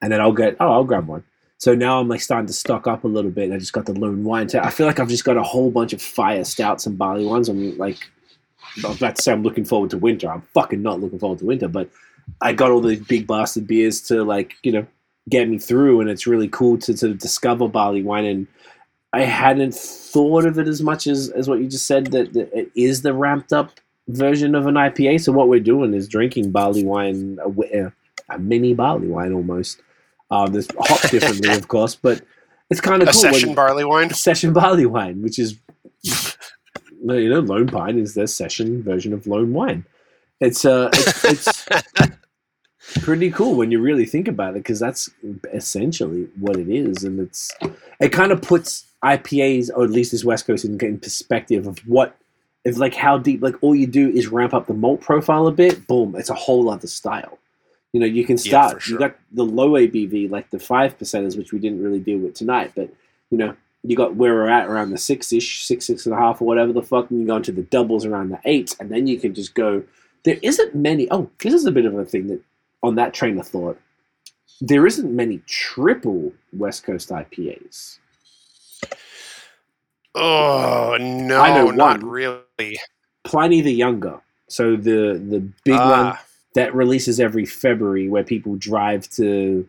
And then I'll get, oh, I'll grab one. So now I'm like starting to stock up a little bit. I just got the lone wine. I feel like I've just got a whole bunch of fire stouts and barley ones. I'm like, I was about to say I'm looking forward to winter. I'm fucking not looking forward to winter, but I got all these big bastard beers to like, you know, get me through. And it's really cool to, to discover barley wine. And I hadn't thought of it as much as, as what you just said, that, that it is the ramped up version of an IPA. So what we're doing is drinking barley wine, a, a mini barley wine almost. Um, there's hopped differently, of course, but it's kind of cool. when- session barley wine session barley wine, which is you know, Lone Pine is their session version of Lone Wine. It's uh, it's, it's <laughs> pretty cool when you really think about it because that's essentially what it is, and it's it kind of puts IPAs or at least this West Coast in, in perspective of what if like how deep like all you do is ramp up the malt profile a bit, boom, it's a whole other style. You know, you can Yeah, start. sure. You got the low ABV, like the five percenters, which we didn't really deal with tonight, but you know, you got where we're at around the six ish, six, six and a half, or whatever the fuck, and you go into the doubles around the eight, and then you can just go. There isn't many. Oh, this is a bit of a thing that on that train of thought. There isn't many triple West Coast IPAs. Oh no, I know not one. really. Pliny the Younger. So the the big one Ah, that releases every February, where people drive to,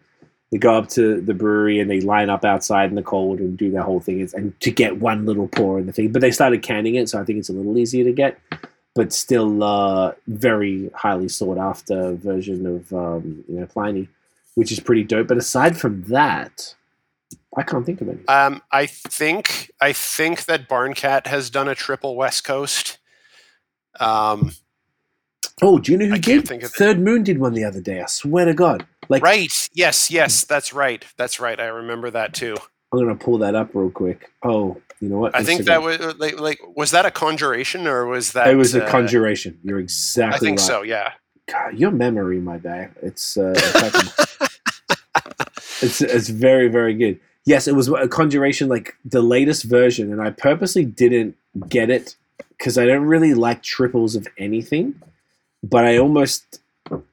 they go up to the brewery and they line up outside in the cold and do their whole thing, and to get one little pour in the thing. But they started canning it, so I think it's a little easier to get, but still uh, very highly sought after version of um, you know Pliny, which is pretty dope. But aside from that, I can't think of any. Um, I think I think that Barncat has done a triple West Coast. Um, Oh, do you know who I can't did? think of it. Third Moon did one the other day. I swear to God. Like right. Yes. Yes. That's right. That's right. I remember that too. I'm gonna pull that up real quick. Oh, you know what? I think that was like, like was that a conjuration or was that? it was a uh, conjuration. You're exactly. I think right. so. Yeah. God, your memory, my guy. It's uh, <laughs> it's it's very very good. Yes, it was a conjuration, like the latest version, and I purposely didn't get it because I don't really like triples of anything. But I almost,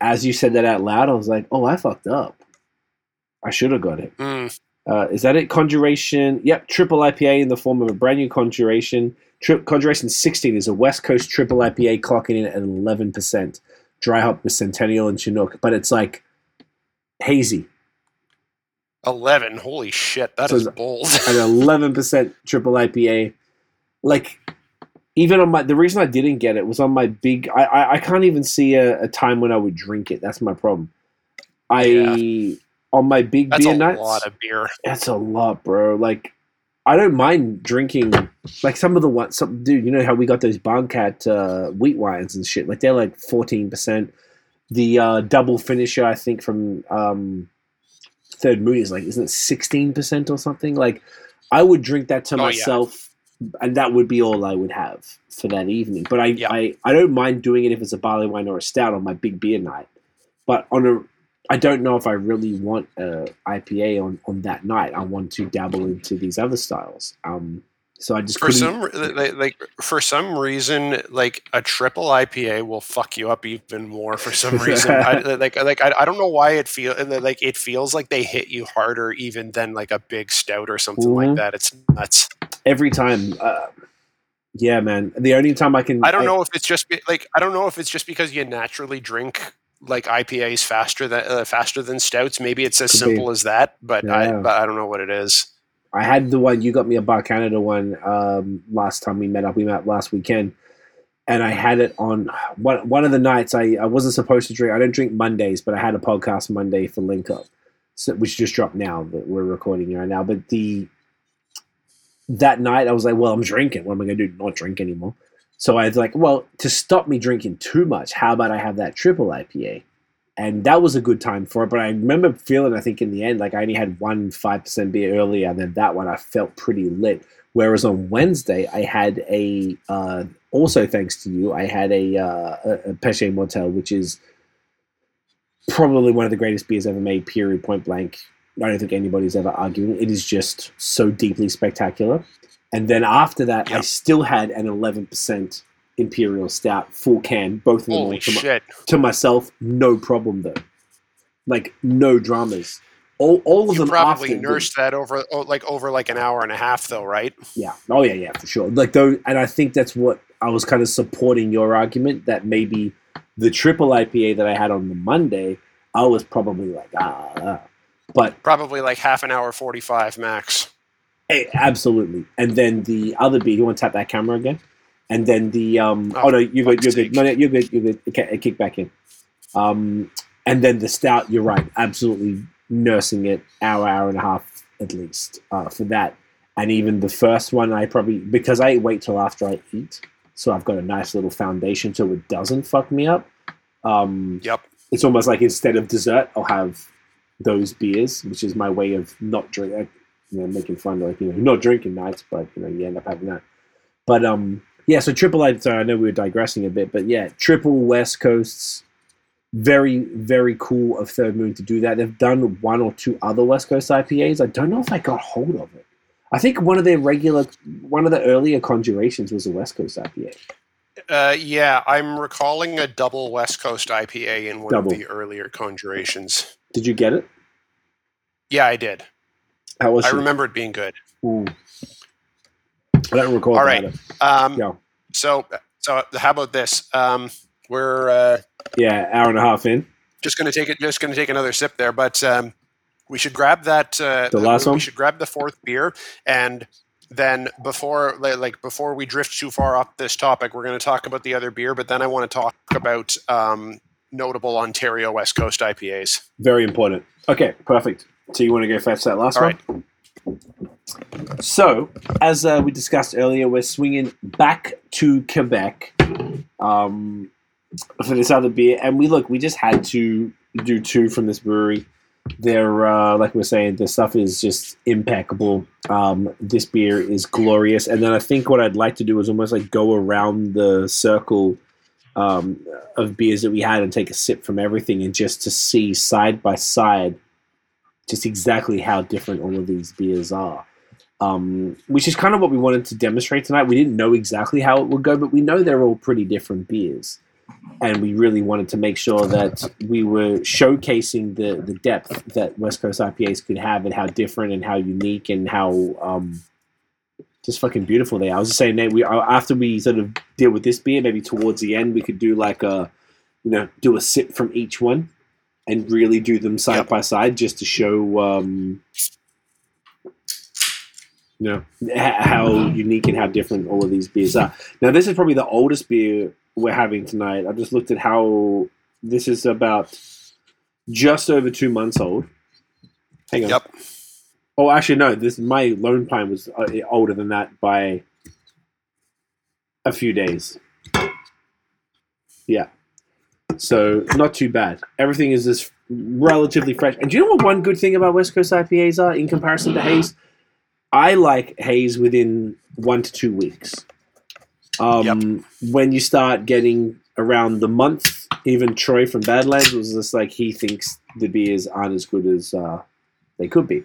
as you said that out loud, I was like, "Oh, I fucked up. I should have got it." Mm. Uh, is that it? Conjuration. Yep, triple IPA in the form of a brand new Conjuration. Tri- Conjuration 16 is a West Coast triple IPA clocking in at 11%. Dry hop with Centennial and Chinook, but it's like hazy. Eleven. Holy shit. That So is bold. <laughs> An 11% triple IPA. Like, even on my, the reason I didn't get it was on my big, I, I, I can't even see a, a time when I would drink it. That's my problem. I, Yeah. On my big beer night. That's a lot of beer. <laughs> That's a lot, bro. Like, I don't mind drinking. Like some of the ones, some dude. You know how we got those Barncat uh, wheat wines and shit. Like they're like fourteen percent. The uh, double finisher, I think from um, Third Moon is like, isn't it sixteen percent or something? Like, I would drink that to Oh, yeah. myself, and that would be all I would have for that evening. But I, Yeah. I, I don't mind doing it if it's a barley wine or a stout on my big beer night. But on a I don't know if I really want a IPA on, on that night. I want to dabble into these other styles. Um, so I just For some like, like for some reason, like a triple IPA will fuck you up even more. For some reason, I, <laughs> like like I, I don't know why it feel like it feels like they hit you harder even than like a big stout or something Mhm. like that. It's nuts. every time. Uh, yeah, man. The only time I can. I don't know if it's just be- like I don't know if it's just because you naturally drink like IPAs faster than uh, faster than stouts. Maybe it's as Could be. simple as that, but I but I don't know what it is. I had the one you got me a Bar Canada one um, last time we met up. We met last weekend, and I had it on one one of the nights. I, I wasn't supposed to drink. I don't drink Mondays, but I had a podcast Monday for Link Up, so, which just dropped now that we're recording right now. But the that night I was like, well, I'm drinking. What am I going to do? Not drink anymore. So I was like, well, to stop me drinking too much, how about I have that triple IPA? And that was a good time for it. But I remember feeling, I think in the end, like I only had one 5% beer earlier, and then that one I felt pretty lit. Whereas on Wednesday, I had a, uh, also thanks to you, I had a, uh, a, Peche Mortel, which is probably one of the greatest beers ever made, period, point blank. I don't think anybody's ever arguing. It is just so deeply spectacular. And then after that, I still had an 11% Imperial Stout, full can, both of them Holy to, my- to myself, no problem though. Like, no dramas. All, all of You them probably nursed that over oh, like over like an hour and a half though, right? Yeah. Oh yeah, yeah, for sure. Like though, and I think that's what I was kind of supporting your argument that maybe the triple IPA that I had on the Monday, I was probably like ah, ah. but Probably like half an hour, forty five max. Absolutely. And then the other beer, you want to tap that camera again? And then the um, oh, Oh, no, you're good, you're good. No, no, you're good, you're good. Okay, kick back in. Um, and then the stout, you're right, absolutely nursing it hour, hour and a half at least uh, for that. And even the first one, I probably because I wait till after I eat, so I've got a nice little foundation so it doesn't fuck me up. Um, Yep. it's almost like instead of dessert, I'll have those beers, which is my way of not drinking. You know, making fun of like you know, not drinking nights, but you know, you end up having that. But um, yeah. So triple I. Sorry, I know we were digressing a bit, but yeah, triple West Coasts. Very, very cool of Third Moon to do that. They've done one or two other West Coast IPAs. I don't know if I got hold of it. I think one of their regular, one of the earlier conjurations was a West Coast IPA. Uh, yeah, I'm recalling a double West Coast IPA in one Double. of the earlier conjurations. Did you get it? Yeah, I did. How was I it? remember it being good. Ooh. I don't recall. All right. Um, Yeah. So, so how about this? Um, we're uh, Yeah, hour and a half in. just going to take it. Just going to take another sip there, but um, we should grab that. Uh, The last we one? should grab the fourth beer, and then before, like before we drift too far off this topic, we're going to talk about the other beer. But then I want to talk about um, notable Ontario West Coast IPAs. Very important. Okay, perfect. So you want to go fetch that last All one? right. So, as uh, we discussed earlier, we're swinging back to Quebec um, for this other beer, and we look. We just had to do two from this brewery. They're uh, like we are saying, the stuff is just impeccable. Um, this beer is glorious, and then I think what I'd like to do is almost like go around the circle um, of beers that we had and take a sip from everything, and just to see side by side just exactly how different all of these beers are. Um, which is kind of what we wanted to demonstrate tonight. We didn't know exactly how it would go, but we know they're all pretty different beers. And we really wanted to make sure that we were showcasing the, the depth that West Coast IPAs could have and how different and how unique and how um, just fucking beautiful they are. I was just saying, Nate, we, uh, after we sort of deal with this beer, maybe towards the end, we could do like a, you know, do a sip from each one and really do them side Yep. by side just to show um, you know how unique and how different all of these beers are. Now, this is probably the oldest beer we're having tonight. I just looked at how this is about just over two months old. Hang on. Yep. Oh, actually, no. This my Lone Pine was uh, older than that by a few days. Yeah. So not too bad. Everything is just relatively fresh. And do you know what one good thing about West Coast IPAs are in comparison to Haze? I like Haze within one to two weeks. Um, When you start getting around the month, even Troy from Badlands was just like he thinks the beers aren't as good as uh, they could be.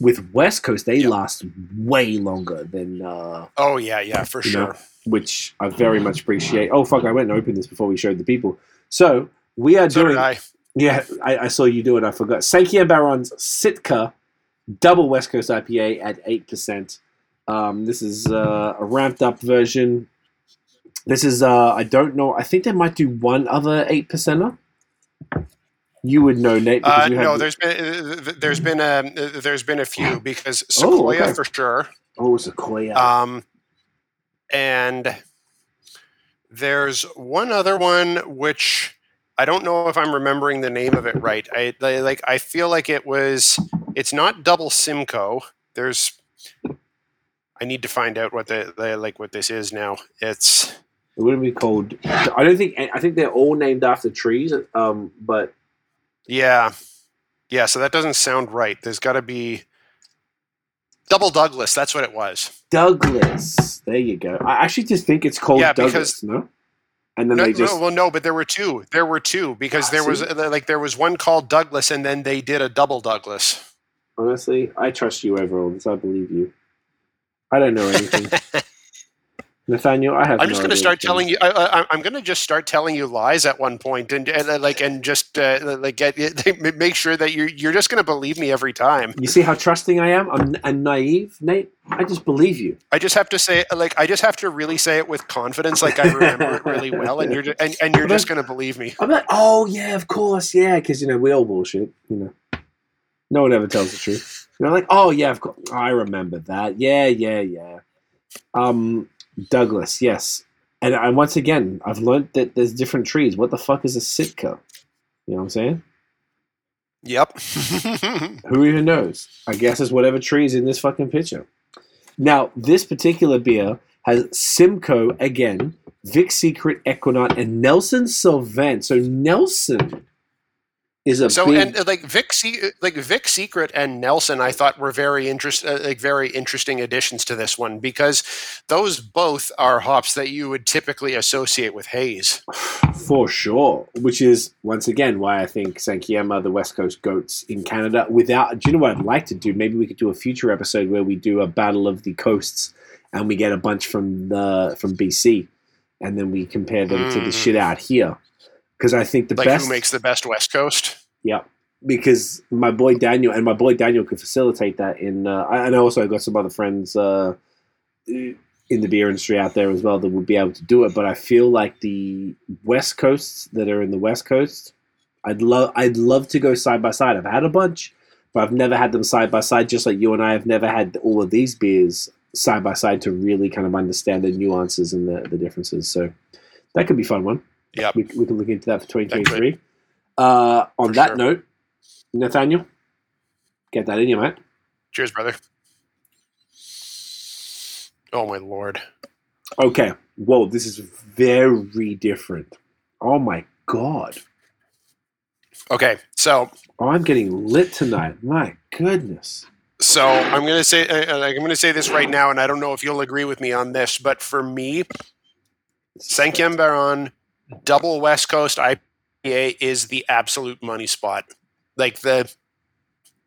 With West Coast, they Yep. last way longer than uh, Oh yeah, yeah, for You know, sure. which I very much appreciate. Oh fuck! I went and opened this before we showed the people. So we are So doing. I. Yeah, I, I saw you do it. I forgot. Sakia Baron's Sitka Double West Coast IPA at eight percent. Um, this is uh, a ramped up version. This is uh, I don't know. I think they might do one other eight percenter. You would know, Nate. because Uh, you no, the- there's been uh, th- there's been um, uh, there's been a few <gasps> because Oh, Sequoia okay. for sure. oh Sequoia. Um, and there's one other one which I don't know if I'm remembering the name of it right. I like I feel like it was. It's not double Simcoe. There's. I need to find out what the, the like what this is now. It's It wouldn't be called. I don't think. I think they're all named after trees. Um, but yeah, yeah. So that doesn't sound right. There's got to be double Douglas. That's what it was. Douglas. There you go. I actually just think it's called Yeah, Douglas. because- No, and then No, they just no, well, no, but there were two. There were two because Ah, there was see? uh, like there was one called Douglas, and then they did a double Douglas. honestly, I trust you over all this. I believe you. I don't know anything, <laughs> Nathaniel. I have. I'm just going to start telling you. I, I, I'm going to just start telling you lies at one point, and, and like and just uh, like get <laughs> make sure that you're you're just going to believe me every time. You see how trusting I am? I'm, I'm naive, Nate. I just believe you. I just have to say, like, I just have to really say it with confidence, like I remember it really well, and you're just, and, and you're just going to believe me. I'm like, oh yeah, of course, yeah, because you know we all bullshit. You know, no one ever tells the truth. You're like, oh yeah, of course, I remember that. Yeah, yeah, yeah. Um, Douglas, yes, and I, once again, I've learned that there's different trees. What the fuck is a Sitka? You know what I'm saying? Yep. <laughs> Who even knows? I guess it's whatever tree is in this fucking picture. Now, this particular beer has Simcoe again, Vic Secret, Ekuanot, and Nelson Sauvin. So Nelson is a So big. and uh, like Vic, Se- like Vic Secret and Nelson, I thought were very interest, uh, like very interesting additions to this one because those both are hops that you would typically associate with haze. For sure, which is once again why I think Sankiema the West Coast goats in Canada. Without, do you know what I'd like to do? Maybe we could do a future episode where we do a battle of the coasts, and we get a bunch from the from BC, and then we compare them to the Mm. shit out here. Because I think the Like best, who makes the best West Coast? yeah. Because my boy Daniel and my boy Daniel could facilitate that. In uh, I- and also I got some other friends uh, in the beer industry out there as well that would be able to do it. But I feel like the West Coasts that are in the West Coast, I'd love I'd love to go side by side. I've had a bunch, but I've never had them side by side. Just like you and I have never had all of these beers side by side to really kind of understand the nuances and the, the differences. So that could be a fun one. Yep. We, we can look into that for 2023. Uh, on For that sure. note, Nathaniel, get that in you, mate. Cheers, brother. Oh my lord. Okay. Whoa, this is very different. Oh my god. Okay, so Oh, I'm getting lit tonight. My goodness. So I'm going to say uh, I'm going to say this right now, and I don't know if you'll agree with me on this, but for me, Sankyam Baron Double West Coast IPA is the absolute money spot. Like the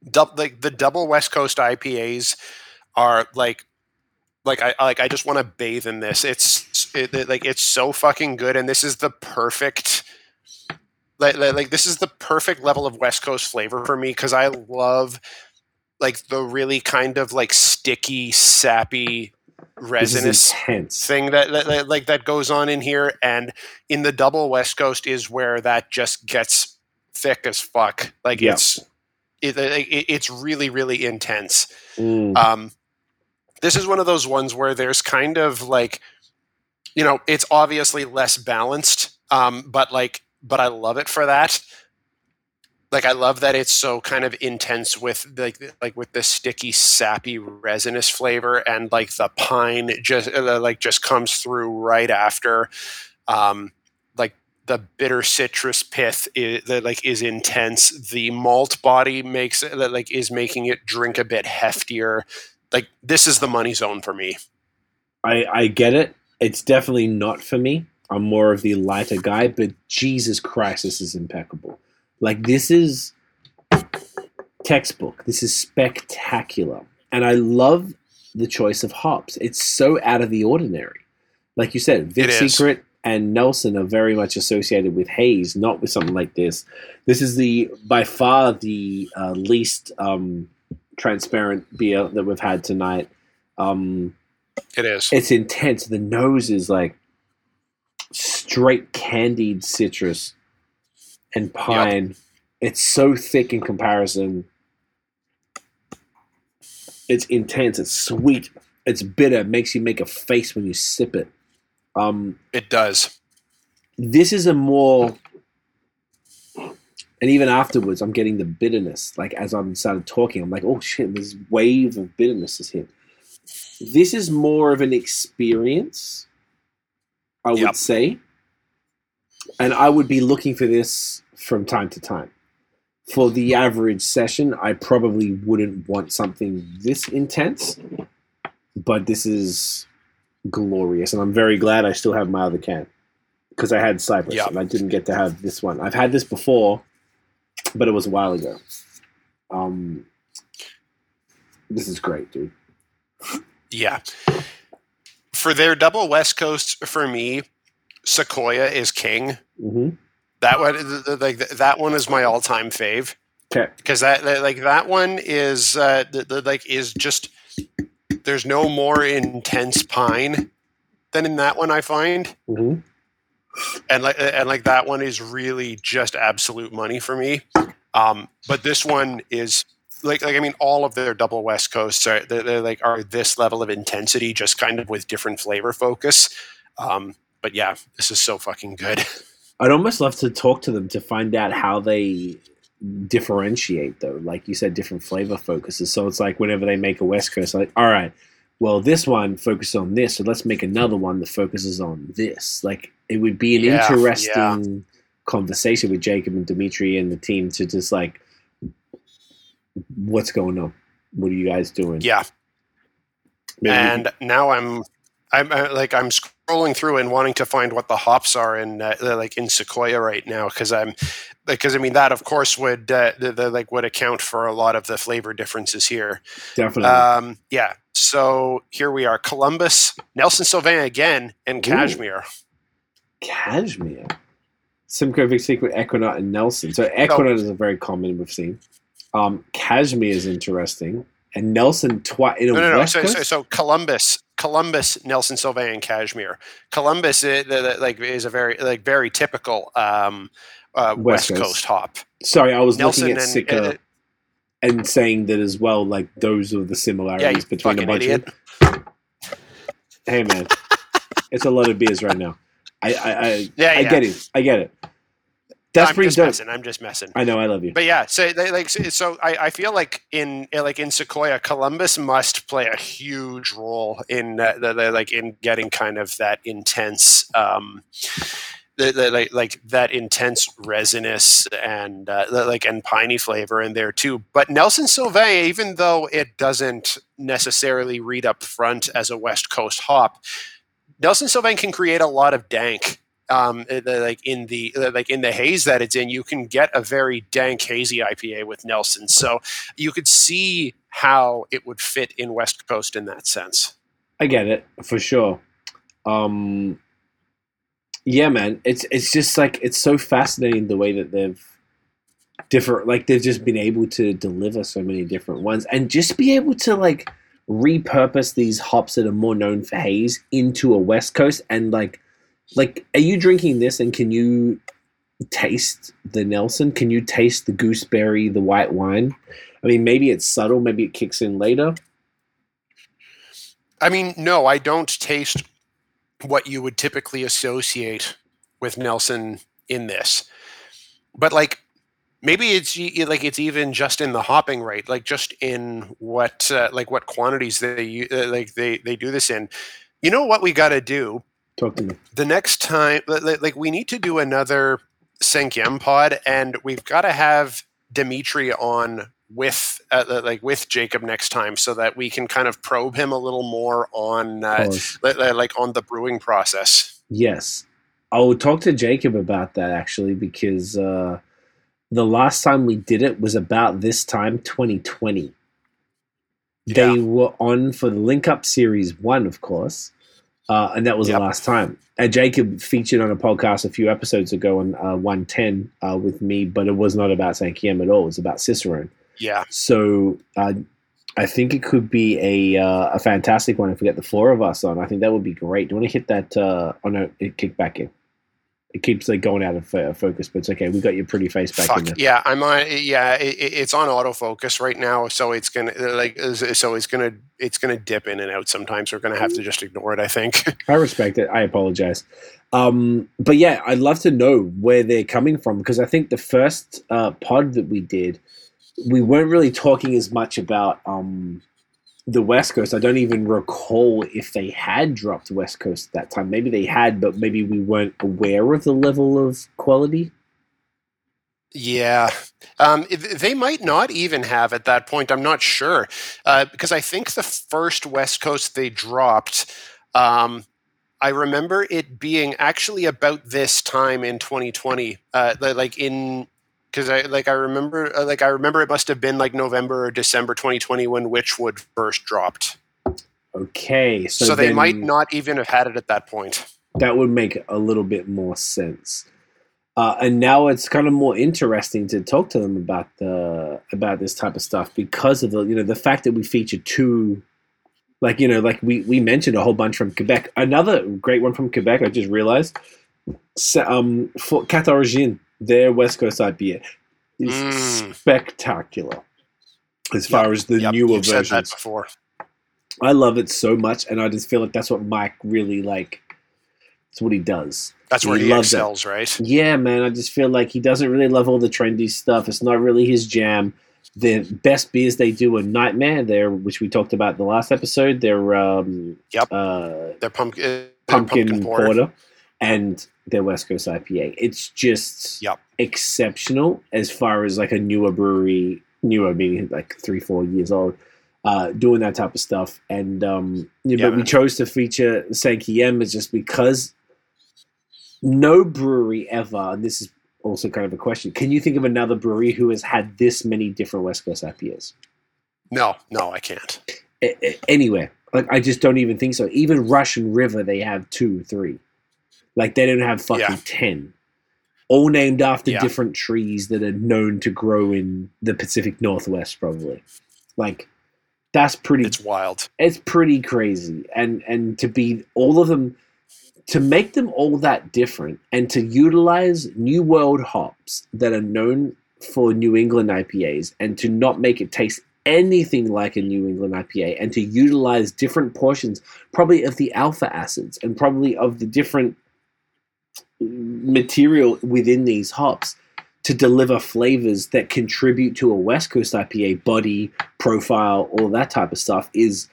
dub, like the Double West Coast IPAs are like like I like I just want to bathe in this. It's it, it- like it's so fucking good, and this is the perfect. Like, like, like this is the perfect level of West Coast flavor for me because I love like the really kind of like sticky, sappy, resinous thing that, that, that like that goes on in here, and in the double West Coast is where that just gets thick as fuck. Like Yeah. it's it, it, it's really really intense. Mm, Um, this is one of those ones where there's kind of like, you know, it's obviously less balanced, um, but like, but I love it for that. Like, I love that it's so kind of intense with like, like with the sticky, sappy, resinous flavor, and like the pine just uh, like just comes through right after. Um, like the bitter citrus pith is, that like is intense. The malt body makes it like is making it drink a bit heftier. Like this is the money zone for me. I, I get it. It's definitely not for me. I'm more of the lighter guy, but Jesus Christ, this is impeccable. Like, this is textbook. This is spectacular. And I love the choice of hops. It's so out of the ordinary. Like you said, Vic Secret and Nelson are very much associated with haze, not with something like this. This is the by far the uh, least um, transparent beer that we've had tonight. Um, It is. it's intense. The nose is like straight candied citrus and pine. It's so thick in comparison. It's intense. It's sweet. It's bitter. It makes you make a face when you sip it. Um, It does. this is a more and even afterwards i'm getting the bitterness like as i'm started talking i'm like oh shit this wave of bitterness is here. this is more of an experience i would Yep. say and i would be looking for this from time to time for the average session i probably wouldn't want something this intense but this is glorious and i'm very glad i still have my other can because I had Cypress Yeah. and I didn't get to have this one. I've had this before, but it was a while ago. Um, this is great, dude. Yeah. For their double West Coast, for me, Sequoia is king. hmm That one, like that one is my all-time fave Okay. because that, like that one is uh, like is just there's no more intense pine than in that one I find. hmm and like and like that one is really just absolute money for me. Um, but this one is like like I mean, all of their double West Coasts are they're, they're like are this level of intensity, just kind of with different flavor focus. Um, but yeah, this is so fucking good. <laughs> I'd almost love to talk to them to find out how they differentiate, though. Like you said, different flavor focuses. So it's like whenever they make a West Coast, like, all right, well, this one focuses on this, so let's make another one that focuses on this. Like it would be an Yeah, interesting conversation with Jacob and Dimitri and the team to just like, what's going on? What are you guys doing? Yeah. Maybe and now I'm, I'm uh, like I'm scrolling through and wanting to find what the hops are in uh, like in Sequoia right now because I'm because I mean that of course would uh, the, the, like would account for a lot of the flavor differences here. definitely. Um, yeah. So here we are: Columbus, Nelson Sauvin again, and. Cashmere. Cashmere. Simcoe, Vic Secret, Equinox, and Nelson. So Equinox is a very common we've seen. Um, Cashmere is interesting, and Nelson twice in a No, no, no. West So, so, so Columbus, Columbus, Nelson Sauvin, and Cashmere. Columbus, the, the, like, is a very like very typical um, uh, West West, Coast. Coast hop. Sorry, I was Nelson looking at and Sitka uh, and saying that as well. Like those are the similarities you between a bunch idiot. of. Hey man, it's a lot of beers right now. I I I, Yeah, I yeah. get it. I get it. That's I'm pretty just dope. messing. I'm just messing. I know. I love you. But yeah, so they, like so- I, I feel like in uh, like in Sequoia, Columbus must play a huge role in uh, the, the, like in getting kind of that intense um the, the, like like that intense resinous and uh, the, like and piney flavor in there too. But Nelson Sauvin, even though it doesn't necessarily read up front as a West Coast hop, Nelson Sauvin can create a lot of dank um, uh, like in the like in the haze that it's in, you can get a very dank hazy IPA with Nelson. So you could see how it would fit in West Coast in that sense. I get it for sure. Um, yeah, man, it's it's just like it's so fascinating the way that they've different, like they've just been able to deliver so many different ones, and just be able to like repurpose these hops that are more known for haze into a West Coast, and like, like, are you drinking this, and can you taste the Nelson? Can you taste the gooseberry, the white wine? I mean, maybe it's subtle, maybe it kicks in later. I mean, no, I don't taste what you would typically associate with Nelson in this. But like maybe it's like it's even just in the hopping rate, like just in what uh, like what quantities they uh, like they they do this in. You know what we got to do? Talk to me. the next time li- li- like we need to do another Senkyem pod and we've got to have Dimitri on with uh, like with Jacob next time so that we can kind of probe him a little more on uh, Pause. li- li- like on the brewing process. Yes. I will talk to Jacob about that actually because uh, the last time we did it was about this time, 2020. They were on for the Link Up Series 1, of course, uh, and that was Yep. the last time. And Jacob featured on a podcast a few episodes ago on uh, 110 uh, with me, but it was not about Sankiem at all. It was about Cicerone. Yeah. So uh, I think it could be a uh, a fantastic one if we get the four of us on. I think that would be great. Do you want to hit that? Uh, oh no, it kicked back in. It keeps like going out of uh, focus, but it's okay. We got your pretty face back Fuck in there. yeah, I'm on. Yeah, it, it- it's on autofocus right now, so it's gonna like so it's gonna it's gonna dip in and out sometimes. We're gonna have to just ignore it. I think. <laughs> I respect it. I apologize. Um, but yeah, I'd love to know where they're coming from because I think the first uh, pod that we did, we weren't really talking as much about um, the West Coast. I don't even recall if they had dropped West Coast at that time. Maybe they had, but maybe we weren't aware of the level of quality. Yeah, um, they might not even have at that point. I'm not sure uh, because I think the first West Coast they dropped. Um, I remember it being actually about this time in 2020, uh, like in because I like I remember uh, like I remember it must have been like November or December 2020 when Witchwood first dropped. Okay, so, So, they might not even have had it at that point. That would make a little bit more sense. Uh, and now it's kind of more interesting to talk to them about the about this type of stuff because of the you know the fact that we feature two like you know like we we mentioned a whole bunch from Quebec another great one from Quebec I just realized um for Cat Origine their West Coast IPA is Mm. spectacular as far as the Yep, newer you've said that versions before. I love it so much and I just feel like that's what Mike really like it's what he does That's where He he loves it. excels, right? yeah, man. I just feel like he doesn't really love all the trendy stuff. It's not really his jam. The best beers they do are Nightmare, there, which we talked about in the last episode. They're um, Yep. uh, Their pumpkin, pumpkin, porter. and their West Coast IPA. It's just Yep. exceptional as far as like a newer brewery, newer being like three, four years old, uh, doing that type of stuff. And um, yeah, but we chose to feature Sankey M is just because no brewery ever, and this is also kind of a question. Can you think of another brewery who has had this many different West Coast IPAs? No, no, I can't. Anywhere. Like I just don't even think so. Even Russian River, they have two, three. Like they don't have fucking Yeah. ten. All named after Yeah. different trees that are known to grow in the Pacific Northwest, probably. Like that's pretty. It's wild. it's pretty crazy and and to be all of them to make them all that different and to utilize new world hops that are known for new england ipas and to not make it taste anything like a new england ipa and to utilize different portions probably of the alpha acids and probably of the different material within these hops to deliver flavors that contribute to a West Coast IPA body profile, all that type of stuff is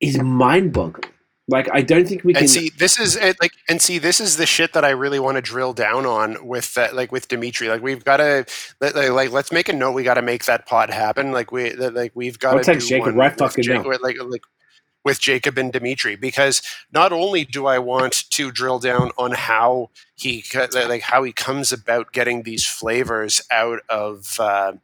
is mind boggling. Like I don't think we can. And see, this is it, like, and see, this is the shit that I really want to drill down on with that, like with Dimitri. Like, we've got to, like, like, let's make a note. We got to make that pod happen. Like, we, like, we've got to do Jacob right fucking Ja- now. with, like, like, with Jacob and Dimitri, because not only do I want to drill down on how he, like, how he comes about getting these flavors out of. Uh,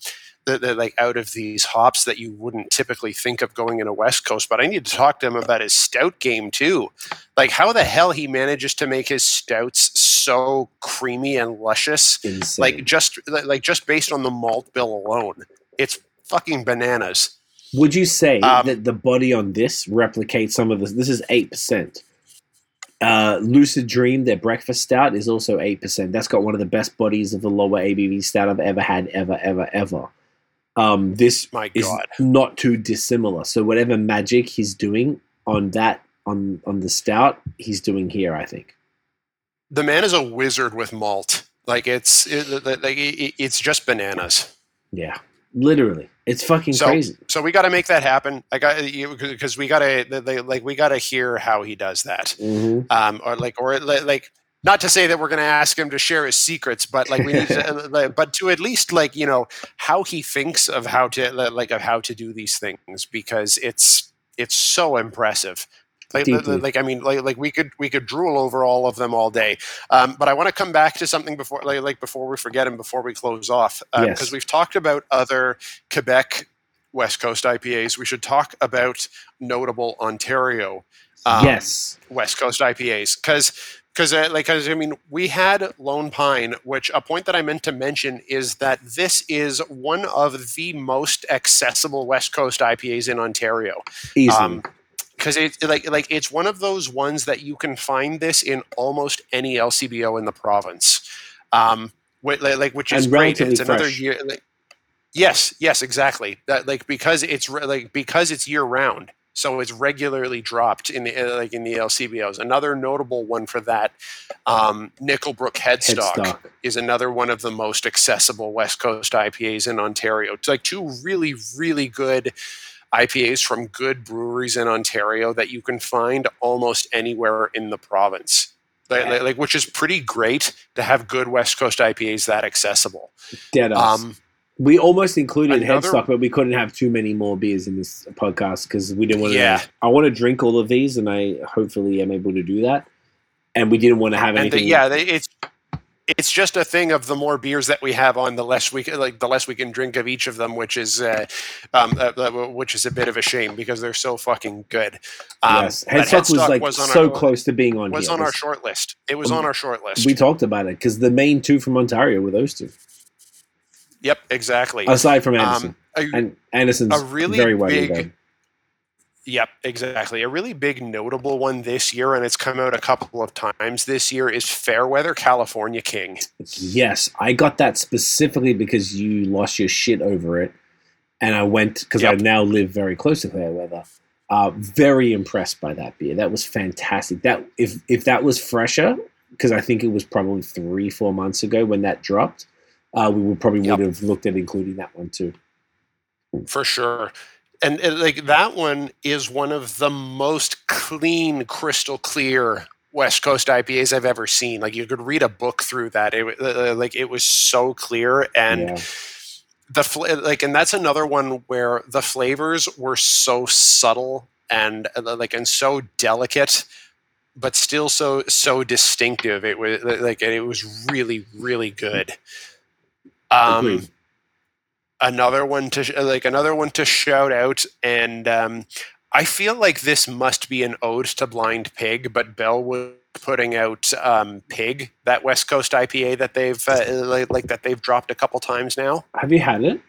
the, the, like out of these hops that you wouldn't typically think of going in a West Coast, but I need to talk to him about his stout game too like how the hell he manages to make his stouts so creamy and luscious insane. like just like just based on the malt bill alone it's fucking bananas Would you say Um, that the body on this replicates some of this? This is eight percent. Uh, Lucid Dream, their breakfast stout, is also eight percent. That's got one of the best bodies of the lower ABV stout I've ever had, ever, ever, ever. Um, this my is not too dissimilar. So whatever magic he's doing on that on on the stout, he's doing here. I think. the man is a wizard with malt like it's it, like it, it's just bananas Yeah, literally, it's fucking So- crazy. so we got to make that happen. I got because we got to like we got to hear how he does that. Hmm um, or like or like not to say that we're going to ask him to share his secrets but like we need to <laughs> but to at least like you know how he thinks of how to like of how to do these things because it's it's so impressive like, like I mean, like, like we could we could drool over all of them all day, um, but I want to come back to something before like, like before we forget and before we close off because Yes. we've talked about other Quebec West Coast IPAs. We should talk about notable Ontario um, yes, West Coast IPAs because because uh, like 'cause, I mean we had Lone Pine, which a point that I meant to mention is that this is one of the most accessible West Coast IPAs in Ontario easily. Because it's like like it's one of those ones that you can find this in almost any LCBO in the province, um, whi- like, which is great. It's another year. Like, yes, yes, exactly. That like because it's re- like because it's year round, so it's regularly dropped in the uh, like in the LCBOs. Another notable one for that, um, Nickelbrook Headstock, Headstock. is another one of the most accessible West Coast IPAs in Ontario. It's like two really, really good IPAs from good breweries in Ontario that you can find almost anywhere in the province. Like, like- which is pretty great to have good West Coast IPAs that accessible. Dead. Um, We almost included Another- headstock, but we couldn't have too many more beers in this podcast because we didn't want to. Yeah. I want to drink all of these, and I hopefully am able to do that. And we didn't want to have and the, anything. yeah, they, it's it's just a thing of the more beers that we have on the less we like the less we can drink of each of them, which is uh, um, uh, uh, which is a bit of a shame because they're so fucking good. Um, yes, headstock was like on so our, close to being on Was here. on our short list. It was Um, on our short list. We talked about it because the main two from Ontario were those two, yep, exactly. aside from Anderson. Um, a- and Anderson's a really very big- known. Yep, exactly. A really big notable one this year, and it's come out a couple of times this year, is Fairweather California King. Yes, I got that specifically because you lost your shit over it, and I went because I now live very close to Fairweather. Uh, very impressed by that beer. That was fantastic. That if if that was fresher, because I think it was probably three four months ago when that dropped, uh, we would probably Yep. would have looked at including that one too. for sure. And, uh, like that one is one of the most clean, crystal clear West Coast IPAs I've ever seen. Like you could read a book through that. It uh, like it was so clear and. Yeah. The fl- like, and that's another one where the flavors were so subtle and uh, like and so delicate, but still so so distinctive. It was like it was really really good. Um, Agreed. Another one to sh- like another one to shout out and um, i feel like this must be an ode to blind pig but Bellwoods putting out um, pig that west coast ipa that they've uh, like, like that they've dropped a couple times now Have you had it?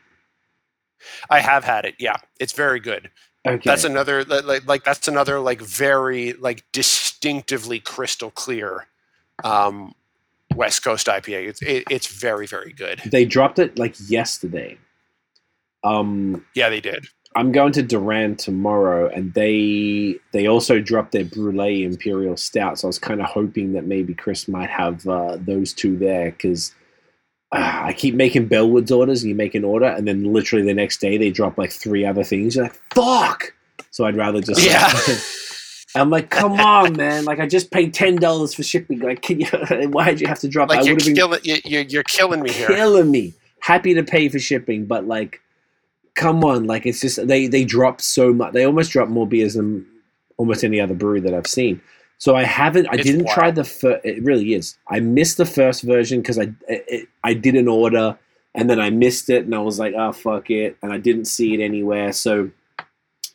i have had it yeah it's very good Okay. that's another like, like that's another like very like distinctively crystal clear um, west coast ipa it's it, it's very very good they dropped it like yesterday. Um, yeah they did I'm going to Duran tomorrow, and they they also dropped their Brulee Imperial Stout. So I was kind of hoping that maybe Chris might have uh, those two there because uh, I keep making Bellwoods orders, and you make an order, and then literally the next day they drop like three other things. You're like, fuck. So I'd rather just Yeah. <laughs> I'm like, come on, man! Like I just paid ten dollars for shipping. Like, can <laughs> you, why did you have to drop? I like you're would have been killing you, you're, you're killing me here killing me. Happy to pay for shipping, but like, come on, like it's just they they drop so much. They almost drop more beers than almost any other brewery that I've seen. So I haven't. I It's didn't try the first. It really is. I missed the first version because I it, I did an order and then I missed it and I was like, oh fuck it, and I didn't see it anywhere. So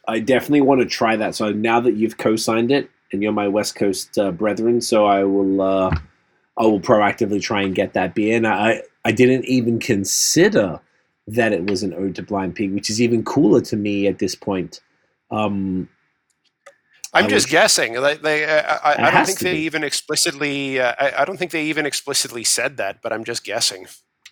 I definitely want to try that. So now that you've co-signed it and you're my West Coast uh, brethren, so I will. Uh, I will proactively try and get that beer. And I, I didn't even consider that it was an ode to Blind Pig, which is even cooler to me at this point. Um, I'm just guessing. Like they, I, I, I don't think they be. even explicitly. Uh, I, I don't think they even explicitly said that, but I'm just guessing.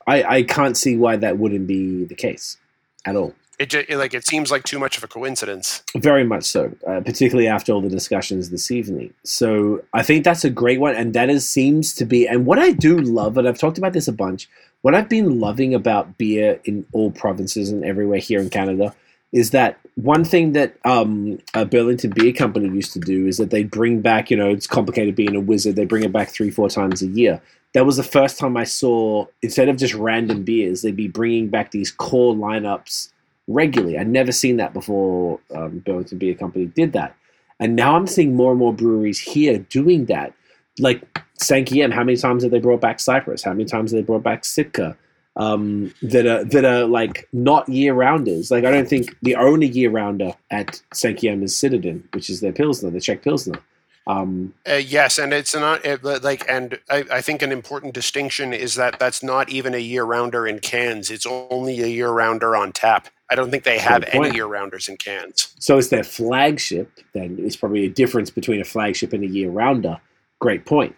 I, I can't see why that wouldn't be the case at all. It, ju- like it seems like too much of a coincidence. Very much so, uh, particularly after all the discussions this evening. So I think that's a great one, and that is seems to be. And what I do love, and I've talked about this a bunch, what I've been loving about beer in all provinces and everywhere here in Canada is that one thing that um, a Burlington Beer Company used to do is that they bring back, you know, it's complicated being a wizard. They bring it back three, four times a year. That was the first time I saw, instead of just random beers, they'd be bringing back these core lineups regularly. I'd never seen that before. Um, Burlington Beer Company did that, and now I'm seeing more and more breweries here doing that. Like Sankiem, how many times have they brought back Cypress? How many times have they brought back Sitka? Um, that are that are like not year rounders. Like I don't think the only year rounder at Sankiem is Citadin, which is their pilsner, the Czech pilsner. Um, Uh, yes, and it's not it, like, and I, I think an important distinction is that that's not even a year rounder in cans. It's only a year rounder on tap. I don't think they have any year rounders in cans. So it's their flagship. Then it's probably a difference between a flagship and a year rounder. Great point.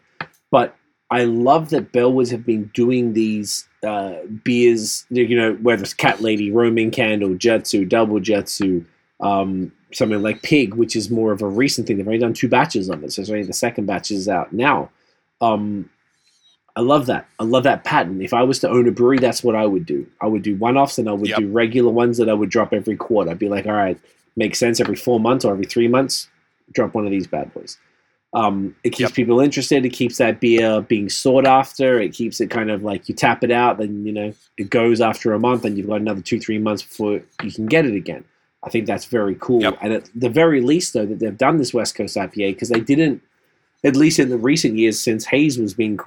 But I love that Bellwoods have been doing these uh, beers. You know, whether it's Cat Lady, Roman Candle, Jutsu, Double Jutsu, um, something like Pig, which is more of a recent thing. They've only done two batches of it, so it's only the second batch is out now. Um, I love that. I love that pattern. If I was to own a brewery, that's what I would do. I would do one offs and I would Yep. do regular ones that I would drop every quarter. I'd be like, all right, makes sense every four months or every three months, drop one of these bad boys. Um, it keeps Yep. people interested. It keeps that beer being sought after. It keeps it kind of like you tap it out, then you know it goes after a month, and you've got another two, three months before you can get it again. I think that's very cool. Yep. And at the very least, though, that they've done this West Coast IPA because they didn't, at least in the recent years since haze was being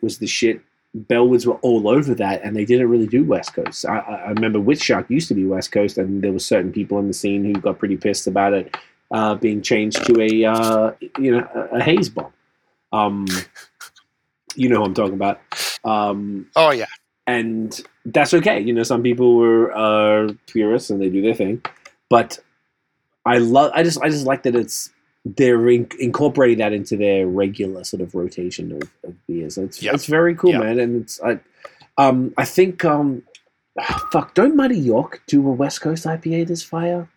was the shit. Bellwoods were all over that, and they didn't really do West Coast. I, I I remember Witch Shark used to be West Coast, and there were certain people in the scene who got pretty pissed about it uh, being changed to a uh, you know a, haze bomb. Um, you know who I'm talking about. Um, Oh yeah, and that's okay. You know, some people were uh, purists and they do their thing, but I love. I just I just like that it's they're in, incorporating that into their regular sort of rotation of, of beers. It's Yeah. it's very cool, Yeah. man. And it's I, um, I think um, fuck, don't Muddy York do a West Coast IPA this fire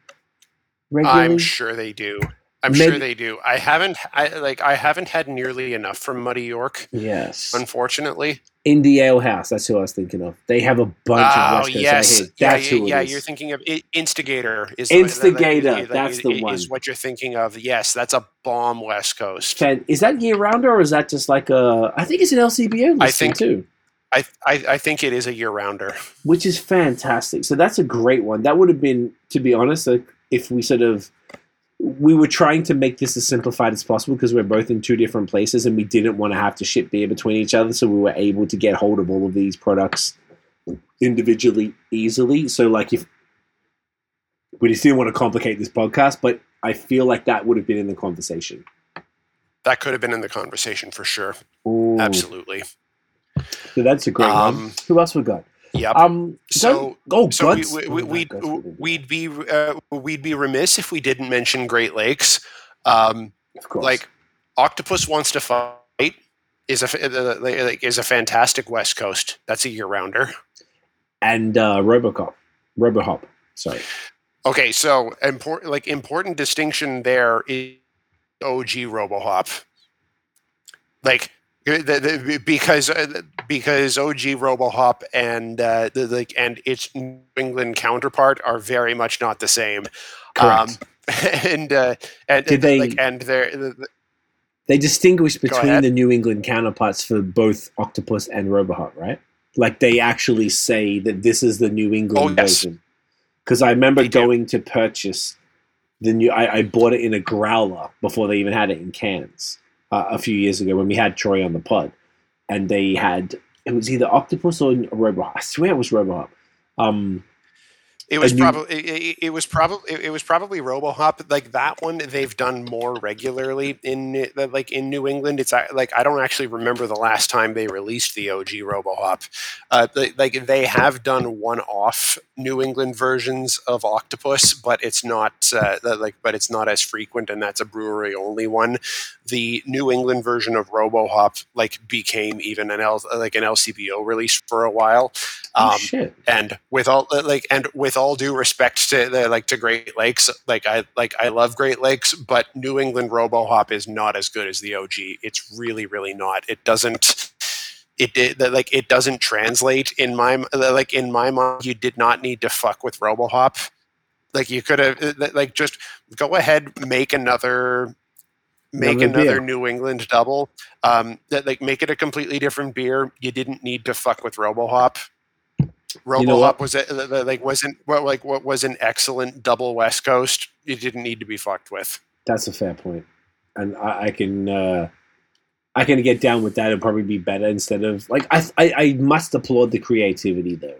regularly? I'm sure they do. I'm Maybe- sure they do. I haven't, I like, I haven't had nearly enough from Muddy York, Yes. unfortunately. Indie Ale House. That's who I was thinking of. They have a bunch of Oh West Coast yes, yeah, That's yeah, who it yeah. is. You're thinking of I- Instigator. Is Instigator, like, that's is, the is one. what you're thinking of. Yes, that's a bomb West Coast. Is that year rounder or is that just like a? I think it's an LCBO I think- too, I, I I think it is a year rounder. which is fantastic. So that's a great one. That would have been, to be honest, like if we sort of we were trying to make this as simplified as possible because we're both in two different places and we didn't want to have to ship beer between each other, so we were able to get hold of all of these products individually easily. So like if we just didn't want to complicate this podcast, but I feel like that would have been in the conversation. That could have been in the conversation for sure. Ooh. Absolutely. So that's a great one. Um, Who else we got? Yep. Um, So- oh, so we, Guts. we, Oh we, my we'd, Guts would been- we'd be uh, we'd be remiss if we didn't mention Great Lakes. Um, of course. like Octopus wants to fight is a uh, like, is a fantastic West Coast. That's a year rounder. and uh, RoboCop, RoboHop. Sorry. Okay, so important like important distinction there is OG RoboHop. Like the, the, because uh, because OG RoboHop and uh, the, like and its New England counterpart are very much not the same. Correct. Um, <laughs> and uh, and Did they- like and they're the- the- they distinguish between the New England counterparts for both Octopus and RoboHop, right? Like they actually say that this is the New England Oh, yes. version. Because I remember They do. going to purchase the new. I, I bought it in a growler before they even had it in cans uh, a few years ago when we had Troy on the pod, and they had it was either Octopus or RoboHop. I swear it was RoboHop. Um, it was probably it, it- it was probably it was probably RoboHop like that one they've done more regularly in like in New England it's like I don't actually remember the last time they released the OG RoboHop uh, like they have done one-off New England versions of Octopus but it's not uh, like but it's not as frequent and that's a brewery only one the New England version of RoboHop like became even an L, like an LCBO release for a while oh um, shit! and with all like and with all due respect to the like to Great Lakes, like I like I love Great Lakes, but New England RoboHop is not as good as the OG. It's really really not. It doesn't it did like it doesn't translate in my like in my mind. You did not need to fuck with RoboHop. Like you could have like just go ahead make another make Another another. New England double. Um, that like make it a completely different beer. You didn't need to fuck with RoboHop. RoboHop know what? was a, like wasn't what like what was an excellent double West Coast. You didn't need to be fucked with. That's a fair point, and I, I can uh, I can get down with that. It'd probably be better instead of like I I, I must applaud the creativity though,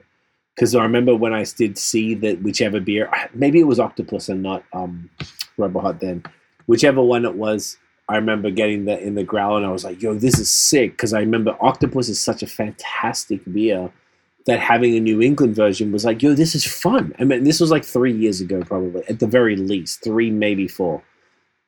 because I remember when I did see that whichever beer, maybe it was Octopus and not um RoboHop then, whichever one it was. I remember getting that in the growl and I was like, "Yo, this is sick!" Because I remember Octopus is such a fantastic beer that having a New England version was like, "Yo, this is fun." I mean, this was like three years ago, probably at the very least, three maybe four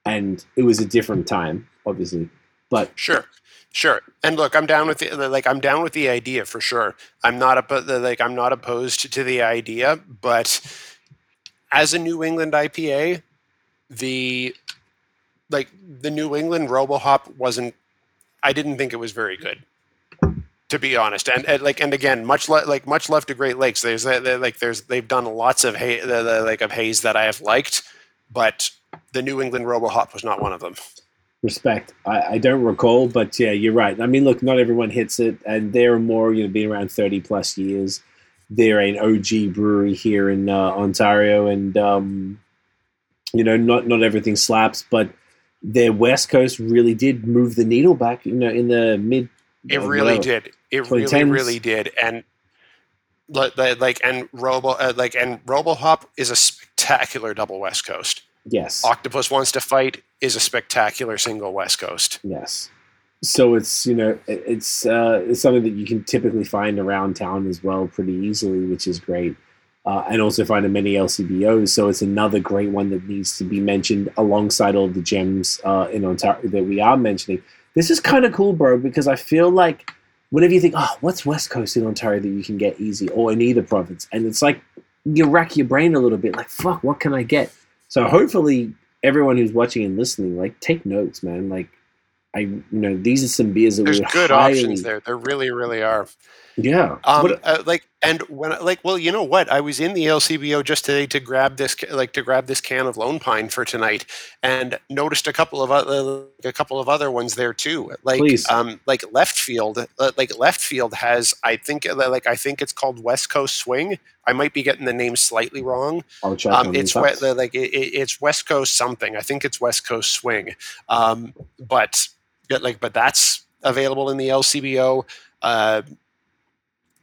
and it was a different time, obviously. But Sure, sure. And look, I'm down with the like I'm down with the idea for sure. I'm not oppo- like I'm not opposed to the idea, but as a New England IPA, the like the New England RoboHop wasn't. I didn't think it was very good, to be honest. And, and like and again, much le- like much love to Great Lakes. There's uh, like there's they've done lots of hay, the, the, like of haze that I have liked, but the New England RoboHop was not one of them. respect, I, I don't recall, but yeah, you're right. I mean, look, not everyone hits it, and they're more, you know, been around 30 plus years. They're an OG brewery here in uh, Ontario, and um, you know, not not everything slaps, but their West Coast really did move the needle back, you know, in the mid. It uh, really did. It really, 2010s. really did. And li- li- like and Robo uh, like and RoboHop is a spectacular double West Coast. Yes. Octopus wants to fight is a spectacular single West Coast. Yes. So it's you know it's uh, it's something that you can typically find around town as well pretty easily, which is great, uh, and also find in many LCBOs. So it's another great one that needs to be mentioned alongside all the gems uh, in Ontario that we are mentioning. This is kind of cool, bro, because I feel like whenever you think, oh, what's West Coast in Ontario that you can get easy, or in either province, and it's like you rack your brain a little bit, like fuck, what can I get? So hopefully everyone who's watching and listening, like take notes, man. Like I, you know, these are some beers that There's we good highly, options there. There really, really are. Yeah. Um, What- uh, like, and when, like, well, you know what? I was in the LCBO just today to grab this, like, to grab this can of Lone Pine for tonight, and noticed a couple of other, a couple of other ones there too. Like, Please. um, like left field, uh, like left field has, I think, uh, like, I think it's called West Coast Swing. I might be getting the name slightly wrong. Um, it's we, like it- it's West Coast something. I think it's West Coast Swing. Um, but like, but that's available in the LCBO. Uh,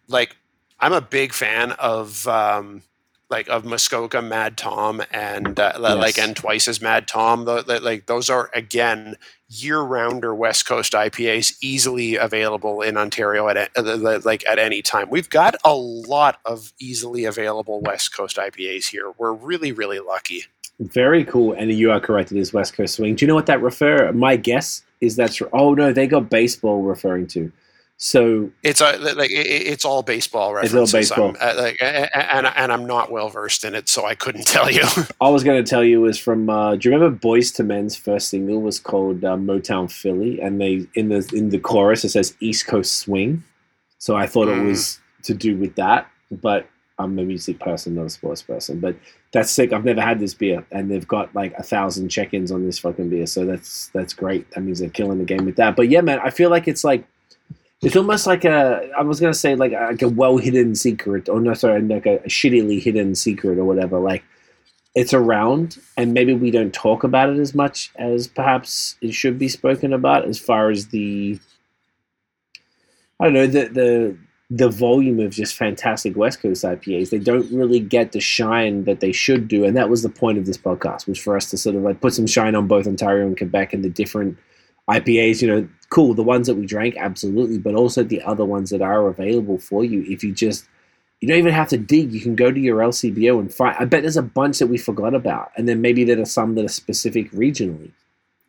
like, I'm a big fan of um, like of Muskoka Mad Tom and uh, li- like and twice as Mad Tom. Tho- li- Like those are again year-rounder West Coast IPAs, easily available in Ontario at uh, like at any time. We've got a lot of easily available West Coast IPAs here. We're really really lucky. Very cool. And you are correct. It is West Coast Swing. Do you know what that refer? My guess is that's. Oh no, they got baseball referring to. So It's li- like it, it- it's all baseball references. It's all baseball. uh, like, a- a- and and I'm not well versed in it, so I couldn't <laughs> tell you. I was going to tell you was from. Uh, do you remember Boyz II Men's first single was called uh, Motown Philly, and they in the in the chorus it says East Coast Swing. So I thought it Mm. was to do with that, but I'm a music person, not a sports person. But that's sick. I've never had this beer, and they've got like a thousand check-ins on this fucking beer, so that's that's great. That means they're killing the game with that. But yeah, man, I feel like it's like it's almost like a I was gonna say like a, like a well hidden secret, or no, sorry, like a, a shittily hidden secret or whatever. Like it's around, and maybe we don't talk about it as much as perhaps it should be spoken about. As far as the I don't know the the the volume of just fantastic West Coast IPAs, they don't really get the shine that they should do, and that was the point of this podcast, was for us to sort of like put some shine on both Ontario and Quebec and the different IPAs. You know, cool, the ones that we drank, absolutely, but also the other ones that are available for you. If you just you don't even have to dig. You can go to your LCBO and find. I bet there's a bunch that we forgot about, and then maybe there are some that are specific regionally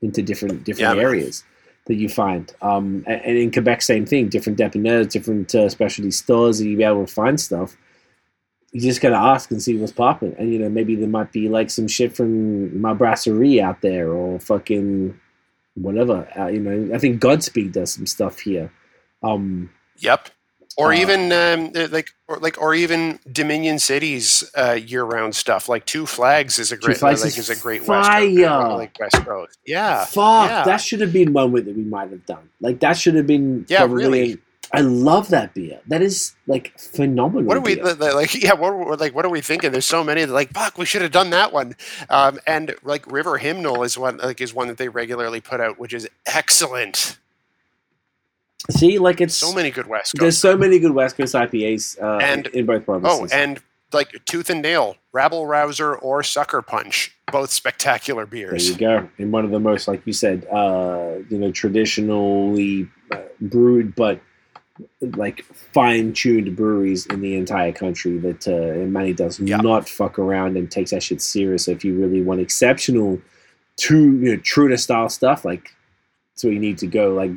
into different different Yeah. areas that you find. Um, and in Quebec, same thing. Different depanneurs, different uh, specialty stores that you be able to find stuff. You just gotta ask and see what's popping, and you know maybe there might be like some shit from my brasserie out there, or fucking whatever. Uh, you know, I think Godspeed does some stuff here. Um, Yep. Or Uh, even um, like, or like, or even Dominion Cities uh, year-round stuff. Like Two Flags is a great, like, is is a great West fire. Coast, like West Coast. Yeah, Fuck, yeah. that should have been one that we might have done. Like that should have been Yeah, probably. really. I love that beer. That is like phenomenal. What are we beer. li- li- like? Yeah, what like? What are we thinking? There's so many. Like, fuck, we should have done that one. Um, and like River Hymnal is one like is one that they regularly put out, which is excellent. See, like it's So many good West Coast. there's so many good West Coast IPAs uh, And- in both provinces. Oh, and like Tooth and Nail, Rabble Rouser, or Sucker Punch, both spectacular beers. there you go. In one of the most, like you said, uh, you know, traditionally uh, brewed but like fine-tuned breweries in the entire country that uh, Manny does Yeah. not fuck around and takes that shit serious. So if you really want exceptional, true, you know, true to style stuff, like that's where you need to go. Like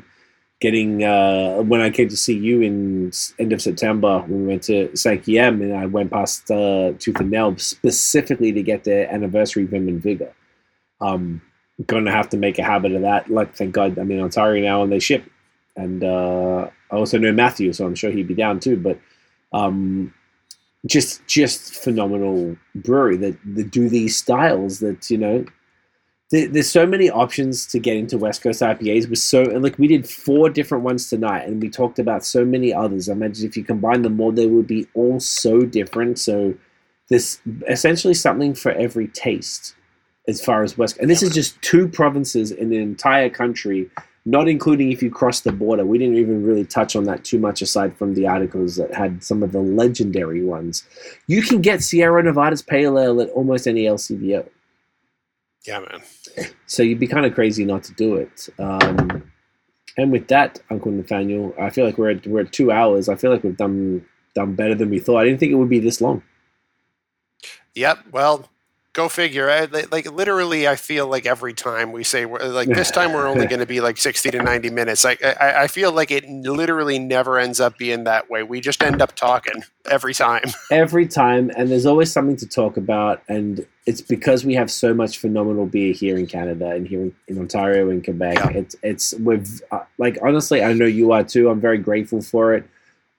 getting uh, when I came to see you in end of September, when we went to Sankiem, and I went past uh, Tooth and Nail specifically to get their anniversary Vim and Vigor. Um, gonna have to make a habit of that. Like, thank God, I'm in Ontario now, and they ship. And uh, I also know Matthew, so I'm sure he'd be down too. But um, just just phenomenal brewery that, that do these styles that you know there, there's so many options to get into West Coast IPAs. With so and like we did four different ones tonight, and we talked about so many others. I imagine if you combine them all, they would be all so different. So there's essentially something for every taste as far as West. And this is just two provinces in the entire country, not including if you cross the border. We didn't even really touch on that too much, aside from the articles that had some of the legendary ones. You can get Sierra Nevada's Pale Ale at almost any LCBO. Yeah, man. So you'd be kind of crazy not to do it. Um, and with that, Uncle Nathaniel, I feel like we're at, we're at two hours. I feel like we've done done better than we thought. I didn't think it would be this long. Yep. Well, go figure. I, like literally, I feel like every time we say we're, like this time we're only <laughs> going to be like sixty to ninety minutes. Like I, I feel like it literally never ends up being that way. We just end up talking every time. <laughs> Every time, and there's always something to talk about. And it's because we have so much phenomenal beer here in Canada and here in, in Ontario and Quebec. Yeah. It's it's with uh, like honestly, I know you are too. I'm very grateful for it.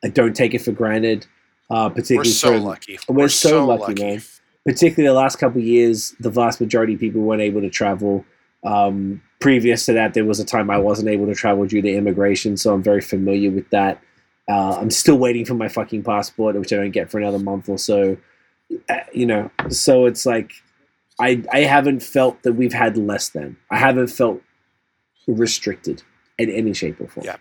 I don't take it for granted. Uh, We're particularly so for, lucky. We're, so, lucky, man. Particularly the last couple years, the vast majority of people weren't able to travel. Um, previous to that, there was a time I wasn't able to travel due to immigration, so I'm very familiar with that. Uh, I'm still waiting for my fucking passport, which I don't get for another month or so. Uh, you know, so it's like I I haven't felt that we've had less than. I haven't felt restricted in any shape or form. Yeah.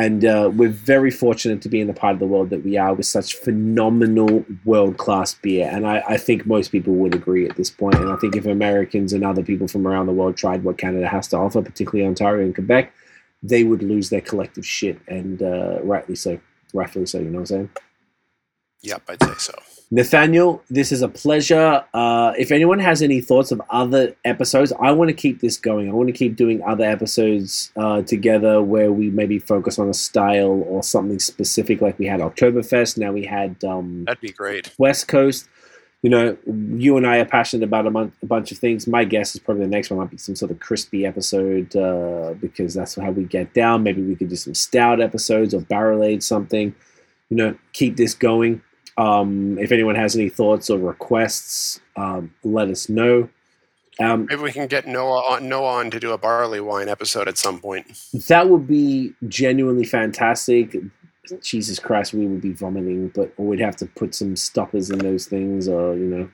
And uh, we're very fortunate to be in the part of the world that we are with such phenomenal world class beer. And I, I think most people would agree at this point. And I think if Americans and other people from around the world tried what Canada has to offer, particularly Ontario and Quebec, they would lose their collective shit. And uh, rightly so. Rightfully so, you know what I'm saying? Yep, I'd say so. Nathaniel, this is a pleasure. Uh, if anyone has any thoughts of other episodes, I want to keep this going. I want to keep doing other episodes uh, together where we maybe focus on a style or something specific, like we had Oktoberfest. Now we had um, That'd be great. West Coast. You know, you and I are passionate about a, mon- a bunch of things. My guess is probably the next one might be some sort of crispy episode uh, because that's how we get down. Maybe we could do some stout episodes or barrel age something. You know, keep this going. Um, if anyone has any thoughts or requests, um, let us know. Um, Maybe we can get Noah on, Noah on to do a barley wine episode at some point. that would be genuinely fantastic. Jesus Christ, we would be vomiting, but we'd have to put some stoppers in those things, or you know,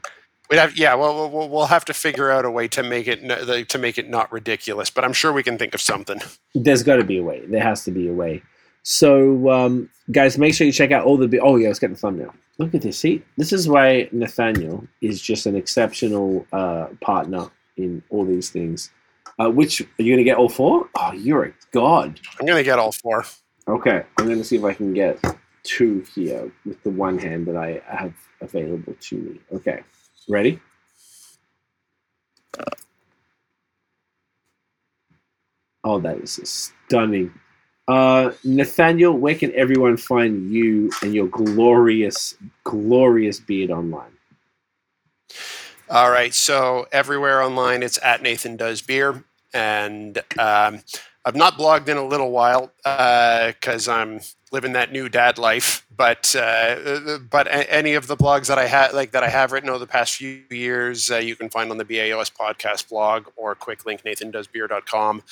We'd have, yeah. Well, we'll- we'll we'll have to figure out a way to make it to make it not ridiculous. But I'm sure we can think of something. there's got to be a way. There has to be a way. So, um, guys, make sure you check out all the. Bi- oh yeah, let's get the thumbnail. Look at this. See, this is why Nathaniel is just an exceptional uh, partner in all these things. Uh, which are you gonna get all four? Oh, you're a god. I'm gonna get all four. Okay, I'm gonna see if I can get two here with the one hand that I have available to me. Okay, ready? Oh, that is stunning. Uh, Nathaniel, where can everyone find you and your glorious, glorious beard online? All right. So everywhere online, it's at Nathan Does Beer, and um, I've not blogged in a little while because I'm living that new dad life. But uh, but any of the blogs that I had like that I have written over the past few years, uh, you can find on the BAOS podcast blog or quick link nathandoesbeer.com.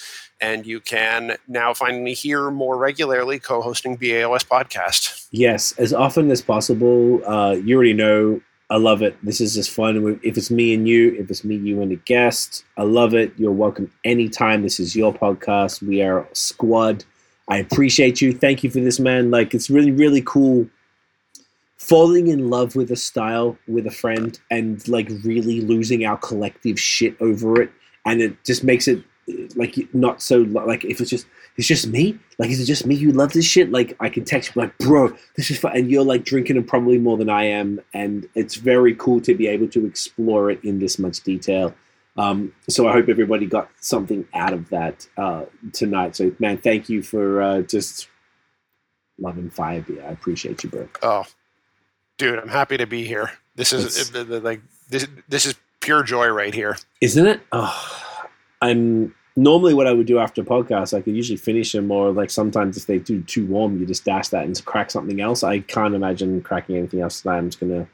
And you can now find me here more regularly co-hosting BAOS podcast. Yes, as often as possible. Uh, you already know I love it. This is just fun. If it's me and you, if it's me, you, and a guest, I love it. You're welcome anytime. This is your podcast. We are squad. I appreciate you. Thank you for this, man. Like, it's really, really cool falling in love with a style with a friend and like really losing our collective shit over it. And it just makes it like not so like if it's just it's just me like is it just me who loves this shit like i can text you like bro this is fun and you're like drinking and probably more than i am and it's very cool to be able to explore it in this much detail um, so i hope everybody got something out of that uh, tonight so man thank you for uh, just loving fire beer i appreciate you bro Oh, dude, I'm happy to be here. This is It's- like this. This is pure joy right here. isn't it oh, i'm normally what i would do after a podcast i could usually finish them or like sometimes if they do too warm you just dash that and crack something else i can't imagine cracking anything else today i'm just gonna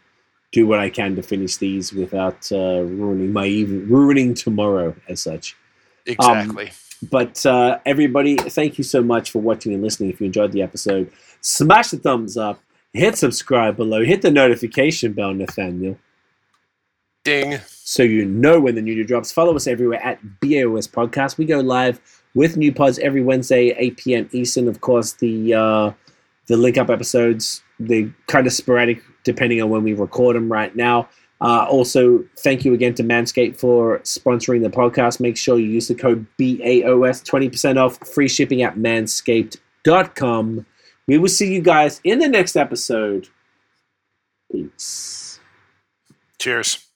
do what i can to finish these without uh, ruining my even ruining tomorrow as such Exactly. but uh, everybody thank you so much for watching and listening if you enjoyed the episode smash the thumbs up hit subscribe below hit the notification bell nathaniel Ding. so you know when the new drops. Follow us everywhere at BAOS Podcast. We go live with new pods every Wednesday, 8 p.m. Eastern. Of course, the uh, the link up episodes they kind of sporadic depending on when we record them. Right now. Uh, also, thank you again to Manscaped for sponsoring the podcast. Make sure you use the code BAOS, 20% off, free shipping at manscaped.com. We will see you guys in the next episode. Peace. Cheers.